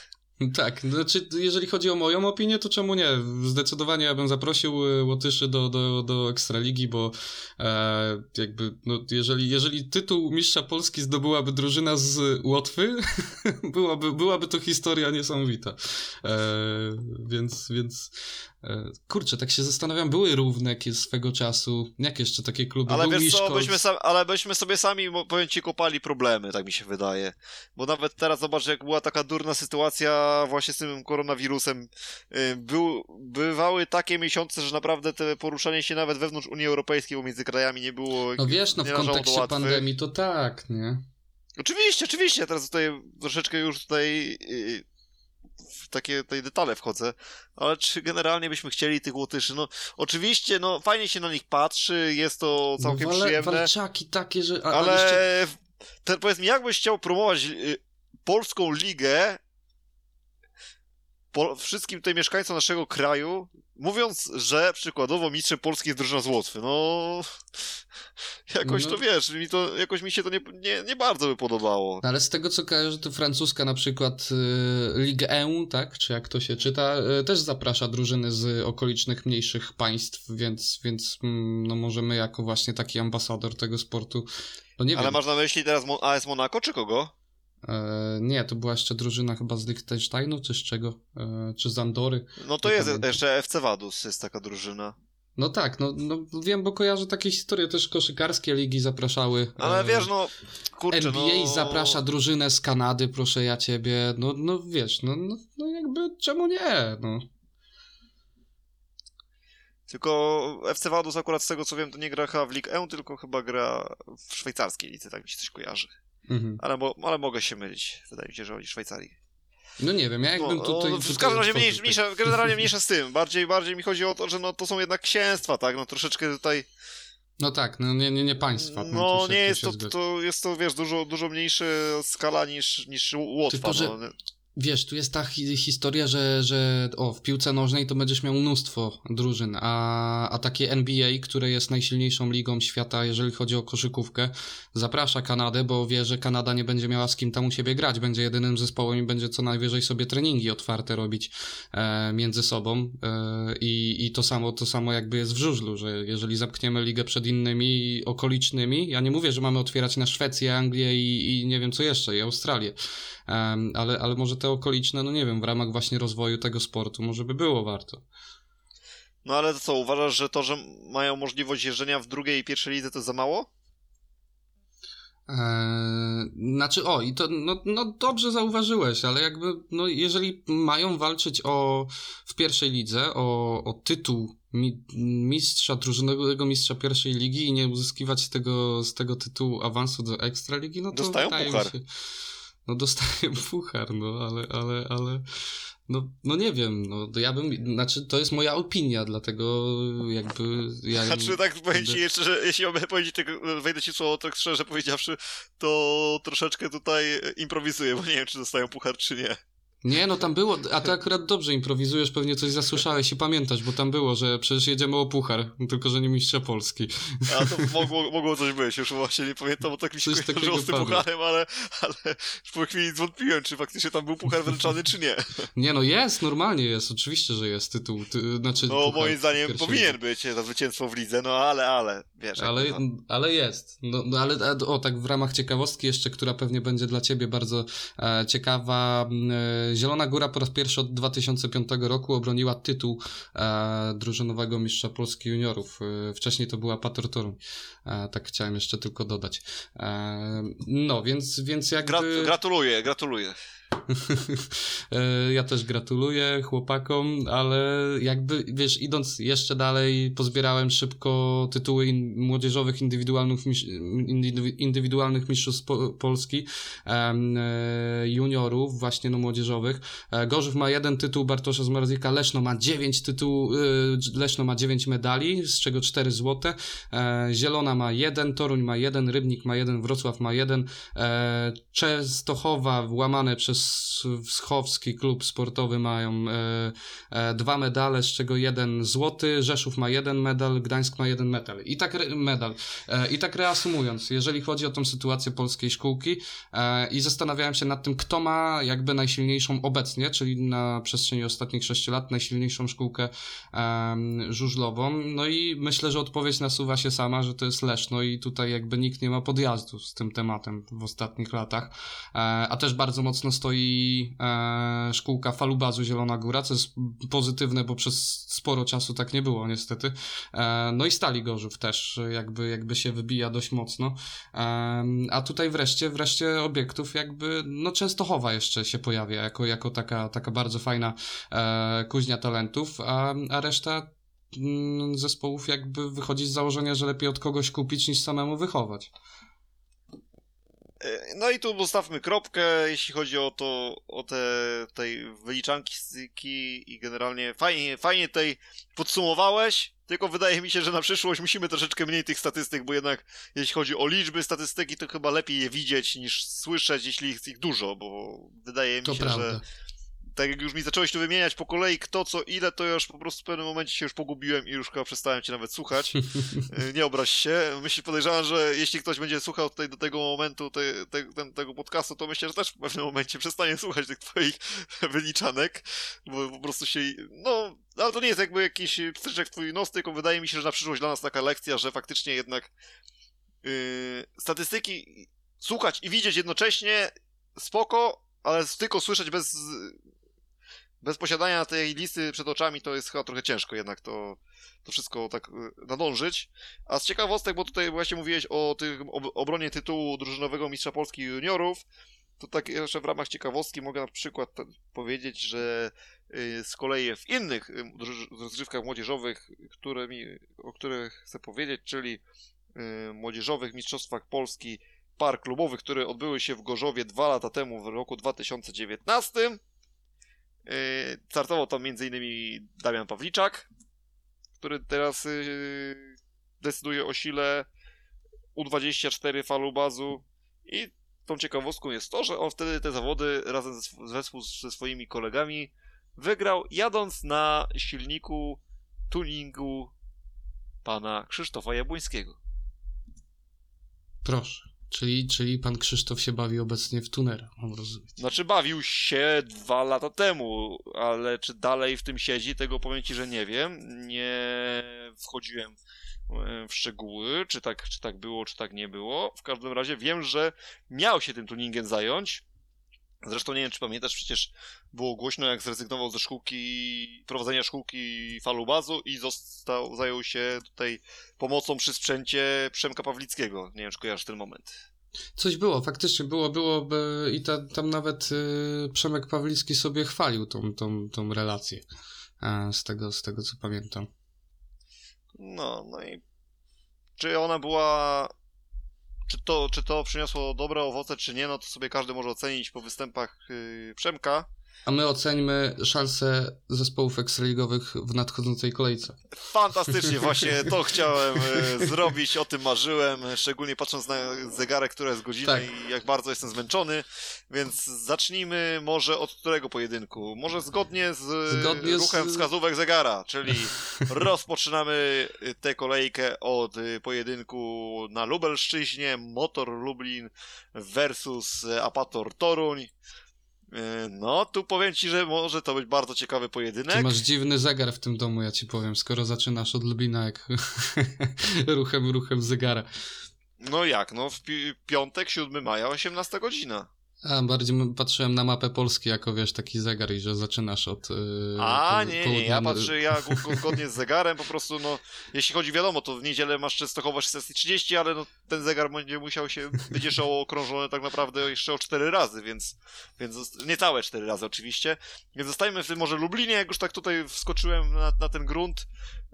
Tak, znaczy jeżeli chodzi o moją opinię, to czemu nie? Zdecydowanie ja bym zaprosił y, Łotyszy do, do, do Ekstraligi, bo e, jakby, no, jeżeli, jeżeli tytuł mistrza Polski zdobyłaby drużyna z Łotwy, byłaby, byłaby to historia niesamowita. E, więc, więc kurczę, tak się zastanawiam, były równe jakieś swego czasu, jak jeszcze takie kluby? Ale Był wiesz co, byśmy, sam, ale byśmy sobie sami, powiem ci, kopali problemy, tak mi się wydaje. Bo nawet teraz zobacz, jak była taka durna sytuacja właśnie z tym koronawirusem. y, Był, bywały takie miesiące, że naprawdę te poruszanie się nawet wewnątrz Unii Europejskiej pomiędzy krajami nie było. No wiesz, no w kontekście pandemii to tak, nie? Oczywiście, oczywiście, teraz tutaj troszeczkę już tutaj yy, w takie tutaj detale wchodzę, ale czy generalnie byśmy chcieli tych Łotyszy? No oczywiście, no fajnie się na nich patrzy, jest to całkiem no, wale, przyjemne, Walczaki takie, że... A, a ale jeszcze... ten, powiedz mi, jakbyś chciał promować y, polską ligę po, wszystkim tutaj mieszkańcom naszego kraju, mówiąc, że przykładowo mistrzem Polski jest drużyna z Łotwy, no jakoś No. to wiesz, mi to, jakoś mi się to nie, nie, nie bardzo by podobało. No, Ale z tego co kojarzę, to francuska na przykład y, Ligue 1, tak, czy jak to się czyta, y, też zaprasza drużyny z okolicznych mniejszych państw, więc, więc mm, no może my jako właśnie taki ambasador tego sportu, no nie Ale wiem. masz na myśli teraz AS Monaco, czy kogo? E, nie, to była jeszcze drużyna chyba z Liechtensteinu, czy z czego, e, czy z Andory. No to jest pamiętam. jeszcze FC Vaduz, jest taka drużyna. No tak, no, no wiem, bo kojarzę takie historie, też koszykarskie ligi zapraszały. Ale e, wiesz, no, kurczę, NBA no... zaprasza drużynę z Kanady, proszę ja ciebie. No, no wiesz, no, no, no jakby czemu nie? No. Tylko FC Vaduz akurat z tego co wiem, to nie gra chyba w Ligue 1, tylko chyba gra w szwajcarskiej lidze, tak mi się coś kojarzy. Mhm. Ale, ale mogę się mylić. Wydaje mi się, że oni Szwajcarii. No nie wiem, ja jakbym No, tutaj... no, w każdym razie mniejsza, mniejsza, generalnie mniejsza z tym. Bardziej, bardziej mi chodzi o to, że no, to są jednak księstwa, tak? No troszeczkę tutaj. No tak, no nie, nie, nie państwa. No się- nie jest to, to, jest to, wiesz, dużo, dużo mniejsza skala niż, niż Łotwa. Tylko, że- no. Wiesz, tu jest ta hi historia, że, że o, w piłce nożnej to będziesz miał mnóstwo drużyn, a, a takie NBA, które jest najsilniejszą ligą świata, jeżeli chodzi o koszykówkę, zaprasza Kanadę, bo wie, że Kanada nie będzie miała z kim tam u siebie grać, będzie jedynym zespołem i będzie co najwyżej sobie treningi otwarte robić e, między sobą e, i, i to samo, to samo jakby jest w żużlu, że jeżeli zamkniemy ligę przed innymi okolicznymi, ja nie mówię, że mamy otwierać na Szwecję, Anglię i, i nie wiem co jeszcze, i Australię, ale, ale może te okoliczne, no nie wiem, w ramach właśnie rozwoju tego sportu, może by było warto. no ale to co, uważasz, że to, że mają możliwość jeżdżenia w drugiej i pierwszej lidze, to za mało? Eee, znaczy, o, i to, no, no dobrze zauważyłeś, ale jakby, no jeżeli mają walczyć o, w pierwszej lidze o, o tytuł mi, mistrza, drużynowego mistrza pierwszej ligi i nie uzyskiwać z tego, z tego tytułu awansu do ekstraligi, no to Dostają puchar. się, no dostają puchar, no ale, ale, ale, no, no nie wiem, no to ja bym, znaczy to jest moja opinia, dlatego jakby ja... Znaczy, tak powiem będę- ci jeszcze, że jeśli mamy powiedzieć tego, wejdę ci słowo tak szczerze powiedziawszy, to troszeczkę tutaj improwizuję, bo nie wiem, czy dostają puchar, czy nie. Nie, no tam było, a ty akurat dobrze improwizujesz, pewnie coś zasłyszałeś i pamiętasz, bo tam było, że przecież jedziemy o puchar, tylko że nie mistrza Polski. A to mogło, mogło coś być, już właśnie nie pamiętam, bo tak mi się kojarzyło z tym padło. pucharem, ale, ale po chwili zwątpiłem, czy faktycznie tam był puchar wręczany, czy nie. Nie, no jest, normalnie jest, oczywiście, że jest tytuł, ty, znaczy No moim zdaniem powinien być za zwycięstwo w lidze, no ale, ale, wiesz. Ale, ale jest. No, no ale a, o tak w ramach ciekawostki jeszcze, która pewnie będzie dla ciebie bardzo e, ciekawa. m, E, Zielona Góra po raz pierwszy od 2005 roku obroniła tytuł e, drużynowego mistrza Polski juniorów. E, wcześniej to była Pater Toruń. E, tak chciałem jeszcze tylko dodać. No, więc, więc jakby... Gra, gratuluję, gratuluję. E, ja też gratuluję chłopakom, ale jakby, wiesz, idąc jeszcze dalej, pozbierałem szybko tytuły in, młodzieżowych indywidualnych, indywidualnych mistrzostw po, Polski, e, juniorów, właśnie no młodzieżowych. E, Gorzów ma jeden tytuł Bartosza Zmarzika, Leszno ma dziewięć tytułów, Leszno ma dziewięć medali, z czego cztery złote, Zielona ma jeden, Toruń ma jeden, Rybnik ma jeden, Wrocław ma jeden, Częstochowa łamane przez Wschowski klub sportowy mają e, e, dwa medale, z czego jeden złoty, Rzeszów ma jeden medal, Gdańsk ma jeden medal. I tak, medal. E, I tak reasumując, jeżeli chodzi o tą sytuację polskiej szkółki i zastanawiałem się nad tym, kto ma jakby najsilniejszą obecnie, czyli na przestrzeni ostatnich sześciu lat najsilniejszą szkółkę żużlową. No i myślę, że odpowiedź nasuwa się sama, że to jest Leszno i tutaj jakby nikt nie ma podjazdu z tym tematem w ostatnich latach. A też bardzo mocno stoi e, szkółka Falubazu Zielona Góra, co jest pozytywne, bo przez sporo czasu tak nie było niestety. E, no i Stali Gorzów też jakby, jakby się wybija dość mocno. E, a tutaj wreszcie, wreszcie obiektów jakby, no Częstochowa jeszcze się pojawia jako, jako taka, taka bardzo fajna e, kuźnia talentów, a, a reszta mm, zespołów jakby wychodzi z założenia, że lepiej od kogoś kupić niż samemu wychować. E, No i tu postawmy kropkę, jeśli chodzi o to, o te tej wyliczanki i generalnie fajnie, fajnie tutaj podsumowałeś, tylko wydaje mi się, że na przyszłość musimy troszeczkę mniej tych statystyk, bo jednak jeśli chodzi o liczby statystyki, to chyba lepiej je widzieć niż słyszeć, jeśli jest ich dużo, bo wydaje mi To się, prawda. że tak jak już mi zacząłeś tu wymieniać po kolei kto co ile, to ja już po prostu w pewnym momencie się już pogubiłem i już chyba przestałem cię nawet słuchać. E, Nie obraź się. Myślę, podejrzewam, że jeśli ktoś będzie słuchał tutaj do tego momentu te, te, ten, tego podcastu, to myślę, że też w pewnym momencie przestanie słuchać tych twoich wyliczanek, bo po prostu się, no, ale to nie jest jakby jakiś wstyczek w twój nos, tylko wydaje mi się, że na przyszłość dla nas taka lekcja, że faktycznie jednak yy, statystyki słuchać i widzieć jednocześnie spoko, ale tylko słyszeć bez bez posiadania tej listy przed oczami to jest chyba trochę ciężko jednak to, to wszystko tak y, nadążyć. A z ciekawostek, bo tutaj właśnie mówiłeś o ob- obronie tytułu drużynowego Mistrza Polski Juniorów, to tak jeszcze w ramach ciekawostki mogę na przykład powiedzieć, że y, z kolei w innych y, rozgrywkach młodzieżowych, o których chcę powiedzieć, czyli młodzieżowych mistrzostwach Polski par klubowych, które odbyły się w Gorzowie dwa lata temu w roku 2019, Yy, Startował tam m.in. Damian Pawliczak, który teraz yy, decyduje o sile U24 Falubazu i tą ciekawostką jest to, że on wtedy te zawody razem ze swoimi kolegami wygrał jadąc na silniku tuningu pana Krzysztofa Jabłońskiego. Proszę. Czyli, czyli pan Krzysztof się bawi obecnie w tunera, mam rozumieć. Znaczy bawił się dwa lata temu, ale czy dalej w tym siedzi, tego powiem ci, że nie wiem. Nie wchodziłem e, w szczegóły, czy tak, czy tak było, czy tak nie było. W każdym razie wiem, że miał się tym tuningiem zająć. Zresztą nie wiem, czy pamiętasz, przecież było głośno, jak zrezygnował ze szkółki, prowadzenia szkółki falubazu i został, zajął się tutaj pomocą przy sprzęcie Przemka Pawlickiego. Nie wiem, czy kojarzysz ten moment. Coś było, faktycznie było, było by, i ta, tam nawet y, Przemek Pawlicki sobie chwalił tą, tą, tą relację, e, z, tego, z tego co pamiętam. No, no i czy ona była. Czy to, czy to przyniosło dobre owoce, czy nie, no to sobie każdy może ocenić po występach yy, Przemka. A my oceńmy szanse zespołów ekstraligowych w nadchodzącej kolejce. Fantastycznie, właśnie to chciałem e, zrobić, o tym marzyłem, szczególnie patrząc na zegarek, która jest godzina Tak. i jak bardzo jestem zmęczony, więc zacznijmy może od którego pojedynku? Może zgodnie z Zgodnie z- ruchem wskazówek zegara, czyli rozpoczynamy tę kolejkę od e, pojedynku na Lubelszczyźnie, Motor Lublin versus Apator Toruń. E, No, tu powiem ci, że może to być bardzo ciekawy pojedynek. Ty masz dziwny zegar w tym domu, ja ci powiem, skoro zaczynasz od Lublina jak ruchem, ruchem zegara. No jak, no w pi- piątek, 7 maja, 18 godzina. A bardziej patrzyłem na mapę Polski jako wiesz taki zegar i że zaczynasz od. Yy, A, po- nie, nie, ja patrzę, ja go- go- zgodnie z zegarem, po prostu, no, jeśli chodzi, wiadomo, to w niedzielę masz Częstochowa 16.30, ale no, ten zegar będzie musiał się, będzie jeszcze okrążony tak naprawdę jeszcze o 4 razy, więc, więc zost- niecałe 4 razy oczywiście, więc zostajemy w tym może Lublinie, jak już tak tutaj wskoczyłem na, na ten grunt.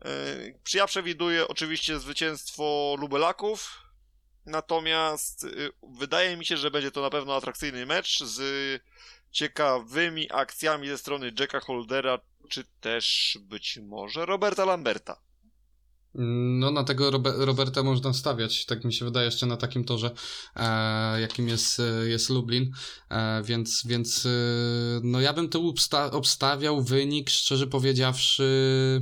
Yy, ja przewiduję oczywiście zwycięstwo Lubelaków, Natomiast y, wydaje mi się, że będzie to na pewno atrakcyjny mecz z ciekawymi akcjami ze strony Jacka Holdera, czy też być może Roberta Lamberta. No, na tego Robe- Roberta można stawiać, tak mi się wydaje, jeszcze na takim torze, e, jakim jest, e, jest Lublin, e, więc, więc no ja bym to obsta- obstawiał wynik, szczerze powiedziawszy,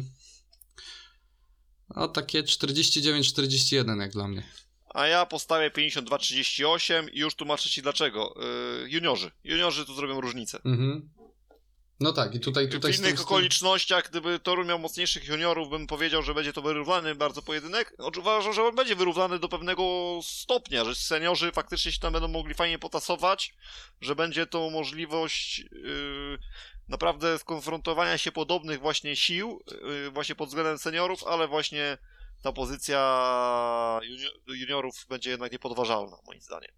o takie 49-41 jak dla mnie. A ja postawię 52-38 i już tłumaczę ci dlaczego. Yy, juniorzy. Juniorzy tu zrobią różnicę. Mhm. No tak, i tutaj, tutaj w innych tym- okolicznościach, gdyby Toruń miał mocniejszych juniorów, bym powiedział, że będzie to wyrównany bardzo pojedynek. Uważam, że on będzie wyrównany do pewnego stopnia, że seniorzy faktycznie się tam będą mogli fajnie potasować, że będzie to możliwość yy, naprawdę skonfrontowania się podobnych właśnie sił, yy, właśnie pod względem seniorów, ale właśnie ta pozycja juni- juniorów będzie jednak niepodważalna, moim zdaniem.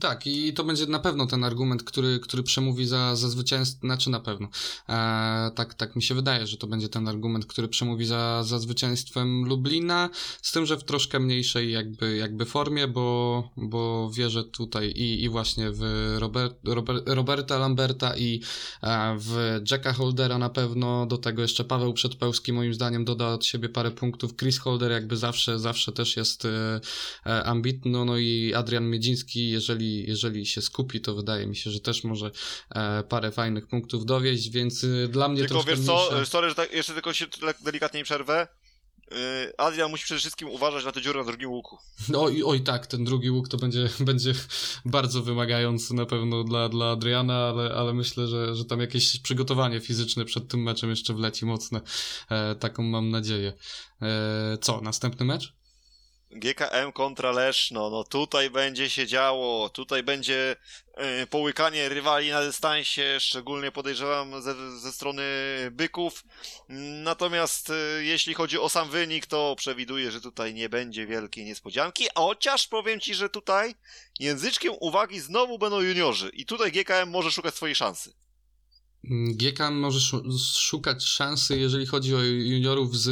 Tak, i to będzie na pewno ten argument, który, który przemówi za, za zwycięstwo, znaczy na pewno. E, tak, tak mi się wydaje, że to będzie ten argument, który przemówi za, za zwycięstwem Lublina, z tym, że w troszkę mniejszej jakby, jakby formie, bo, bo wierzę tutaj i, i właśnie w Robert, Robert, Roberta Lamberta i e, w Jacka Holdera na pewno, do tego jeszcze Paweł Przedpełski moim zdaniem doda od siebie parę punktów, Chris Holder jakby zawsze, zawsze też jest e, e, ambitny, no, no i Adrian Miedziński, jeżeli, jeżeli się skupi, to wydaje mi się, że też może e, parę fajnych punktów dowieść, więc y, dla mnie Tylko troszkę wiesz co, mniejsze... sorry, że tak, jeszcze tylko się tak delikatnie przerwę. Yy, Adrian musi przede wszystkim uważać na te dziury na drugim łuku. Oj, oj tak, ten drugi łuk to będzie, będzie bardzo wymagający na pewno dla, dla Adriana, ale, ale myślę, że, że tam jakieś przygotowanie fizyczne przed tym meczem jeszcze wleci mocne. E, taką mam nadzieję. E, co, następny mecz? GKM kontra Leszno, no tutaj będzie się działo, tutaj będzie yy, połykanie rywali na dystansie, szczególnie podejrzewam ze, ze strony byków. Natomiast yy, jeśli chodzi o sam wynik, to przewiduję, że tutaj nie będzie wielkiej niespodzianki, a chociaż powiem ci, że tutaj języczkiem uwagi znowu będą juniorzy. I tutaj GKM może szukać swojej szansy. GK może szu- szukać szansy, jeżeli chodzi o juniorów z,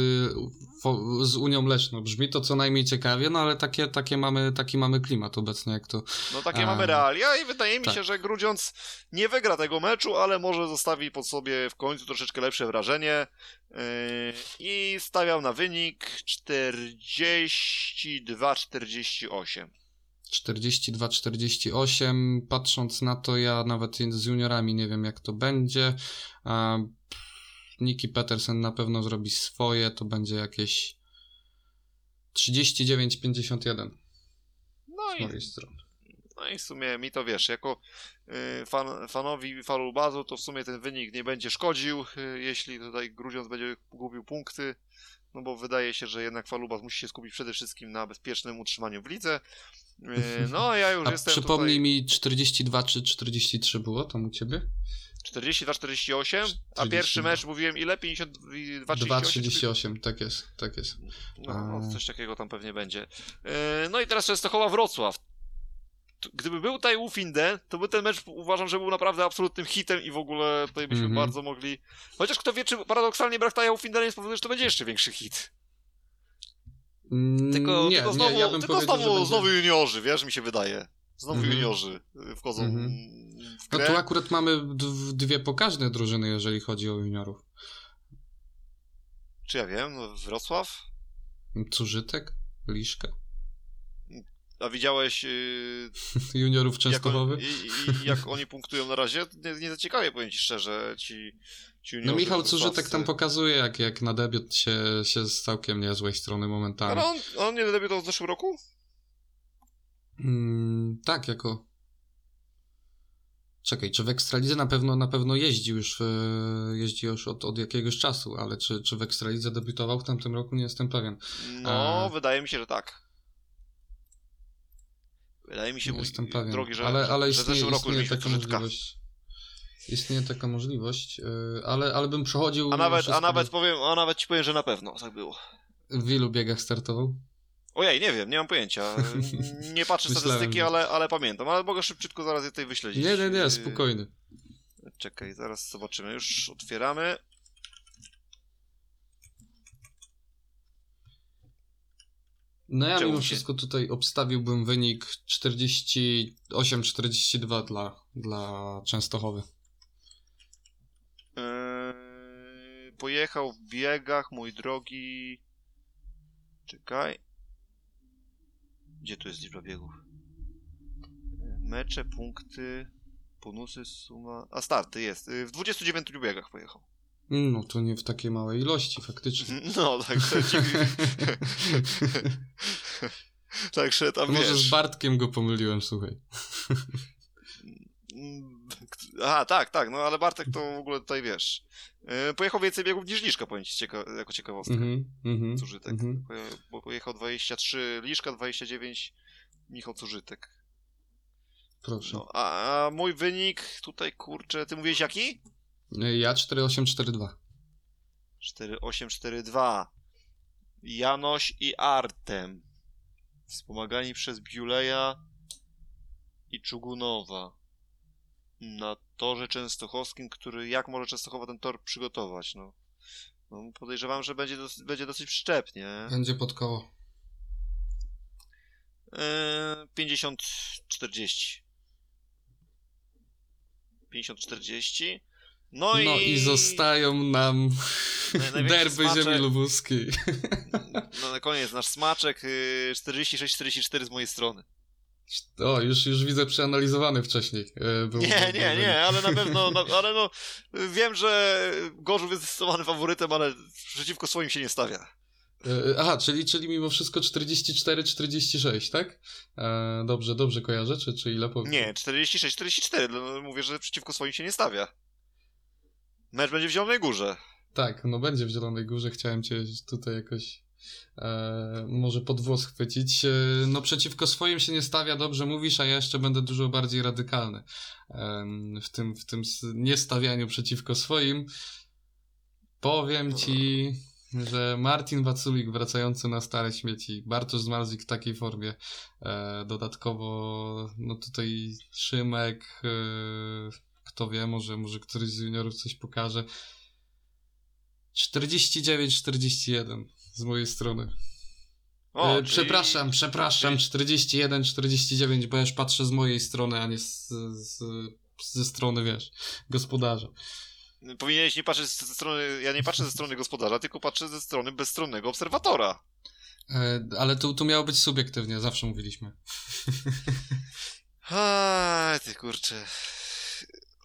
z Unią Leszno. Brzmi to co najmniej ciekawie, no ale takie, takie mamy, taki mamy klimat obecnie, jak to No takie A. mamy realia i wydaje mi Tak. się, że Grudziądz nie wygra tego meczu, ale może zostawi po sobie w końcu troszeczkę lepsze wrażenie yy, i stawiam na wynik 42-48. 42-48. Patrząc na to, ja nawet z juniorami nie wiem, jak to będzie. Niki Petersen na pewno zrobi swoje, to będzie jakieś 39-51 No z i, mojej strony. no i w sumie mi to wiesz, jako yy, fan, fanowi Falubazu to w sumie ten wynik nie będzie szkodził, yy, jeśli tutaj Grudziądz będzie gubił punkty. No bo wydaje się, że jednak Falubaz musi się skupić przede wszystkim na bezpiecznym utrzymaniu w lidze. Yy, No a ja już A jestem przypomnij tutaj... mi, 42 czy 43 było tam u ciebie? 42-48, a 42. pierwszy mecz mówiłem ile? 52-38? 2,38, tak jest, tak jest. No, A. coś takiego tam pewnie będzie. Yy, No i teraz Częstochowa Wrocław. Gdyby był tutaj Ufinde, to by ten mecz uważam, że był naprawdę absolutnym hitem i w ogóle tutaj byśmy Mhm. bardzo mogli... Chociaż kto wie, czy paradoksalnie brak Taja Ufinde nie spowoduje, że to będzie jeszcze większy hit. Mm, Tylko, nie, tylko nie, znowu, ja bym tylko znowu, będzie... znowu juniorzy, wiesz, mi się wydaje. Znowu Mhm. juniorzy y, wchodzą Mhm. w No grę. tu akurat mamy dwie pokaźne drużyny, jeżeli chodzi o juniorów. Czy ja wiem, no, Wrocław? Cużytek, Liszka, A widziałeś y, juniorów jak, Częstochowy. on, i, i, jak oni punktują na razie? Nie, nie za ciekawie, powiem ci szczerze, ci, ci No Michał. Cużytek tam pokazuje, jak, jak na debiut się, się z całkiem niezłej strony momentami. Ale on, on nie debiutował w zeszłym roku? Mm, tak, jako. Czekaj, czy w Ekstralidze na pewno na pewno jeździł już, e, jeździ już od, od jakiegoś czasu, ale czy, czy w Ekstralidze debiutował w tamtym roku, nie jestem pewien. No, A. wydaje mi się, że tak. Wydaje mi się, jestem pewien. drogi, że, ale, ale że w istnieje, zeszłym roku istnieje taka możliwość. Istnieje taka możliwość, e, ale, ale bym przechodził. A nawet, a nawet powiem, a nawet ci powiem, że na pewno tak było. W ilu biegach startował? Ojej, nie wiem, nie mam pojęcia. Nie patrzę statystyki, ale, ale pamiętam. Ale mogę szybciutko zaraz je tutaj wyśledzić. Nie, nie, nie, Yy, spokojnie. Czekaj, zaraz zobaczymy. Już otwieramy. No ja Czemu mimo się- wszystko tutaj obstawiłbym wynik 48-42 dla, dla Częstochowy. Yy, pojechał w biegach, mój drogi. Czekaj. Gdzie tu jest liczba biegów? Yy, Mecze, punkty, bonusy, suma. A starty jest. Yy, W 29 biegach pojechał. No to nie w takiej małej ilości faktycznie. No, także. Także tam Może wiesz. z Bartkiem go pomyliłem, słuchaj. Mm, Aha, tak, tak, no ale Bartek to w ogóle tutaj wiesz. Yy, Pojechał więcej biegów niż Liszka, powiem ci cieka- jako ciekawostkę. Mhm, mhm, Cużytek. mhm. Poje- Bo pojechał 23 Liszka, 29 Michał Cużytek. Proszę. No, a, a mój wynik tutaj, kurczę, ty mówiłeś jaki? Ja 4842. 4842. Janoś i Artem. Wspomagani przez Biuleja i Czugunowa. Na torze częstochowskim, który jak może Częstochowa ten tor przygotować? No, no podejrzewam, że będzie, dos- będzie dosyć przyczepnie. Będzie pod koło. Eee, 50-40. 50-40. No, No i... i zostają nam Naj- derby smaczek- ziemi lubuskiej. No na koniec nasz smaczek y, 46-44 z mojej strony. O, już, już widzę przeanalizowany wcześniej. e, Był, Nie, był nie, wynik. nie, ale na pewno, no, ale no wiem, że Gorzów jest zdecydowanym faworytem, ale przeciwko swoim się nie stawia. E, Aha, czyli, czyli mimo wszystko 44-46, tak? E, dobrze, dobrze kojarzę, czy, czy ile powiem? Nie, 46-44, no, mówię, że przeciwko swoim się nie stawia. Mecz będzie w Zielonej Górze. Tak, no będzie w Zielonej Górze, chciałem cię tutaj jakoś e, może pod włos chwycić. E, no przeciwko swoim się nie stawia, dobrze mówisz, a ja jeszcze będę dużo bardziej radykalny em, w tym, w tym niestawianiu przeciwko swoim. Powiem ci, że Martin Waculik wracający na stare śmieci, Bartosz Zmarzik w takiej formie, e, dodatkowo no tutaj Szymek, e, kto wie, może, może któryś z juniorów coś pokaże. 49-41 z mojej strony. O, e, czyli- Przepraszam, przepraszam, 41-49, bo ja już patrzę z mojej strony, a nie z, z, ze strony, wiesz, gospodarza. Powinieneś nie patrzeć ze strony, ja nie patrzę ze strony gospodarza, tylko patrzę ze strony bezstronnego obserwatora. E, ale tu, tu miało być subiektywnie, zawsze mówiliśmy. A, ty kurczę.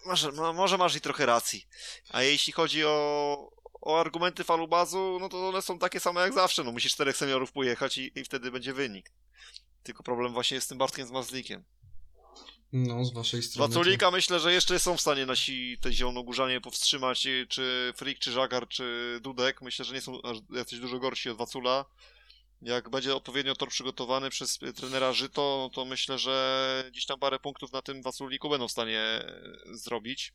Masz, no, może masz i trochę racji. A jeśli chodzi o, o argumenty falubazu, no to one są takie same jak zawsze. No musisz czterech seniorów pojechać i, i wtedy będzie wynik. Tylko problem właśnie jest z tym Bartkiem z Mazlikiem. No, z waszej strony. Waculika myślę, że jeszcze są w stanie nasi te zielonogórzanie powstrzymać, czy Frick, czy Żagar, czy Dudek. Myślę, że nie są aż jacyś dużo gorsi od Wacula. Jak będzie odpowiednio tor przygotowany przez y, trenera Żyto, no to myślę, że gdzieś tam parę punktów na tym Waculiku będą w stanie y, zrobić.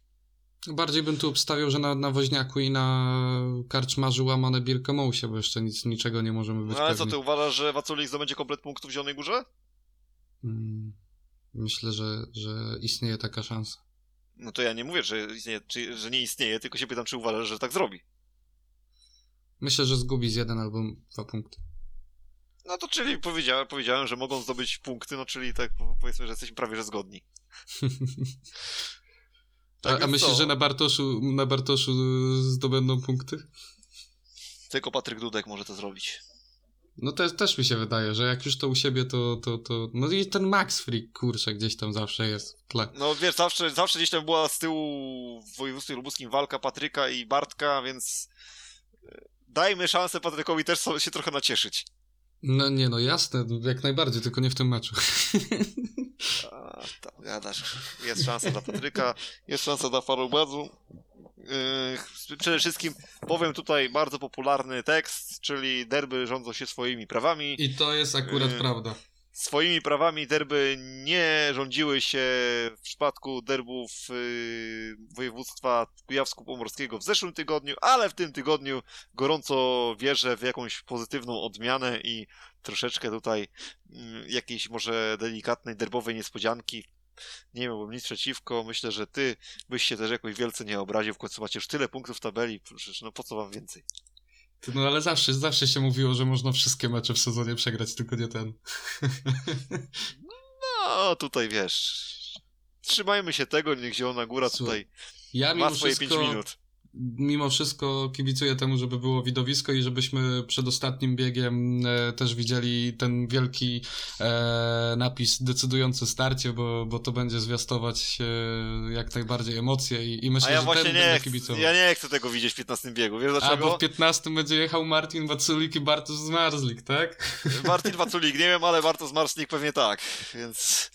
Bardziej bym tu obstawiał, że na, na woźniaku i na karczmarzu łamane Birkemousie, bo jeszcze nic, niczego nie możemy być No ale co, pewni. ty uważasz, że Waculik zdobędzie komplet punktów w Zielonej Górze? Mm, Myślę, że, że istnieje taka szansa. No to ja nie mówię, że, istnieje, czy, że nie istnieje, tylko się pytam, czy uważasz, że tak zrobi. Myślę, że zgubi z jeden albo dwa punkty. No to czyli powiedziałem, powiedziałem, że mogą zdobyć punkty, no czyli tak powiedzmy, że jesteśmy prawie że zgodni. a, Tak a więc myślisz, że na Bartoszu, na Bartoszu zdobędą punkty? Tylko Patryk Dudek może to zrobić. No te, też mi się wydaje, że jak już to u siebie, to, to, to... No i ten Max Freak, kurczę, gdzieś tam zawsze jest w tle. No wiesz, zawsze, zawsze gdzieś tam była z tyłu w województwie lubuskim walka Patryka i Bartka, więc e, dajmy szansę Patrykowi też się trochę nacieszyć. No nie, no jasne, jak najbardziej, tylko nie w tym meczu. A, tam gadasz. Jest szansa dla Patryka, jest szansa dla Farubazu. Yy, przede wszystkim powiem tutaj bardzo popularny tekst, czyli derby rządzą się swoimi prawami. I to jest akurat Yy. prawda. Swoimi prawami derby nie rządziły się w przypadku derbów yy, województwa kujawsko-pomorskiego w zeszłym tygodniu, ale w tym tygodniu gorąco wierzę w jakąś pozytywną odmianę i troszeczkę tutaj yy, jakiejś może delikatnej derbowej niespodzianki. Nie miałbym nic przeciwko. Myślę, że ty byś się też jakoś wielce nie obraził. W końcu macie już tyle punktów w tabeli. Przecież no po co wam więcej? No ale zawsze, zawsze się mówiło, że można wszystkie mecze w sezonie przegrać, tylko nie ten. No tutaj wiesz. Trzymajmy się tego, niech Zielona Góra Słuchaj, tutaj Ja ma swoje 5 wszystko, minut. Mimo wszystko kibicuję temu, żeby było widowisko i żebyśmy przed ostatnim biegiem e, też widzieli ten wielki e, napis decydujące starcie, bo, bo to będzie zwiastować e, jak najbardziej emocje i, i myślę, A ja że właśnie ten nie kibicował. ja nie chcę tego widzieć w 15 biegu. Wiesz A, bo dlaczego? w 15 będzie jechał Martin Waculik i Bartosz Zmarzlik, tak? Martin Waculik, nie wiem, ale Bartosz Marslik pewnie tak. Więc,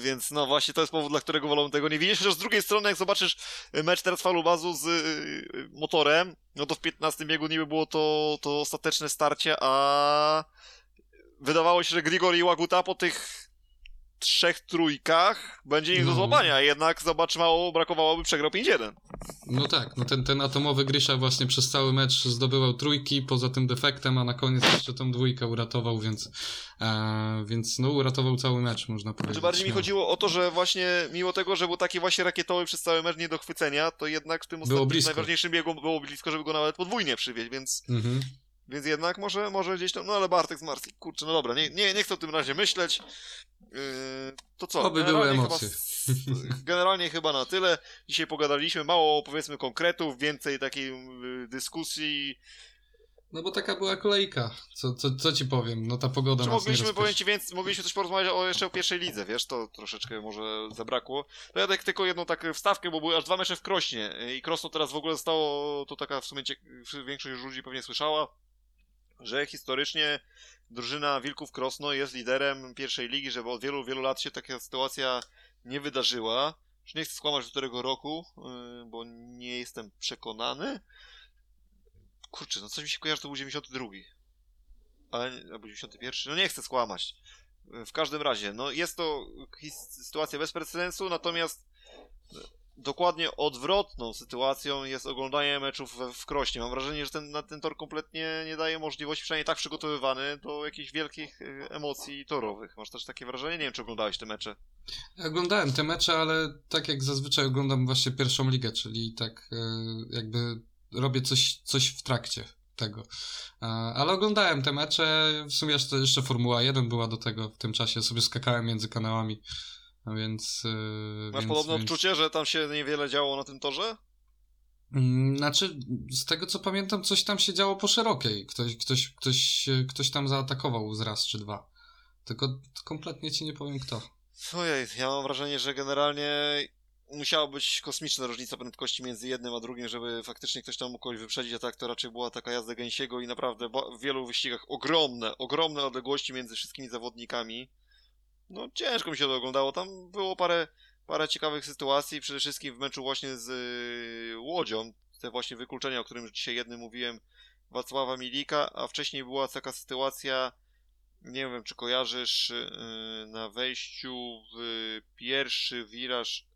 więc no właśnie to jest powód, dla którego wolę tego nie widzieć. Chociaż z drugiej strony, jak zobaczysz mecz teraz Falubazu z y, motorem, no to w 15 biegu niby było to, to ostateczne starcie, a wydawało się, że Grigor i Łaguta po tych trzech trójkach będzie nie do No. złamania, jednak zobacz, mało brakowałoby przegrał 5-1. No tak, no ten, ten atomowy Grysza właśnie przez cały mecz zdobywał trójki, poza tym defektem, a na koniec jeszcze tą dwójkę uratował, więc, e, więc no uratował cały mecz, można powiedzieć. Znaczy bardziej mi śmiało. chodziło o to, że właśnie mimo tego, że był taki właśnie rakietowy przez cały mecz nie do chwycenia, to jednak w tym ostatnim najważniejszym biegu było blisko, żeby go nawet podwójnie przywieźć, więc, Mhm. więc jednak może, może gdzieś tam, no ale Bartek z Marsik, kurczę, no dobra, nie, nie, nie chcę o tym razie myśleć. Yy, to co? Oby były Generalnie emocje. Chyba, generalnie chyba na tyle. Dzisiaj pogadaliśmy, mało powiedzmy konkretów, więcej takiej yy, dyskusji. No bo taka była kolejka, co, co, co ci powiem, no ta pogoda Czy mogliśmy, ci więcej, mogliśmy też porozmawiać o, jeszcze o pierwszej lidze, wiesz, to troszeczkę może zabrakło. To ja tak tylko jedną tak wstawkę, bo były aż dwa mecze w Krośnie i Krosno teraz w ogóle zostało, to taka w sumie większość ludzi pewnie słyszała, że historycznie drużyna Wilków Krosno jest liderem pierwszej ligi, że od wielu, wielu lat się taka sytuacja nie wydarzyła. Już nie chcę skłamać do którego roku, yy, bo nie jestem przekonany. Kurczę, no coś mi się kojarzy, to był 92. Ale, albo 91. No nie chcę skłamać. W każdym razie, no jest to sytuacja bez precedensu, natomiast dokładnie odwrotną sytuacją jest oglądanie meczów w Krośnie. Mam wrażenie, że ten, ten tor kompletnie nie daje możliwości, przynajmniej tak przygotowywany, do jakichś wielkich y, emocji torowych. Masz też takie wrażenie? Nie wiem, czy oglądałeś te mecze. Ja Oglądałem te mecze, ale tak jak zazwyczaj oglądam właśnie pierwszą ligę, czyli tak e, jakby robię coś, coś w trakcie tego. E, Ale oglądałem te mecze, w sumie jeszcze, jeszcze Formuła 1 była do tego w tym czasie, sobie skakałem między kanałami, a więc... e, Masz więc, podobne więc... odczucie, że tam się niewiele działo na tym torze? Mm, Znaczy, z tego co pamiętam, coś tam się działo po szerokiej. Ktoś, ktoś, ktoś, e, ktoś tam zaatakował z raz czy dwa. Tylko kompletnie ci nie powiem kto. Ojej, ja mam wrażenie, że generalnie musiała być kosmiczna różnica prędkości między jednym a drugim, żeby faktycznie ktoś tam mógł kogoś wyprzedzić, a tak to raczej była taka jazda gęsiego i naprawdę w wielu wyścigach ogromne, ogromne odległości między wszystkimi zawodnikami. No ciężko mi się to oglądało, tam było parę, parę ciekawych sytuacji, przede wszystkim w meczu właśnie z y, Łodzią, te właśnie wykluczenia, o którym dzisiaj jednym mówiłem, Wacława Milika, a wcześniej była taka sytuacja, nie wiem czy kojarzysz, yy, na wejściu w pierwszy wiraż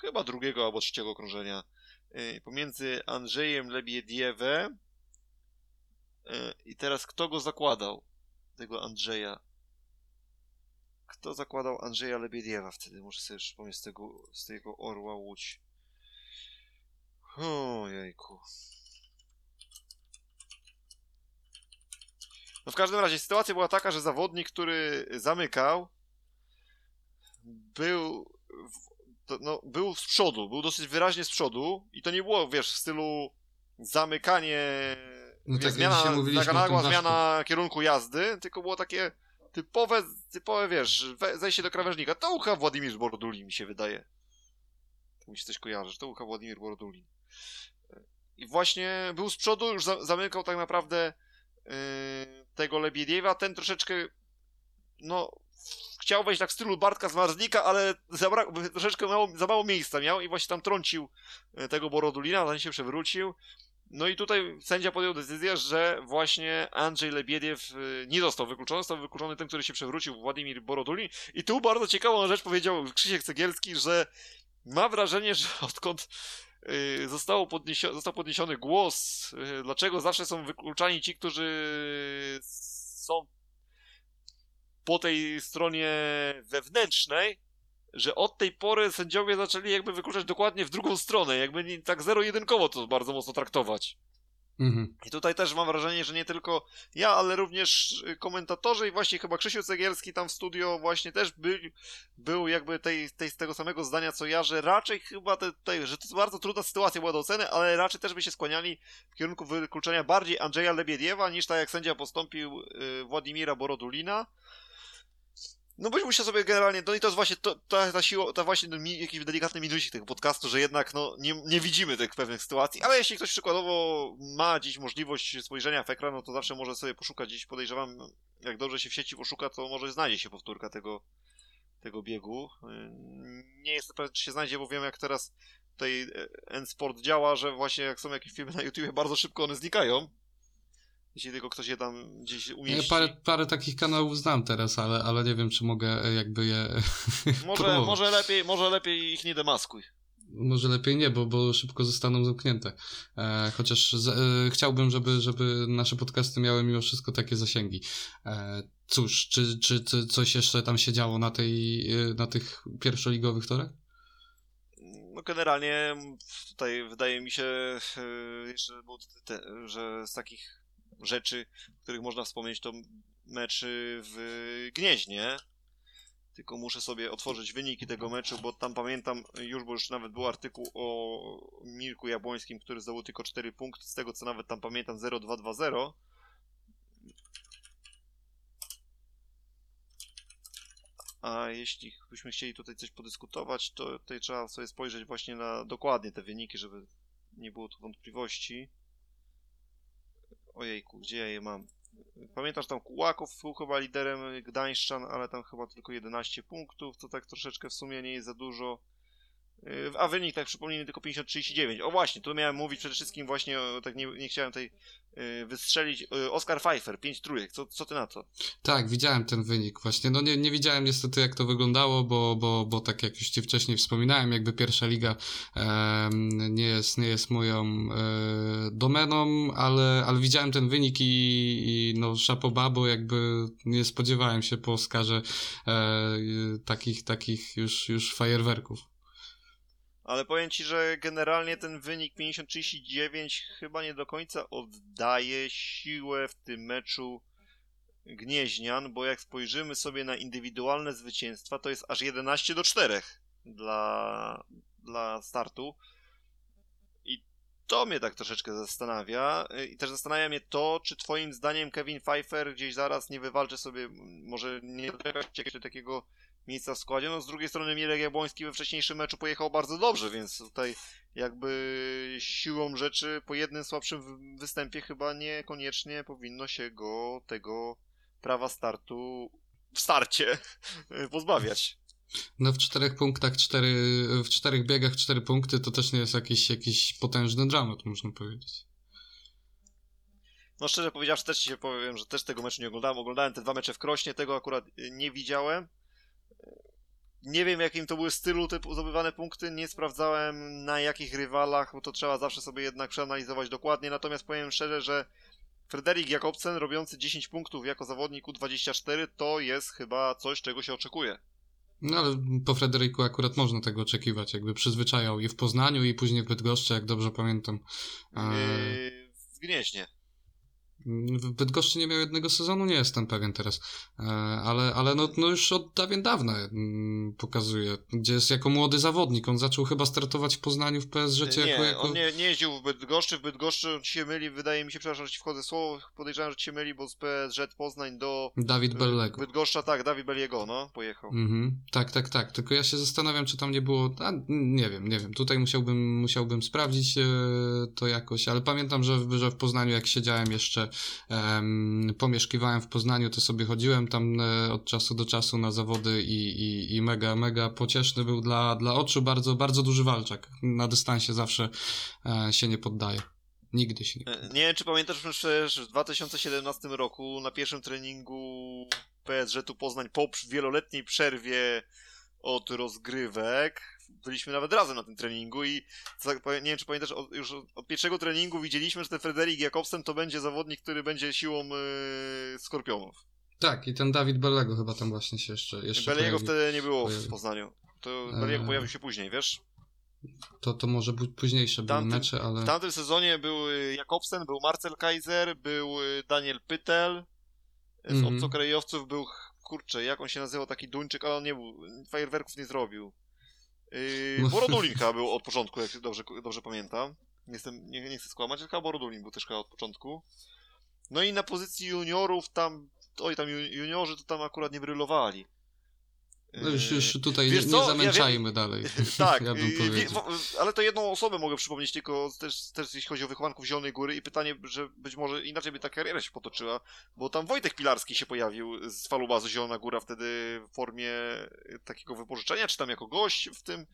chyba drugiego albo trzeciego okrążenia yy, pomiędzy Andrzejem Lebiediewem i teraz kto go zakładał? Tego Andrzeja. Kto zakładał Andrzeja Lebiediewa wtedy? Muszę sobie przypomnieć z tego, z tego Orła Łódź. Ojejku. No w każdym razie sytuacja była taka, że zawodnik, który zamykał, był, w, to, no, był z przodu, był dosyć wyraźnie z przodu i to nie było, wiesz, w stylu zamykanie, No tak zmiana, taka o nagła zmiana kierunku jazdy, tylko było takie typowe, typowe, wiesz, zejście do krawężnika. To ucha Władimir Borduli, mi się wydaje. To mi się coś kojarzy, to ucha Władimir Borduli. I właśnie był z przodu, już za, zamykał tak naprawdę yy, tego Lebiediewa. Ten troszeczkę, no, chciał wejść tak w stylu Bartka Zmarznika, ale zabra- troszeczkę mało, za mało miejsca miał i właśnie tam trącił e, tego Borodulina, zanim się przewrócił. No i tutaj sędzia podjął decyzję, że właśnie Andrzej Lebiediew y, nie został wykluczony, został wykluczony ten, który się przewrócił, Władimir Borodulin. I tu bardzo ciekawą rzecz powiedział Krzysiek Cegielski, że ma wrażenie, że odkąd y, zostało podniesio- został podniesiony głos, y, dlaczego zawsze są wykluczani ci, którzy są po tej stronie wewnętrznej, że od tej pory sędziowie zaczęli jakby wykluczać dokładnie w drugą stronę, jakby nie, tak zero-jedynkowo to bardzo mocno traktować. Mhm. I tutaj też mam wrażenie, że nie tylko ja, ale również komentatorzy i właśnie chyba Krzysiu Cegielski tam w studio właśnie też był, był jakby tej, tej, z tego samego zdania co ja, że raczej chyba te, te, że to jest bardzo trudna sytuacja była do oceny, ale raczej też by się skłaniali w kierunku wykluczenia bardziej Andrzeja Lebiediewa niż tak jak sędzia postąpił y, Władimira Borodulina. No bo musiał sobie generalnie, no i to jest właśnie to, ta, ta siła, ta właśnie no, mi, jakiś delikatny minusik tego podcastu, że jednak no nie, nie widzimy tych pewnych sytuacji, ale jeśli ktoś przykładowo ma dziś możliwość spojrzenia w ekran, no to zawsze może sobie poszukać gdzieś, podejrzewam, jak dobrze się w sieci poszuka, to może znajdzie się powtórka tego, tego biegu. Nie jest pewien, czy się znajdzie, bo wiem jak teraz tutaj e, N-Sport działa, że właśnie jak są jakieś filmy na YouTubie, bardzo szybko one znikają. Jeśli tylko ktoś je tam gdzieś Ja umieści. parę, parę takich kanałów znam teraz, ale, ale nie wiem, czy mogę e, jakby je Może, może, lepiej, może lepiej ich nie demaskuj. Może lepiej nie, bo, bo szybko zostaną zamknięte. E, chociaż z, e, chciałbym, żeby, żeby nasze podcasty miały mimo wszystko takie zasięgi. E, cóż, czy, czy, czy coś jeszcze tam się działo na, tej, e, na tych pierwszoligowych torach? No generalnie tutaj wydaje mi się e, jeszcze, że z takich rzeczy, których można wspomnieć, to meczy w Gnieźnie. Tylko muszę sobie otworzyć wyniki tego meczu, bo tam pamiętam już, bo już nawet był artykuł o Mirku Jabłońskim, który zdobył tylko 4 punkty, z tego co nawet tam pamiętam 0-2-2-0. A jeśli byśmy chcieli tutaj coś podyskutować, to tutaj trzeba sobie spojrzeć właśnie na dokładnie te wyniki, żeby nie było tu wątpliwości. Ojejku, gdzie ja je mam? Pamiętasz tam Kułaków był chyba liderem Gdańszczan, ale tam chyba tylko 11 punktów, to tak troszeczkę w sumie nie jest za dużo. A wynik, tak przypomnijmy, tylko 50-39. O właśnie, tu miałem mówić przede wszystkim właśnie, o, tak nie, nie chciałem tutaj yy, wystrzelić. Yy, Oskar Pfeiffer, 5 trójek, co, co ty na to? Tak, widziałem ten wynik właśnie. No nie, nie widziałem niestety jak to wyglądało, bo, bo, bo tak jak już ci wcześniej wspominałem, jakby pierwsza liga em, nie, jest, nie jest moją e, domeną, ale, ale widziałem ten wynik i, i no szapoba, bo jakby nie spodziewałem się po Oskarze e, takich, takich już, już fajerwerków. Ale powiem ci, że generalnie ten wynik 50-39 chyba nie do końca oddaje siłę w tym meczu Gnieźnian, bo jak spojrzymy sobie na indywidualne zwycięstwa, to jest aż 11 do 4 dla, dla startu. I to mnie tak troszeczkę zastanawia. I też zastanawia mnie to, czy twoim zdaniem Kevin Pfeiffer gdzieś zaraz nie wywalczy sobie, może nie doczeka się takiego miejsca w składzie. No z drugiej strony Mirek Jabłoński we wcześniejszym meczu pojechał bardzo dobrze, więc tutaj jakby siłą rzeczy po jednym słabszym wy- występie chyba niekoniecznie powinno się go tego prawa startu w starcie pozbawiać. No w czterech punktach, cztery, w czterech biegach cztery punkty to też nie jest jakiś, jakiś potężny dramat, można powiedzieć. No szczerze powiedziawszy też ci się powiem, że też tego meczu nie oglądałem. Oglądałem te dwa mecze w Krośnie, tego akurat nie widziałem. Nie wiem, jakim to były stylu te zdobywane punkty, nie sprawdzałem na jakich rywalach, bo to trzeba zawsze sobie jednak przeanalizować dokładnie. Natomiast powiem szczerze, że Frederik Jakobsen robiący 10 punktów jako zawodnik U24 to jest chyba coś, czego się oczekuje. No ale po Frederiku akurat można tego oczekiwać, jakby przyzwyczajał i w Poznaniu i później w Bydgoszczy, jak dobrze pamiętam. E, w Gnieźnie. W Bydgoszczy nie miał jednego sezonu, nie jestem pewien teraz, e, ale, ale no, no już od dawien dawna mm, pokazuje, gdzie jest jako młody zawodnik. On zaczął chyba startować w Poznaniu w PSG nie, jako, jako... on nie, nie jeździł w Bydgoszczy, w Bydgoszczy ci się myli, wydaje mi się, przepraszam, że ci wchodzę słowo, podejrzewam, że ci się myli, bo z PSG Poznań do Dawid Bellego. Bydgoszcza, tak, Dawid Belliego, no, pojechał. Mhm. Tak, tak, tak. Tylko ja się zastanawiam, czy tam nie było. A, nie wiem, nie wiem. Tutaj musiałbym, musiałbym sprawdzić e, to jakoś, ale pamiętam, że, że w Poznaniu, jak siedziałem jeszcze, em, pomieszkiwałem w Poznaniu, to sobie chodziłem tam e, od czasu do czasu na zawody i, i, i mega, mega pocieszny był dla, dla oczu. Bardzo, bardzo duży walczak. Na dystansie zawsze e, się nie poddaje. Nigdy się nie E, Nie wiem, czy pamiętasz, że przecież w 2017 roku na pierwszym treningu PSG tu Poznań po wieloletniej przerwie od rozgrywek byliśmy nawet razem na tym treningu i pa- nie wiem, czy pamiętasz, od, już od- pierwszego treningu widzieliśmy, że ten Frederik Jakobsen to będzie zawodnik, który będzie siłą yy, Skorpionów. Tak, i ten Dawid Bellego chyba tam właśnie się jeszcze. jeszcze pojawił. wtedy nie było w pojawił. Poznaniu. To Eee. Belliego pojawił się później, wiesz? To, to może późniejsze były Tamtym- mecze, ale. W tamtym sezonie był y, Jakobsen, był Marcel Kaiser, był Daniel Pytel. Z Mhm. obcokrajowców był, kurczę, jak on się nazywał, taki Duńczyk, ale on nie był, fajerwerków nie zrobił. Yy, No. Borodulin chyba był od początku, jak dobrze, dobrze pamiętam. Nie, jestem, nie, nie chcę skłamać, ale chyba Borodulin był też chyba od początku. No i na pozycji juniorów tam, oj tam ju- juniorzy to tam akurat nie brylowali. No już, już tutaj wiesz nie, nie ja zamęczajmy dalej. tak, ja bym i- powiedział. wie- ale to jedną osobę mogę przypomnieć tylko też, też jeśli chodzi o wychowanków Zielonej Góry i pytanie, że być może inaczej by ta kariera się potoczyła, bo tam Wojtek Pilarski się pojawił z falubazu Zielona Góra wtedy w formie takiego wypożyczenia, czy tam jako gość w tym,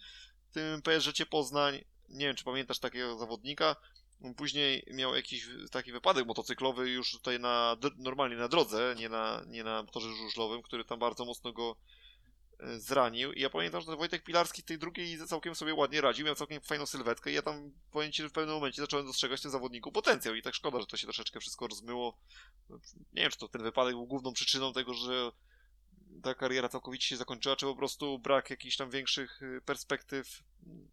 w tym PSG Poznań. Nie wiem, czy pamiętasz takiego zawodnika. Później miał jakiś taki wypadek motocyklowy już tutaj na, normalnie na drodze, nie na, nie na torze żużlowym, który tam bardzo mocno go zranił. I ja pamiętam, że Wojtek Pilarski tej drugiej całkiem sobie ładnie radził, miał całkiem fajną sylwetkę i ja tam powiem ci, że w pewnym momencie zacząłem dostrzegać w tym zawodniku potencjał i tak szkoda, że to się troszeczkę wszystko rozmyło. Nie wiem, czy to ten wypadek był główną przyczyną tego, że ta kariera całkowicie się zakończyła, czy po prostu brak jakichś tam większych y, perspektyw mm,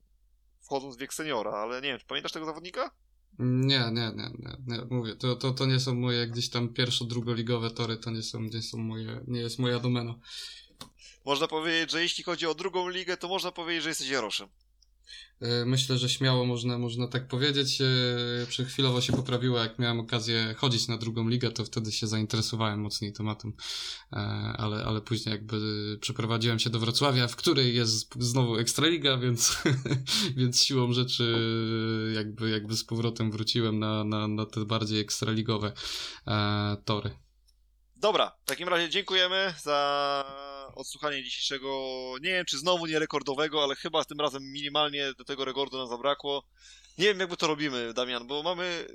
wchodząc w wiek seniora, ale nie wiem, czy pamiętasz tego zawodnika? Nie, nie, nie, nie, nie. Mówię, to, to, to nie są moje gdzieś tam pierwszo, drugoligowe tory, to nie są, nie są moje, nie jest moja domena. Można powiedzieć, że jeśli chodzi o drugą ligę, to można powiedzieć, że jesteś Jaroszem. E, Myślę, że śmiało można, można tak powiedzieć. E, Przy chwilowo się poprawiło, jak miałem okazję chodzić na drugą ligę, to wtedy się zainteresowałem mocniej tematem. E, Ale, ale później jakby przeprowadziłem się do Wrocławia, w której jest znowu Ekstraliga, więc, więc siłą rzeczy jakby, jakby z powrotem wróciłem na, na, na te bardziej ekstraligowe tory. Dobra, w takim razie dziękujemy za odsłuchanie dzisiejszego, nie wiem czy znowu nie rekordowego, ale chyba tym razem minimalnie do tego rekordu nam zabrakło. Nie wiem jak my to robimy, Damian, bo mamy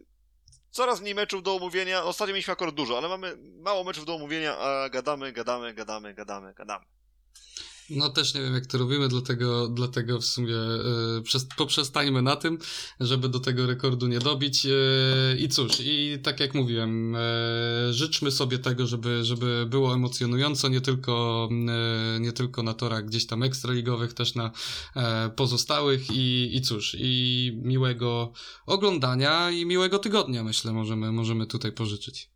coraz mniej meczów do omówienia. Ostatnio mieliśmy akurat dużo, ale mamy mało meczów do omówienia, a gadamy, gadamy, gadamy, gadamy, gadamy. No też nie wiem, jak to robimy, dlatego, dlatego w sumie przez, poprzestańmy na tym, żeby do tego rekordu nie dobić. E, I cóż, i tak jak mówiłem, e, życzmy sobie tego, żeby, żeby było emocjonująco, nie tylko, e, nie tylko na torach gdzieś tam ekstraligowych, też na pozostałych i, i cóż, i miłego oglądania i miłego tygodnia, myślę, możemy, możemy tutaj pożyczyć.